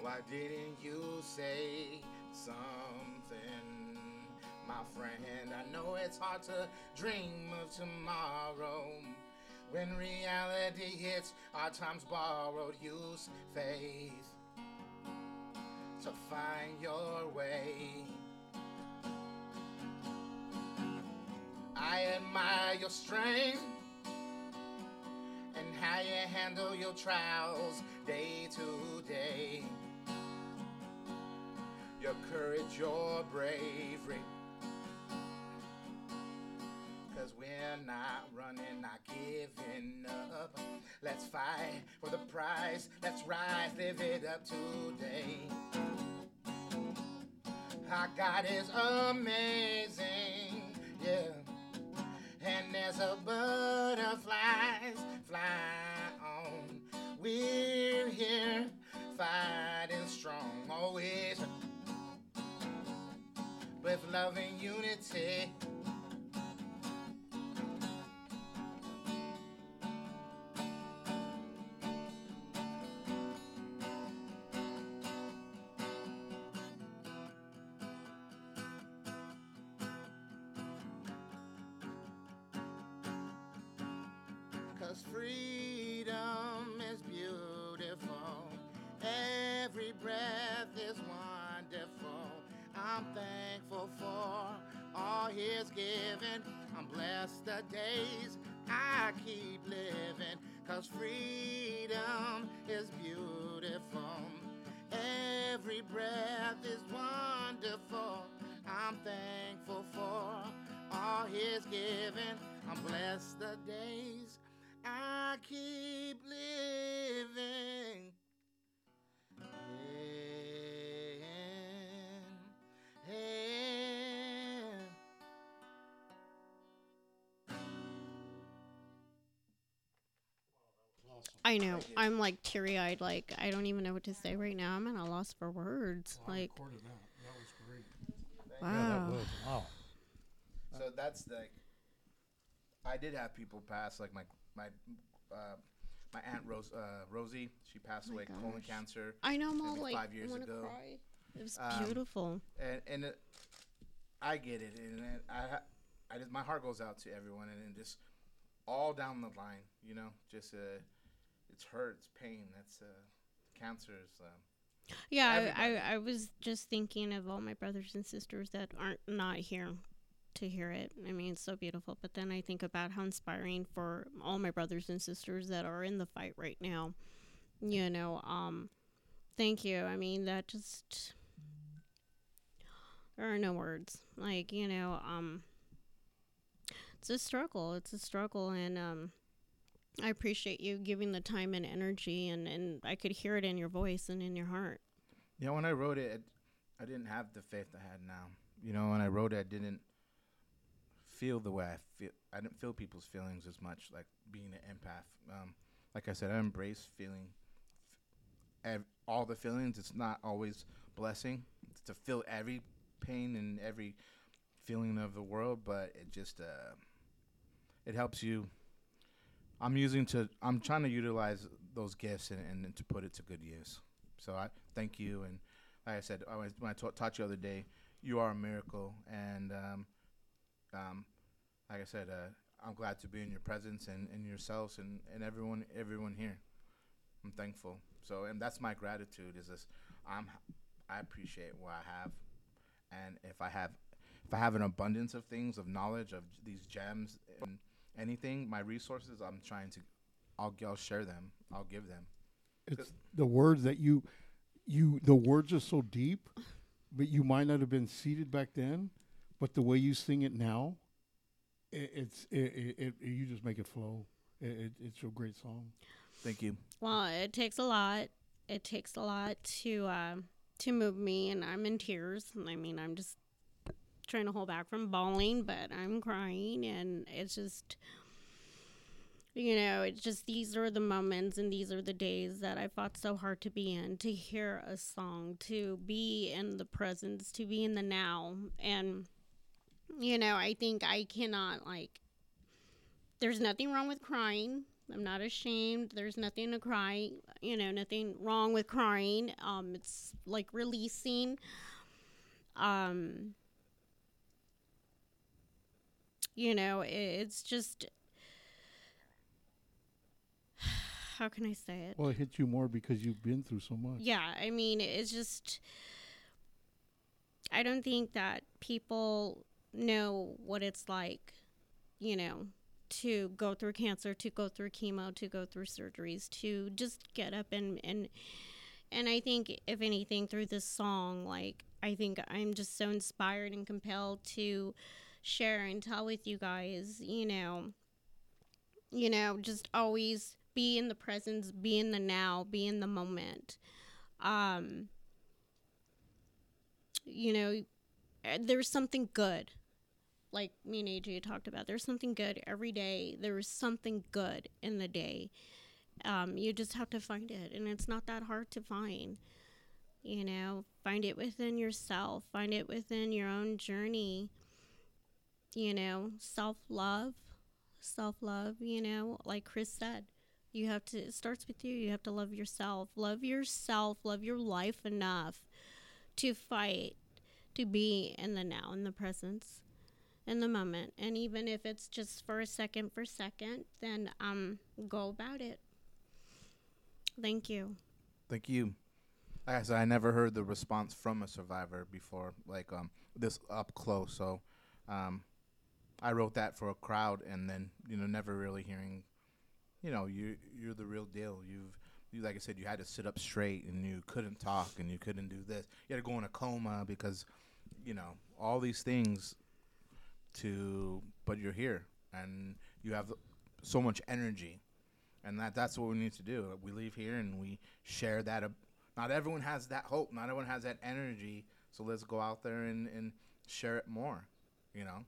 Why didn't you say something, my friend? I know it's hard to dream of tomorrow. When reality hits, our time's borrowed. Use faith to find your way. I admire your strength and how you handle your trials day to day. Your courage, your bravery. Cause we're not running, not giving up. Let's fight for the prize. Let's rise, live it up today. Our God is amazing, yeah. And there's a butterflies fly on. We're here fighting strong, always with love and unity. I know. I'm like teary eyed. Like I don't even know what to say right now. I'm at a loss for words. Well, I Like recorded that. That was great. wow. Wow. So that's like, I did have people pass. Like my my uh, my aunt Rose uh, Rosie, she passed Oh my away colon cancer, I know. I'm all maybe like five years I ago. cry. It was Um, beautiful. and and it, I get it, and it, I I just my heart goes out to everyone, and, and just all down the line, you know, just uh, it's hurt, it's pain, that's uh, cancer is. Um, Yeah, I, everybody. I I was just thinking of all my brothers and sisters that aren't not here to hear it. I mean, it's so beautiful. But then I think about how inspiring for all my brothers and sisters that are in the fight right now. You know, um, thank you. I mean, that just there are no words. Like you know, um, it's a struggle. It's a struggle, and um. I appreciate you giving the time and energy, and, and I could hear it in your voice and in your heart. Yeah, when I wrote it, I didn't have the faith I had now. You know, when I wrote it, I didn't feel the way I feel. I didn't feel people's feelings as much, like being an empath. Um, like I said, I embrace feeling ev- all the feelings. It's not always blessing to feel every pain and every feeling of the world, but it just uh, it helps you. I'm using to. I'm trying to utilize those gifts and, and, and to put it to good use. So I thank you, and like I said, I was, when I ta- taught you the other day, you are a miracle, and um, um, like I said, uh, I'm glad to be in your presence and, and yourselves and, and everyone everyone here. I'm thankful. So, and that's my gratitude. Is this? I'm I appreciate what I have, and if I have if I have an abundance of things of knowledge of these gems and anything, my resources, I'm trying to. I'll, I'll share them. I'll give them. It's the words that you, you the words are so deep, but you might not have been seated back then, but the way you sing it now, it, it's it, it, it you just make it flow. It, it, it's a great song. Thank you. Well, it takes a lot. It takes a lot to um to move me, and I'm in tears. I mean, I'm just trying to hold back from bawling, but I'm crying, and it's just, you know, it's just these are the moments and these are the days that I fought so hard to be in. To hear a song, to be in the presence, to be in the now, and you know, I think I cannot like. There's nothing wrong with crying. I'm not ashamed. There's nothing to cry. You know, nothing wrong with crying. Um, it's like releasing. Um, you know, it's just. How can I say it? Well, it hits you more because you've been through so much. Yeah, I mean, it's just. I don't think that people know what it's like, you know, to go through cancer, to go through chemo, to go through surgeries, to just get up and and and I think if anything through this song, like I think I'm just so inspired and compelled to share and tell with you guys, you know, you know, just always be in the presence, be in the now, be in the moment. Um you know, uh, there's something good. Like me and AJ talked about, there's something good every day. There is something good in the day. Um, you just have to find it, and it's not that hard to find. You know, find it within yourself, find it within your own journey. You know, self love, self love, you know, like Chris said, you have to, it starts with you. You have to love yourself. Love yourself, love your life enough to fight, to be in the now, in the presence, in the moment. And even if it's just for a second, for a second, then um, go about it. Thank you. Thank you. Like I said, I never heard the response from a survivor before, like um this up close. So, um, I wrote that for a crowd, and then you know never really hearing, you know, you you're the real deal. You've you like I said, you had to sit up straight, and you couldn't talk, and you couldn't do this. You had to go in a coma because, you know, all these things. To but you're here, and you have so much energy and that that's what we need to do. We leave here and we share that. ab- Not everyone has that hope. Not everyone has that energy. So let's go out there and, and share it more. You know,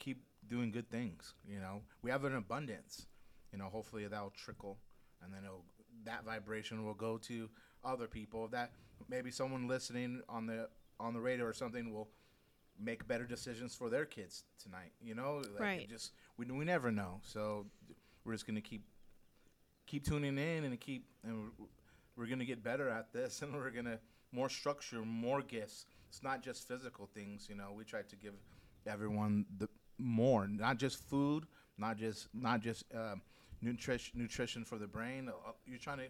keep doing good things. You know, we have an abundance. You know, hopefully that'll trickle and then it'll, that vibration will go to other people. That maybe someone listening on the on the radio or something will make better decisions for their kids tonight. You know, like Right. Just we we never know. So we're just gonna keep keep tuning in and keep and we're- we're gonna get better at this and we're gonna more structure, more gifts. It's not just physical things. You know, we try to give everyone the more, not just food, not just not just um, nutrition nutrition for the brain. Uh, You're trying to.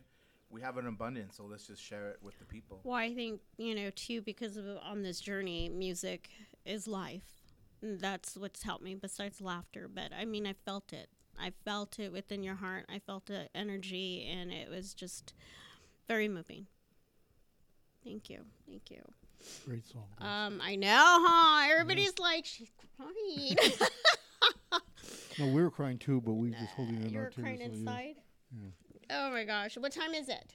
We have an abundance, so let's just share it with the people. Well, I think, you know, too, because of on this journey, music is life. That's what's helped me besides laughter. But I mean, I felt it. I felt it within your heart. I felt the energy, and it was just very moving. Thank you. Thank you. Great song. Um, I know, huh? Everybody's like, she's crying. No, we were crying too, but we just holding it in our tears. crying so, yeah. inside? Oh my gosh. What time is it?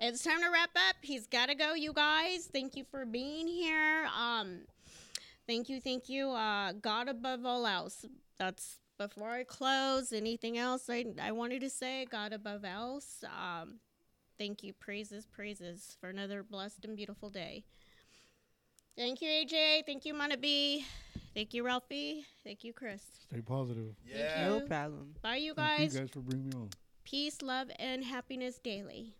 It's time to wrap up. He's got to go, you guys. Thank you for being here. Um, thank you, thank you. Uh, God above all else. That's before I close. Anything else I, I wanted to say? God above else. Um, thank you. Praises, praises for another blessed and beautiful day. Thank you, AJ. Thank you, Mana B. Thank you, Ralphie. Thank you, Chris. Stay positive. Yeah. No problem. Bye, you guys. Thank guys. you guys for bringing me on. Peace, love, and happiness daily.